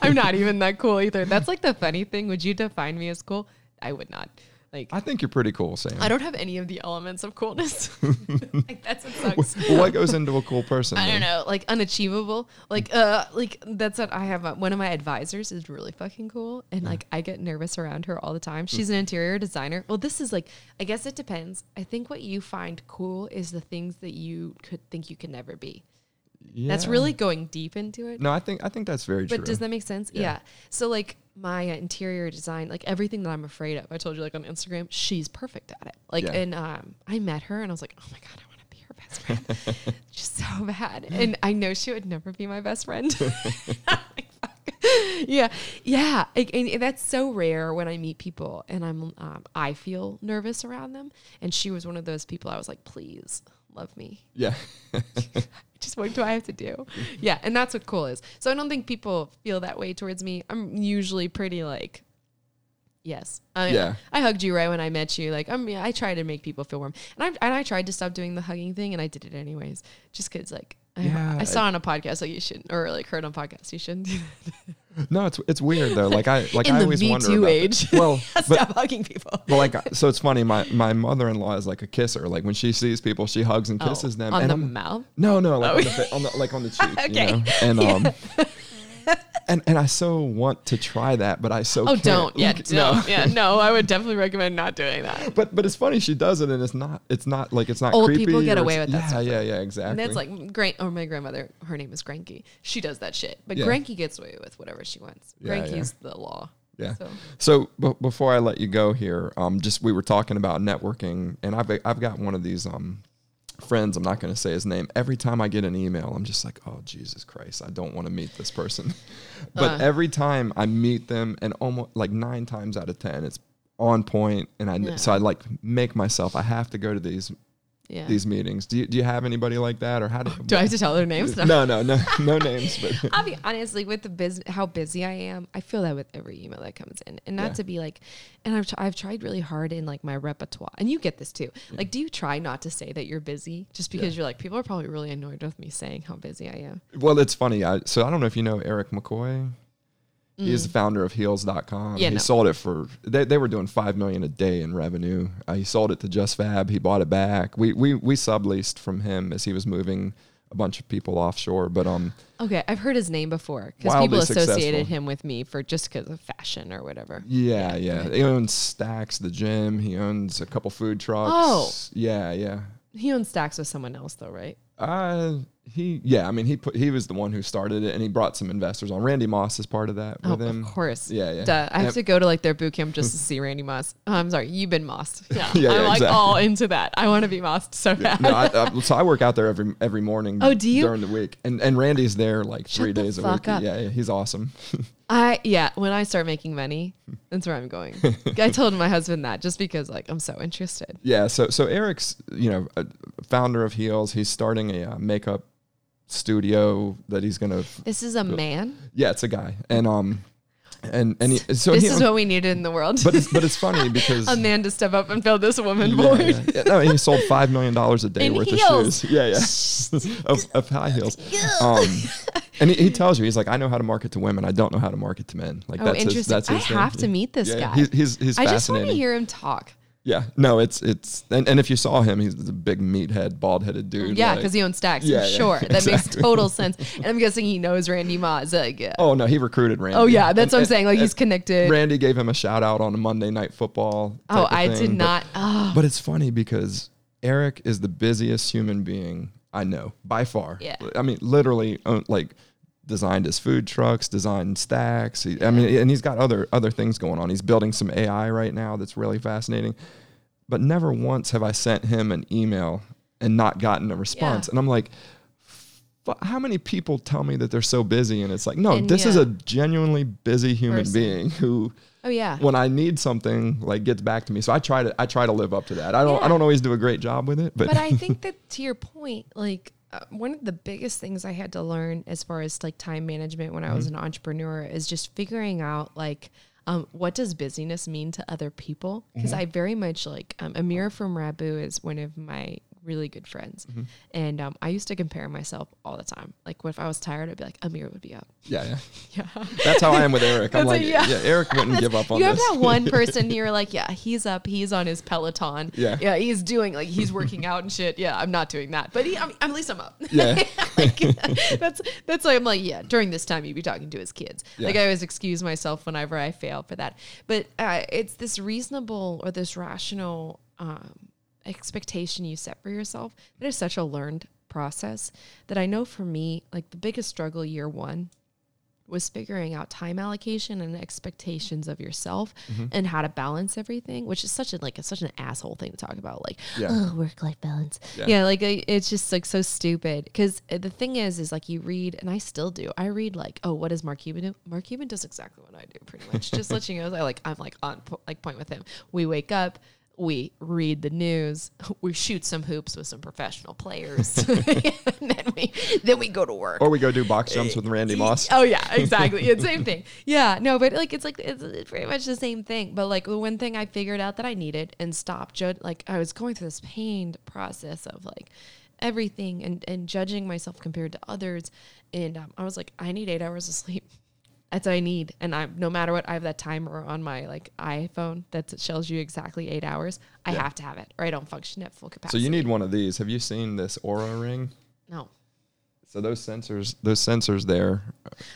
I'm not even that cool either. That's like the funny thing. Would you define me as cool? I would not. Like, I think you're pretty cool, Sam. I don't have any of the elements of coolness. [laughs] like, that's what sucks. Well, what goes into a cool person? I don't know, like unachievable. Like, uh, like that's what I have. uh, One of my advisors is really fucking cool, and like I get nervous around her all the time. She's an interior designer. Well, this is like, I guess it depends. I think what you find cool is the things that you could think you can never be. That's really going deep into it. No, I think I think that's very But true. But does that make sense? Yeah. Yeah. So like my interior design, like everything that I'm afraid of, I told you like on Instagram, she's perfect at it. Like, Yeah. and um, I met her and I was like, oh my god, I want to be her best friend. [laughs] She's so bad, and I know she would never be my best friend. [laughs] Like, yeah, yeah, Like, and that's so rare when I meet people and I'm, um, I feel nervous around them. And she was one of those people. I was like, please love me yeah. [laughs] [laughs] just what do I have to do? [laughs] Yeah, and that's what cool is. So I don't think people feel that way towards me. I'm usually pretty like, yes, I, Yeah. I hugged you right when I met you. Like I'm, yeah, I try to make people feel warm, and I and I tried to stop doing the hugging thing, and I did it anyways, just because like. I, Yeah, I saw on a podcast like you shouldn't, or like heard on podcast you shouldn't. [laughs] No, it's it's weird though. Like I like In I the always Me wonder Too about age. Well, [laughs] but Stop hugging people. well, like so it's funny. My my mother in law is like a kisser. Like when she sees people, she hugs and kisses them. Oh, on and the I'm, mouth. no, no, like Oh. on, the, on the like on the [laughs] cheek. Okay. You know? And um. And, and I so want to try that, but I so Oh, can't. don't. Yeah, [laughs] don't. Yeah, no. I would definitely recommend not doing that. [laughs] But but it's funny she does it, and it's not it's not like it's not Old creepy. people get away with that Yeah, stuff, yeah, yeah, exactly. And that's like great. Or my grandmother, her name is Granky. She does that shit. But Yeah. Granky gets away with whatever she wants. Yeah, Granky's the law. Yeah. So So b- before I let you go here, um, just we were talking about networking, and I've I've got one of these um friends. I'm not going to say his name. Every time I get an email, I'm just like, oh Jesus Christ, I don't want to meet this person. [laughs] but Uh. every time I meet them, and almost like nine times out of ten, it's on point, and I Yeah. so I like make myself. I have to go to these Yeah. these meetings. Do you, do you have anybody like that, or how do? Do I have to tell their names? no, no, no, no names. But [laughs] I'll be honestly with the business, how busy I am. I feel that with every email that comes in, and not Yeah. to be like, and I've, tr- I've tried really hard in like my repertoire, and you get this too. Like, do you try not to say that you're busy just because you're like people are probably really annoyed with me saying how busy I am? well, it's funny. I, so I don't know if you know Eric McCoy. He's the founder of Heels.com. Mm. Yeah, he no. sold it for they, they were doing five million a day in revenue. Uh, he sold it to JustFab. He bought it back. We we we subleased from him as he was moving a bunch of people offshore. But um, Okay, I've heard his name before because people associated successful. him with me for just because of fashion or whatever. yeah, go yeah, he owns Stacks, the gym. He owns a couple food trucks. Oh. yeah, yeah. He owns stacks with someone else though, right? Uh, he yeah. I mean, he put he was the one who started it, and he brought some investors on. Randy Moss is part of that Oh, with him. of course. Yeah, yeah. Duh. I have to go to like their boot camp just to [laughs] see Randy Moss. Oh, I'm sorry, you've been mossed. [laughs] Yeah, Yeah, I'm yeah, like exactly. all into that. I want to be mossed so bad. No, I, I, so I work out there every every morning. Oh, do you? during the week? And and Randy's there like Shut three the days a week. up. Yeah, yeah, he's awesome. [laughs] I yeah, when I start making money, that's where I'm going. I told my husband that just because like I'm so interested. yeah. So so Eric's you know founder of Heels. He's starting a uh, makeup studio that he's gonna. This is a man. Yeah, it's a guy, and um, and and he, so this he, is what we needed in the world. but it's but it's funny because [laughs] a man to step up and fill this woman Yeah, void. yeah. Yeah, no, he sold five million dollars a day In worth heels. of shoes. Yeah, yeah, [laughs] of, of high heels. [laughs] Um, and he, he tells you, he's like, I know how to market to women. I don't know how to market to men. Like Oh, that's his, interesting. that's his I thing. have to meet this guy. He's he's, he's I just want to hear him talk. Yeah, no, it's it's and, and if you saw him, he's a big meathead, bald headed dude. Yeah, like- because he owns stacks. Yeah, yeah, sure. That [laughs] makes total sense. And I'm guessing he knows Randy Moss. Like, yeah. Oh no, he recruited Randy. Oh yeah, that's And- what I'm saying. Like and he's connected. Randy gave him a shout out on a Monday Night Football. oh, I did thing, but- not. Oh, But it's funny because Eric is the busiest human being I know by far. Yeah. I mean, literally, uh, like designed his food trucks, designed stacks. He, I mean, and he's got other other things going on. He's building some AI right now that's really fascinating. But never once have I sent him an email and not gotten a response. Yeah. And I'm like. "Fu- How many people tell me that they're so busy? And it's like, no, And this is a genuinely busy human Person. being who, oh yeah. when I need something, like gets back to me. So I try to I try to live up to that. I don't I don't always do a great job with it, but, but I [laughs] think that to your point, like uh, one of the biggest things I had to learn as far as like time management when I was Mm-hmm. an entrepreneur is just figuring out like um, what does busyness mean to other people? Because Mm-hmm. I very much like um, Amir from Rabu is one of my really good friends, Mm-hmm. and um, I used to compare myself all the time. Like, what if I was tired? I'd be like, Amir would be up. yeah, yeah. [laughs] Yeah. That's how I am with Eric. I'm like, a- yeah. yeah. Eric wouldn't give up on you have this. that one [laughs] person you're like, yeah, he's up, he's on his Peloton. Yeah. Yeah, he's doing like he's working out and shit. Yeah, I'm not doing that. But he, I'm, at least I'm up. Yeah. [laughs] like, that's that's why I'm like, yeah, during this time you'd be talking to his kids. Like I always excuse myself whenever I fail for that. But uh, it's this reasonable or this rational um, expectation you set for yourself that is such a learned process that I know for me, like the biggest struggle year one was figuring out time allocation and expectations of yourself Mm-hmm. and how to balance everything, which is such a like such an asshole thing to talk about. Like, Yeah. oh, work life balance. Yeah. Yeah. like I- it's just like so stupid. Because the thing is, is like you read, and I still do. I read like, oh, what does Mark Cuban do? Mark Cuban does exactly what I do, pretty much. just [laughs] let you know, I like I'm like on po- like point with him. We wake up. We read the news. [laughs] We shoot some hoops with some professional players, [laughs] and then we then we go to work. or we go do box jumps with Randy Moss. Oh yeah, [laughs] exactly. it's same thing. Yeah, no, but like it's like it's, it's pretty much the same thing. But like the one thing I figured out that I needed and stopped like I was going through this pained process of like everything and and judging myself compared to others, and um, I was like, I need eight hours of sleep. That's what I need, and I no matter what I have that timer on my like iPhone that shows you exactly eight hours. I Yeah. have to have it, or I don't function at full capacity. So you need one of these. Have you seen this Oura ring? no. So those sensors, those sensors there.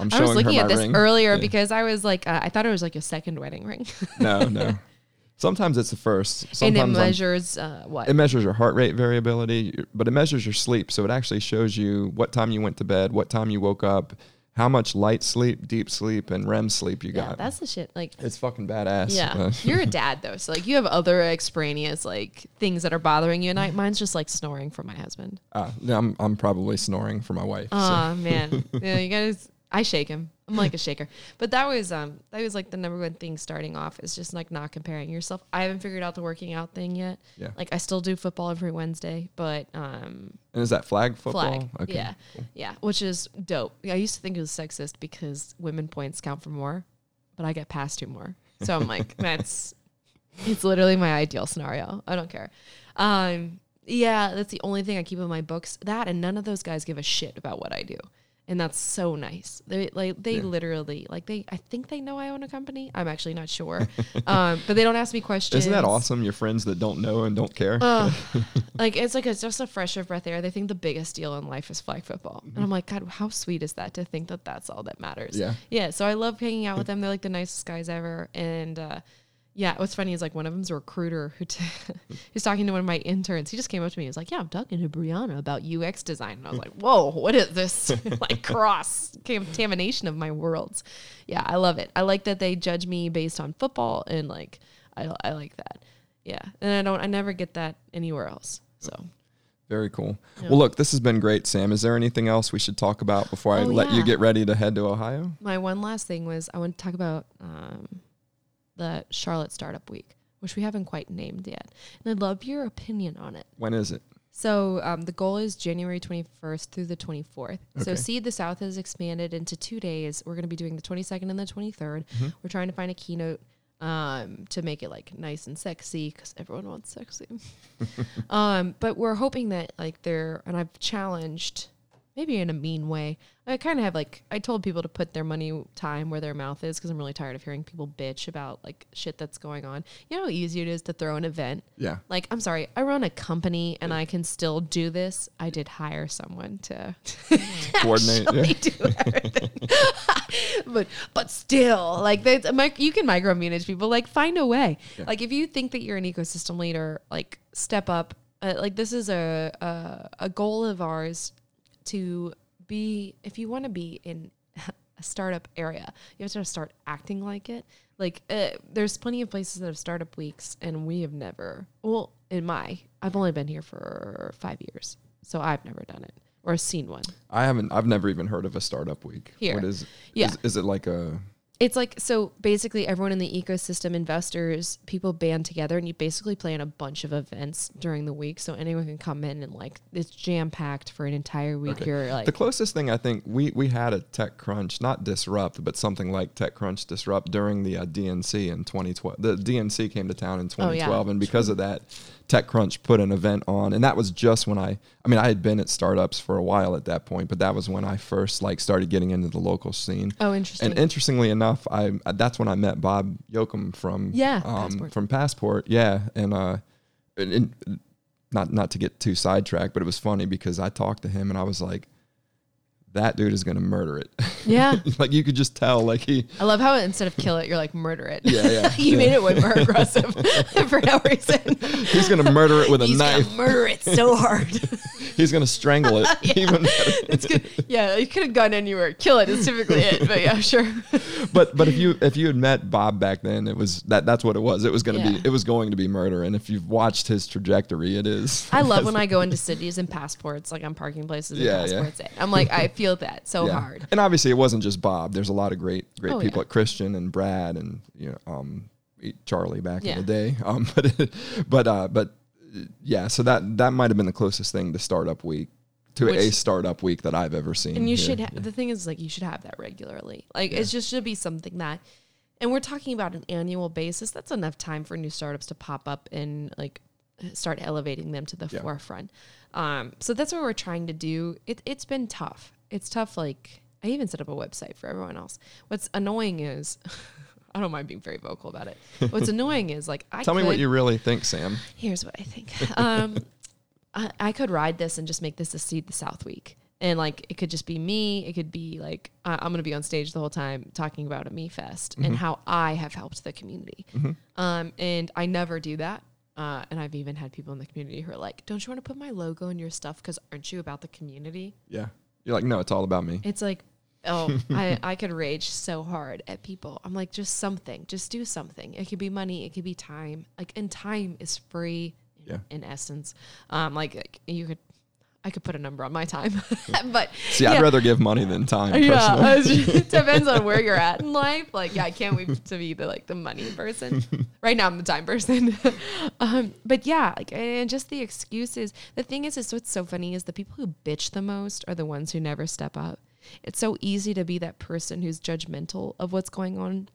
I'm I showing was looking her at this ring. earlier Yeah. because I was like, uh, I thought it was like a second wedding ring. no, no. [laughs] Sometimes it's the first. and it measures uh, what? it measures your heart rate variability, but it measures your sleep. So it actually shows you what time you went to bed, what time you woke up, how much light sleep, deep sleep, and REM sleep you yeah, got. that's the shit. Like, it's fucking badass. yeah, [laughs] you're a dad though, so like you have other extraneous like things that are bothering you at night. Mine's just like snoring for my husband. uh, I'm I'm probably snoring for my wife. so. Oh man, [laughs] yeah, you guys. I shake him. I'm like a shaker. But that was um that was like the number one thing starting off is just like not comparing yourself. I haven't figured out the working out thing yet. Yeah. Like I still do football every Wednesday, but um And is that flag football? flag. Okay. Yeah. Yeah. Which is dope. I used to think it was sexist because women points count for more, but I get past two more. So I'm like, [laughs] that's it's literally my ideal scenario. I don't care. Um yeah, that's the only thing I keep in my books. That and none of those guys give a shit about what I do. And that's so nice. They like they Yeah. literally like they I think they know I own a company. I'm actually not sure. [laughs] um, but they don't ask me questions. Isn't that awesome? Your friends that don't know and don't care. Ugh. [laughs] like it's like it's just a fresh of breath air. They think the biggest deal in life is flag football, and I'm like, God, how sweet is that to think that that's all that matters? Yeah. yeah. So I love hanging out with them. They're like the nicest guys ever, and uh, yeah, what's funny is like one of them's a recruiter who t- [laughs] he's talking to one of my interns. He just came up to me. He was like, "Yeah, I'm talking to Brianna about UX design," and I was like, [laughs] "Whoa, what is this [laughs] like cross contamination of my worlds?" Yeah, I love it. I like that they judge me based on football, and like I I like that. Yeah, and I don't I never get that anywhere else. So Very cool. Yeah. Well, look, this has been great, Sam. Is there anything else we should talk about before I Oh, let you get ready to head to Ohio? my one last thing was I want to talk about um, the Charlotte Startup Week, which we haven't quite named yet, and I'd love your opinion on it. When is it? So um, the goal is January 21st through the 24th. So Seed the South has expanded into two days. We're going to be doing the 22nd and the 23rd. Mm-hmm. We're trying to find a keynote um, to make it like nice and sexy because everyone wants sexy. [laughs] um, but we're hoping that like they're and I've challenged maybe in a mean way. I kind of have like I told people to put their money time where their mouth is because I'm really tired of hearing people bitch about like shit that's going on. You know how easy it is to throw an event Yeah. like i'm sorry i run a company and i can still do this i did hire someone to [laughs] Coordinate. Yeah. do everything [laughs] but but still like they, you can micromanage people like find a way Yeah. like if you think that you're an ecosystem leader like step up uh, like this is a, a a goal of ours to be if you want to be in [laughs] a startup area you have to start acting like it like uh, there's plenty of places that have startup weeks and we have never well in my i've only been here for five years so i've never done it or seen one I haven't. I've never even heard of a startup week. Here. What is? Yeah. Is, is it like a? It's like so basically everyone in the ecosystem, investors, people band together and you basically plan a bunch of events during the week. So anyone can come in and like it's jam packed for an entire week. Okay. You're like the closest thing I think we we had a TechCrunch, not Disrupt, but something like TechCrunch Disrupt during the uh, DNC in 2012. The DNC came to town in Oh, yeah. 2012, and because of that, TechCrunch put an event on, and that was just when I. I mean, I had been at startups for a while at that point, but that was when I first like started getting into the local scene. Oh interesting. And interestingly enough, I that's when I met Bob Youakim from Yeah, um, Passport. from Passport. Yeah, and uh, and, and not not to get too sidetracked, but it was funny because I talked to him and I was like, that dude is gonna murder it. yeah. [laughs] like you could just tell, like he. I love how instead of kill it, you're like murder it. Yeah, yeah, [laughs] you yeah. made it way more aggressive [laughs] for no reason. He's gonna murder it with a He's knife. gonna murder it so hard. He's gonna strangle it. Even it's good. Yeah, you could have gone anywhere. Kill it is typically it. But yeah, sure. but but if you if you had met Bob back then, it was that that's what it was. It was gonna Yeah. be it was going to be murder. And if you've watched his trajectory, it is. I love when I go into cities and passports, like I'm parking places and Yeah, yeah. passports. in. I'm like, I feel that so Yeah. hard. And obviously, it wasn't just Bob. There's a lot of great, great Oh, people yeah. at Christian and Brad and you know, um, Charlie back Yeah. in the day. [laughs] Um, but but uh, but yeah, so that that might have been the closest thing to startup week to a startup week that I've ever seen. And you here. should. Ha- The thing is, like, you should have that regularly. Like, it just should be something that. And we're talking about an annual basis. That's enough time for new startups to pop up and like start elevating them to the Yeah. forefront. Um, so that's what we're trying to do. It, it's been tough. It's tough. Like I even set up a website for everyone else. What's annoying is. [laughs] I don't mind being very vocal about it. What's [laughs] annoying is like I Tell me what you really think, Sam. here's what I think. Um, [laughs] I, I could ride this and just make this a Seed the South week. And like, it could just be me. It could be like, I I'm going to be on stage the whole time talking about a Me Fest and how I have helped the community. Um, and I never do that. Uh, and I've even had people in the community who are like, don't you want to put my logo in your stuff? Because aren't you about the community? Yeah, you're like, no, it's all about me. It's like, oh, [laughs] I, I could rage so hard at people. I'm like, just something, just do something. It could be money, it could be time. Like, and time is free in, Yeah. in essence. Um, like, like you could, I could put a number on my time, [laughs] but See, I'd yeah. rather give money than time. Personally. Yeah, it depends on where you're at in [laughs] life. Like, yeah, I can't wait to be the like the money person. right now, I'm the time person. [laughs] um, but yeah, like, and just the excuses. The thing is, is what's so funny is the people who bitch the most are the ones who never step up. It's so easy to be that person who's judgmental of what's going on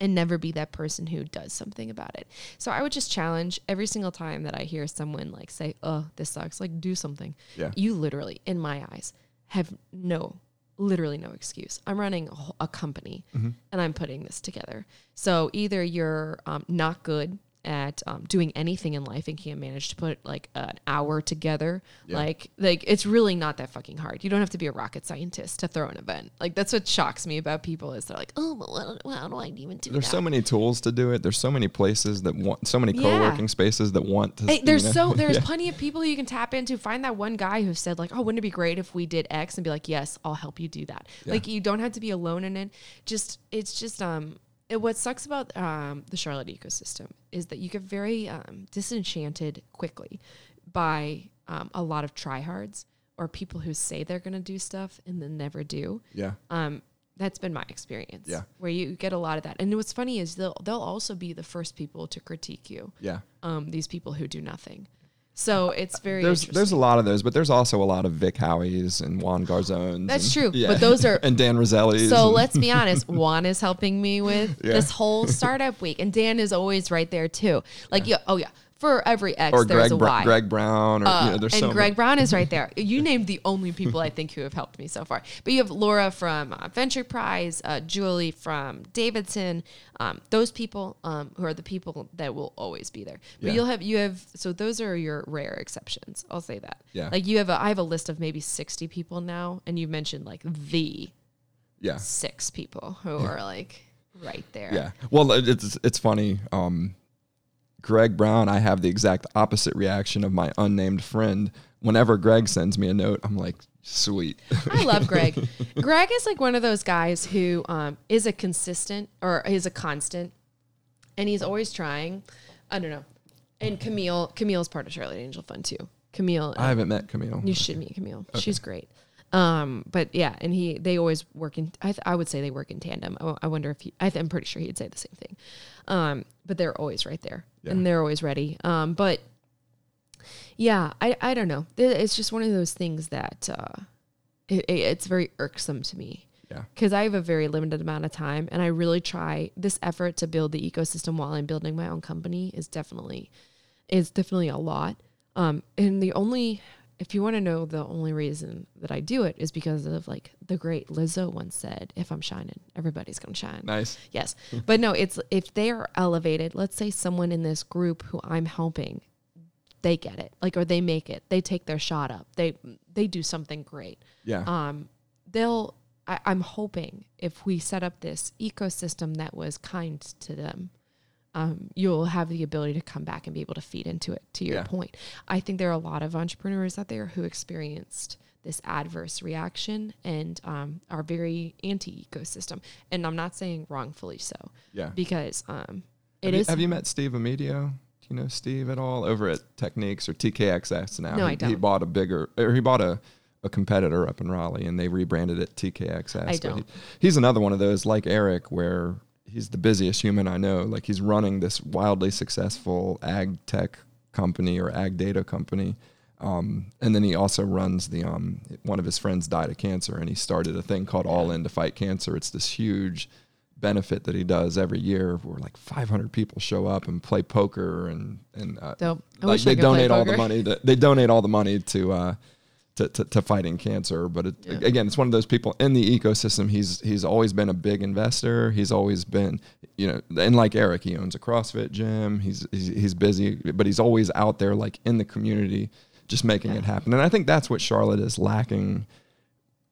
and never be that person who does something about it. So I would just challenge every single time that I hear someone like say, "Oh, this sucks," like do something. Yeah. You literally, in my eyes, have no, literally no excuse. I'm running a, a company Mm-hmm. and I'm putting this together. So either you're um, not good at um, doing anything in life and can't manage to put like an hour together. Yeah. Like, like it's really not that fucking hard. You don't have to be a rocket scientist to throw an event. Like that's what shocks me about people is they're like, oh, well, how do I even do that? There's that? so many tools to do it. There's so many places that want, so many Yeah. co-working spaces that want to. Hey, you there's know? so [laughs] there's Yeah. plenty of people you can tap into. Find that one guy who said like, "Oh, wouldn't it be great if we did X?" and be like, "Yes, I'll help you do that." Like you don't have to be alone in it. Just it's just um it, what sucks about um the Charlotte ecosystem is that you get very um disenchanted quickly by um, a lot of tryhards or people who say they're going to do stuff and then never do. Yeah. Um, that's been my experience. Yeah. where you get a lot of that. And what's funny is they'll they'll also be the first people to critique you Yeah. um, these people who do nothing. So it's very There's there's a lot of those, but there's also a lot of Vic Howies and Juan Garzones. That's and- true, but those are- [laughs] and Dan Roselli's. so and- let's be [laughs] honest. Juan is helping me with Yeah. this whole startup week, and Dan is always right there too. Like, yeah, oh yeah, for every X, or there's Greg a Y. Greg Brown or Uh, you know, there's and so Greg many. Brown is right there. [laughs] You named the only people I think who have helped me so far. But you have Laura from uh, Venture Prize, uh, Julie from Davidson. Um, those people um, who are the people that will always be there. But Yeah. you'll have you have so those are your rare exceptions. I'll say that. Yeah. Like you have a I have a list of maybe sixty people now, and you mentioned like the Yeah. six people who are like right there. Yeah. Well, it's it's funny. Um, Greg Brown, I have the exact opposite reaction of my unnamed friend. Whenever Greg sends me a note, I'm like, sweet. I love [laughs] Greg. Greg is like one of those guys who um, is a consistent or is a constant, and he's always trying. I don't know. And Camille, Camille's part of Charlotte Angel Fund too. Camille, I haven't met Camille. you should meet Camille. She's great. Um, but yeah, and he they always work in. I, th- I would say they work in tandem. I, I wonder if he. I th- I'm pretty sure he'd say the same thing. Um, but they're always right there, Yeah. and they're always ready. Um, but yeah, I I don't know. It's just one of those things that uh, it, it- it's very irksome to me Yeah. because I have a very limited amount of time, and I really try this effort to build the ecosystem while I'm building my own company is definitely is definitely a lot. Um, and the only if you want to know the only reason that I do it is because of like the great Lizzo once said, "If I'm shining, everybody's gonna shine." Nice. Yes. [laughs] But no, it's if they are elevated, let's say someone in this group who I'm helping, they get it. Like or they make it. They take their shot up. They they do something great. Yeah. Um they'll I, I'm hoping if we set up this ecosystem that was kind to them, um, you'll have the ability to come back and be able to feed into it. To your Yeah. point, I think there are a lot of entrepreneurs out there who experienced this adverse reaction and um, are very anti-ecosystem. And I'm not saying wrongfully so, yeah. because um, it have, you, have you met Steve Amedio? Do you know Steve at all over at Techniques or TKXS now? No, he, I don't. He bought a bigger, or he bought a, a competitor up in Raleigh and they rebranded it TKXS. I don't. He, he's another one of those like Eric where he's the busiest human I know. Like he's running this wildly successful ag tech company or ag data company. Um, and then he also runs the um, one of his friends died of cancer and he started a thing called All In to Fight Cancer. It's this huge benefit that he does every year where like 500 people show up and play poker and and uh, like they donate all the money to, they donate all the money to uh to, to, to fighting cancer but it, Yeah. again it's one of those people in the ecosystem he's he's always been a big investor he's always been you know and like Eric he owns a CrossFit gym he's he's, he's busy but he's always out there like in the community just making Yeah. it happen and I think that's what Charlotte is lacking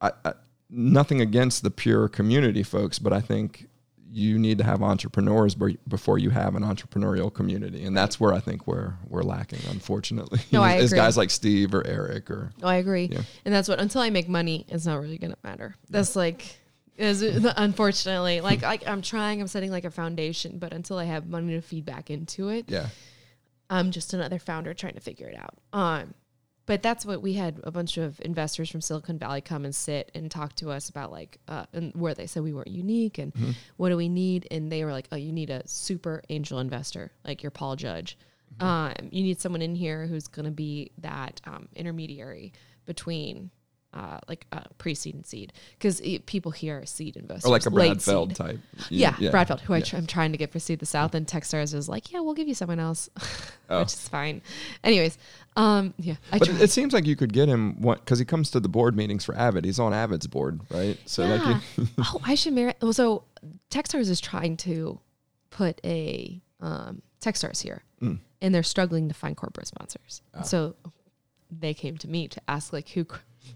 I, I, nothing against the pure community folks, but I think you need to have entrepreneurs before you have an entrepreneurial community, and that's where I think we're we're lacking, unfortunately. No, I [laughs] is agree. guys like Steve or Eric or Oh, I agree. Yeah. And that's what until I make money, it's not really gonna matter. That's like is [laughs] unfortunately like like I'm trying, I'm setting like a foundation, but until I have money to feed back into it, yeah, I'm just another founder trying to figure it out. Um but that's what we had a bunch of investors from Silicon Valley come and sit and talk to us about like uh, and where they said we weren't unique and Mm-hmm. what do we need and they were like oh you need a super angel investor like your Paul Judge Mm-hmm. um, you need someone in here who's going to be that um, intermediary between uh, like uh, pre-seed and seed because people here are seed investors or like a late Brad Feld seed. type. Yeah, Brad Feld, who I Yeah. tr- I'm trying to get for Seed the South, and Techstars is like, yeah, we'll give you someone else, [laughs] Oh. which is fine. Anyways, um, yeah, I But tried. it seems like you could get him because he comes to the board meetings for Avid. He's on Avid's board, right? So like, yeah. you, oh, I should marry. Well, so Techstars is trying to put a um, Techstars here, Mm. and they're struggling to find corporate sponsors. Ah. So they came to me to ask like who,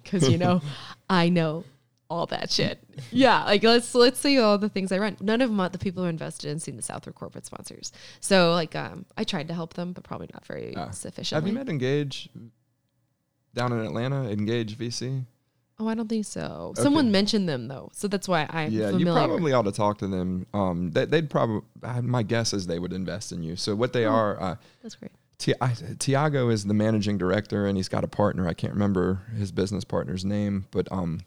because you know, [laughs] I know all that shit. Yeah, like let's let's see all the things I run. None of them, are the people who are invested in Seed the South were corporate sponsors. So like, um, I tried to help them, but probably not very Ah. sufficiently. have you met Engage down in Atlanta? Engage VC. Oh, I don't think so. Okay. Someone mentioned them though, so that's why I'm yeah, familiar. you probably ought to talk to them. Um, they, they'd probably. My guess is they would invest in you. So what they Oh. are. Uh, That's great. Ti- Thiago is the managing director, and he's got a partner. I can't remember his business partner's name, but um,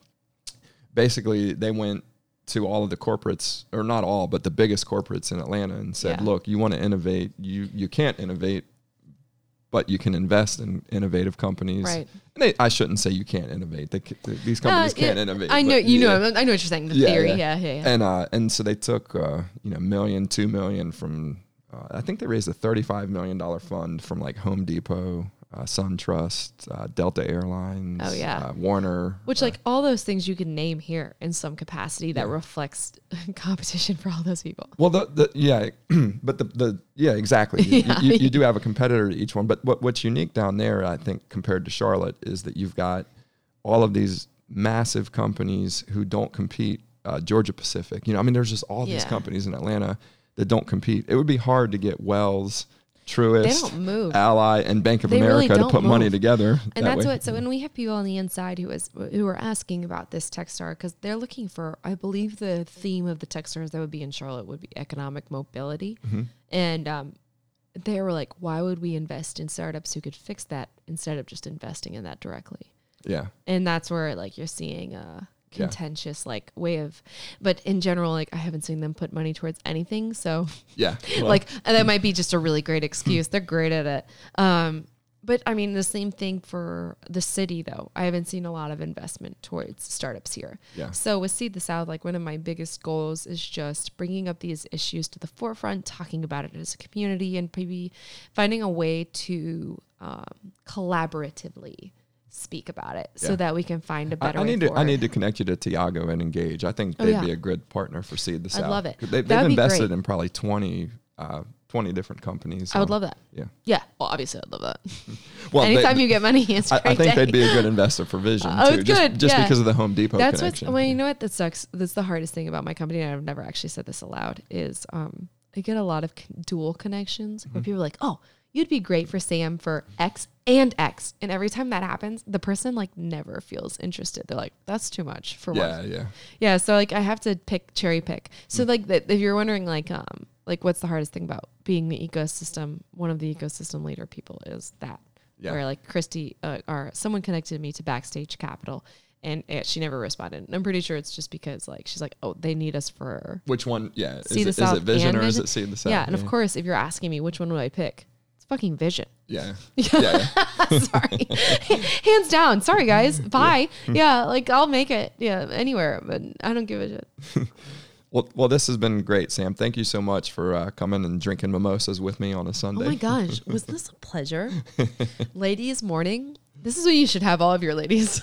basically they went to all of the corporates, or not all, but the biggest corporates in Atlanta, and said, Yeah. "Look, you want to innovate. You you can't innovate, but you can invest in innovative companies." Right. And they, I shouldn't say you can't innovate. They, ca- these companies Uh, can't yeah, innovate. I know you yeah. know I know what you're saying. The theory, yeah. yeah, yeah, yeah. And uh, and so they took uh, you know million, two million from. Uh, I think they raised a thirty-five million dollar fund from like Home Depot, uh, SunTrust, uh, Delta Airlines. Oh, yeah. uh, Warner. Which uh, like all those things you can name here in some capacity that Yeah. reflects [laughs] competition for all those people. Well, the, the yeah, [clears throat] but the the yeah, exactly. You, [laughs] Yeah. you, you do have a competitor to each one, but what what's unique down there, I think, compared to Charlotte, is that you've got all of these massive companies who don't compete. Uh, Georgia Pacific, you know, I mean, there's just all these companies in Atlanta that don't compete. It would be hard to get Wells, Truist, move. Ally, and Bank of They really America to don't put money together. and that that's way. what so when we have people on the inside who is who are asking about this Techstar because they're looking for I believe the theme of the Techstars that would be in Charlotte would be economic mobility, Mm-hmm. and um, they were like, why would we invest in startups who could fix that instead of just investing in that directly? Yeah, and that's where like you're seeing a Yeah. contentious like way of but in general like i haven't seen them put money towards anything so yeah. Well, [laughs] like and that might be just a really great excuse they're great at it um but i mean the same thing for the city though i haven't seen a lot of investment towards startups here Yeah. so with seed the south like one of my biggest goals is just bringing up these issues to the forefront talking about it as a community and maybe finding a way to um, collaboratively speak about it so that we can find a better I way need to I need to connect you to Thiago and Engage. I think Oh, they'd yeah. be a good partner for Seed the I'd love it. They, they've invested great. in probably 20, uh, 20 different companies. I would love that. Yeah. Yeah. Well, obviously, I'd love that. [laughs] Well, they- Anytime you get money, it's I, great I think day. they'd be a good investor for Vishion [laughs] Oh, too, it's just, good, just yeah. because of the Home Depot That's connection. what's well, you know what that sucks. That's the hardest thing about my company, and I've never actually said this aloud. Is um, I get a lot of con- dual connections Mm-hmm. where people are like, "Oh, you'd be great for Sam for X and X," and every time that happens, the person like never feels interested. They're like, "That's too much for yeah, one." yeah. Yeah, so like I have to pick cherry pick. So Mm. like that if you're wondering like um like what's the hardest thing about being the ecosystem, one of the ecosystem leader people is that. Yeah. Where like Christy uh, or someone connected me to Backstage Capital and it, she never responded. And I'm pretty sure it's just because like she's like, "Oh, they need us for Which one? Yeah. See is, the it, is South it Vishion or is it Seed the South? Yeah, and of course, if you're asking me which one would I pick? Fucking Vishion. Yeah. [laughs] Yeah. yeah. [laughs] Sorry. [laughs] Hands down. Sorry guys. Bye. Yeah, like I'll make it. Yeah, anywhere, but I don't give a shit. Well, well, this has been great, Sam. Thank you so much for uh, coming and drinking mimosas with me on a Sunday. Oh my gosh, was this a pleasure? ladies morning. This is what you should have all of your ladies.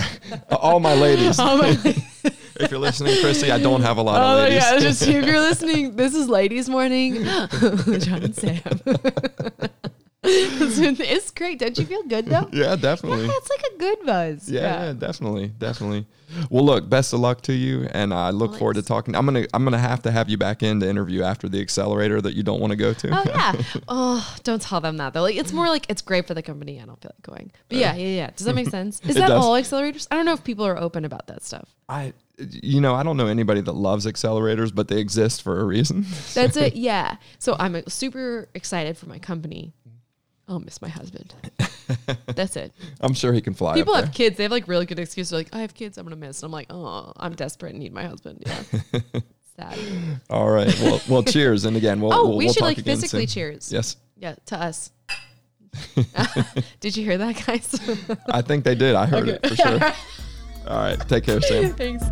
[laughs] All my ladies. oh my, [laughs] if you're listening, Chrissy, I don't have a lot oh of my ladies. God, just if you're [laughs] listening, this is ladies morning. John and Sam. [laughs] it's great. Don't you feel good though? [laughs] yeah, definitely. Yeah, it's like a good buzz. Yeah, yeah, definitely, definitely. Well, look, best of luck to you, and I look forward to talking. I'm gonna, I'm gonna have to have you back in to interview after the accelerator that you don't want to go to. Oh yeah. [laughs] Oh, don't tell them that though. Like it's more like it's great for the company. I don't feel like going. But yeah, yeah, yeah. Does that make sense? Is that does. all accelerators? I don't know if people are open about that stuff. I, you know, I don't know anybody that loves accelerators, but they exist for a reason. That's it. Yeah. So I'm super excited for my company. I'll miss my husband. That's it. [laughs] I'm sure he can fly. People have kids. They have like really good excuses. They're like, I have kids. I'm gonna miss. And I'm like, oh, I'm desperate and need my husband. Yeah. [laughs] Sad. All right. Well, well, [laughs] cheers. And again, we'll. Oh, we'll, we we'll should like physically soon. cheers. Yes, Yeah, to us. Did you hear that, guys? I think they did. I heard Okay. it for sure. All right. Take care, Sam. Thanks.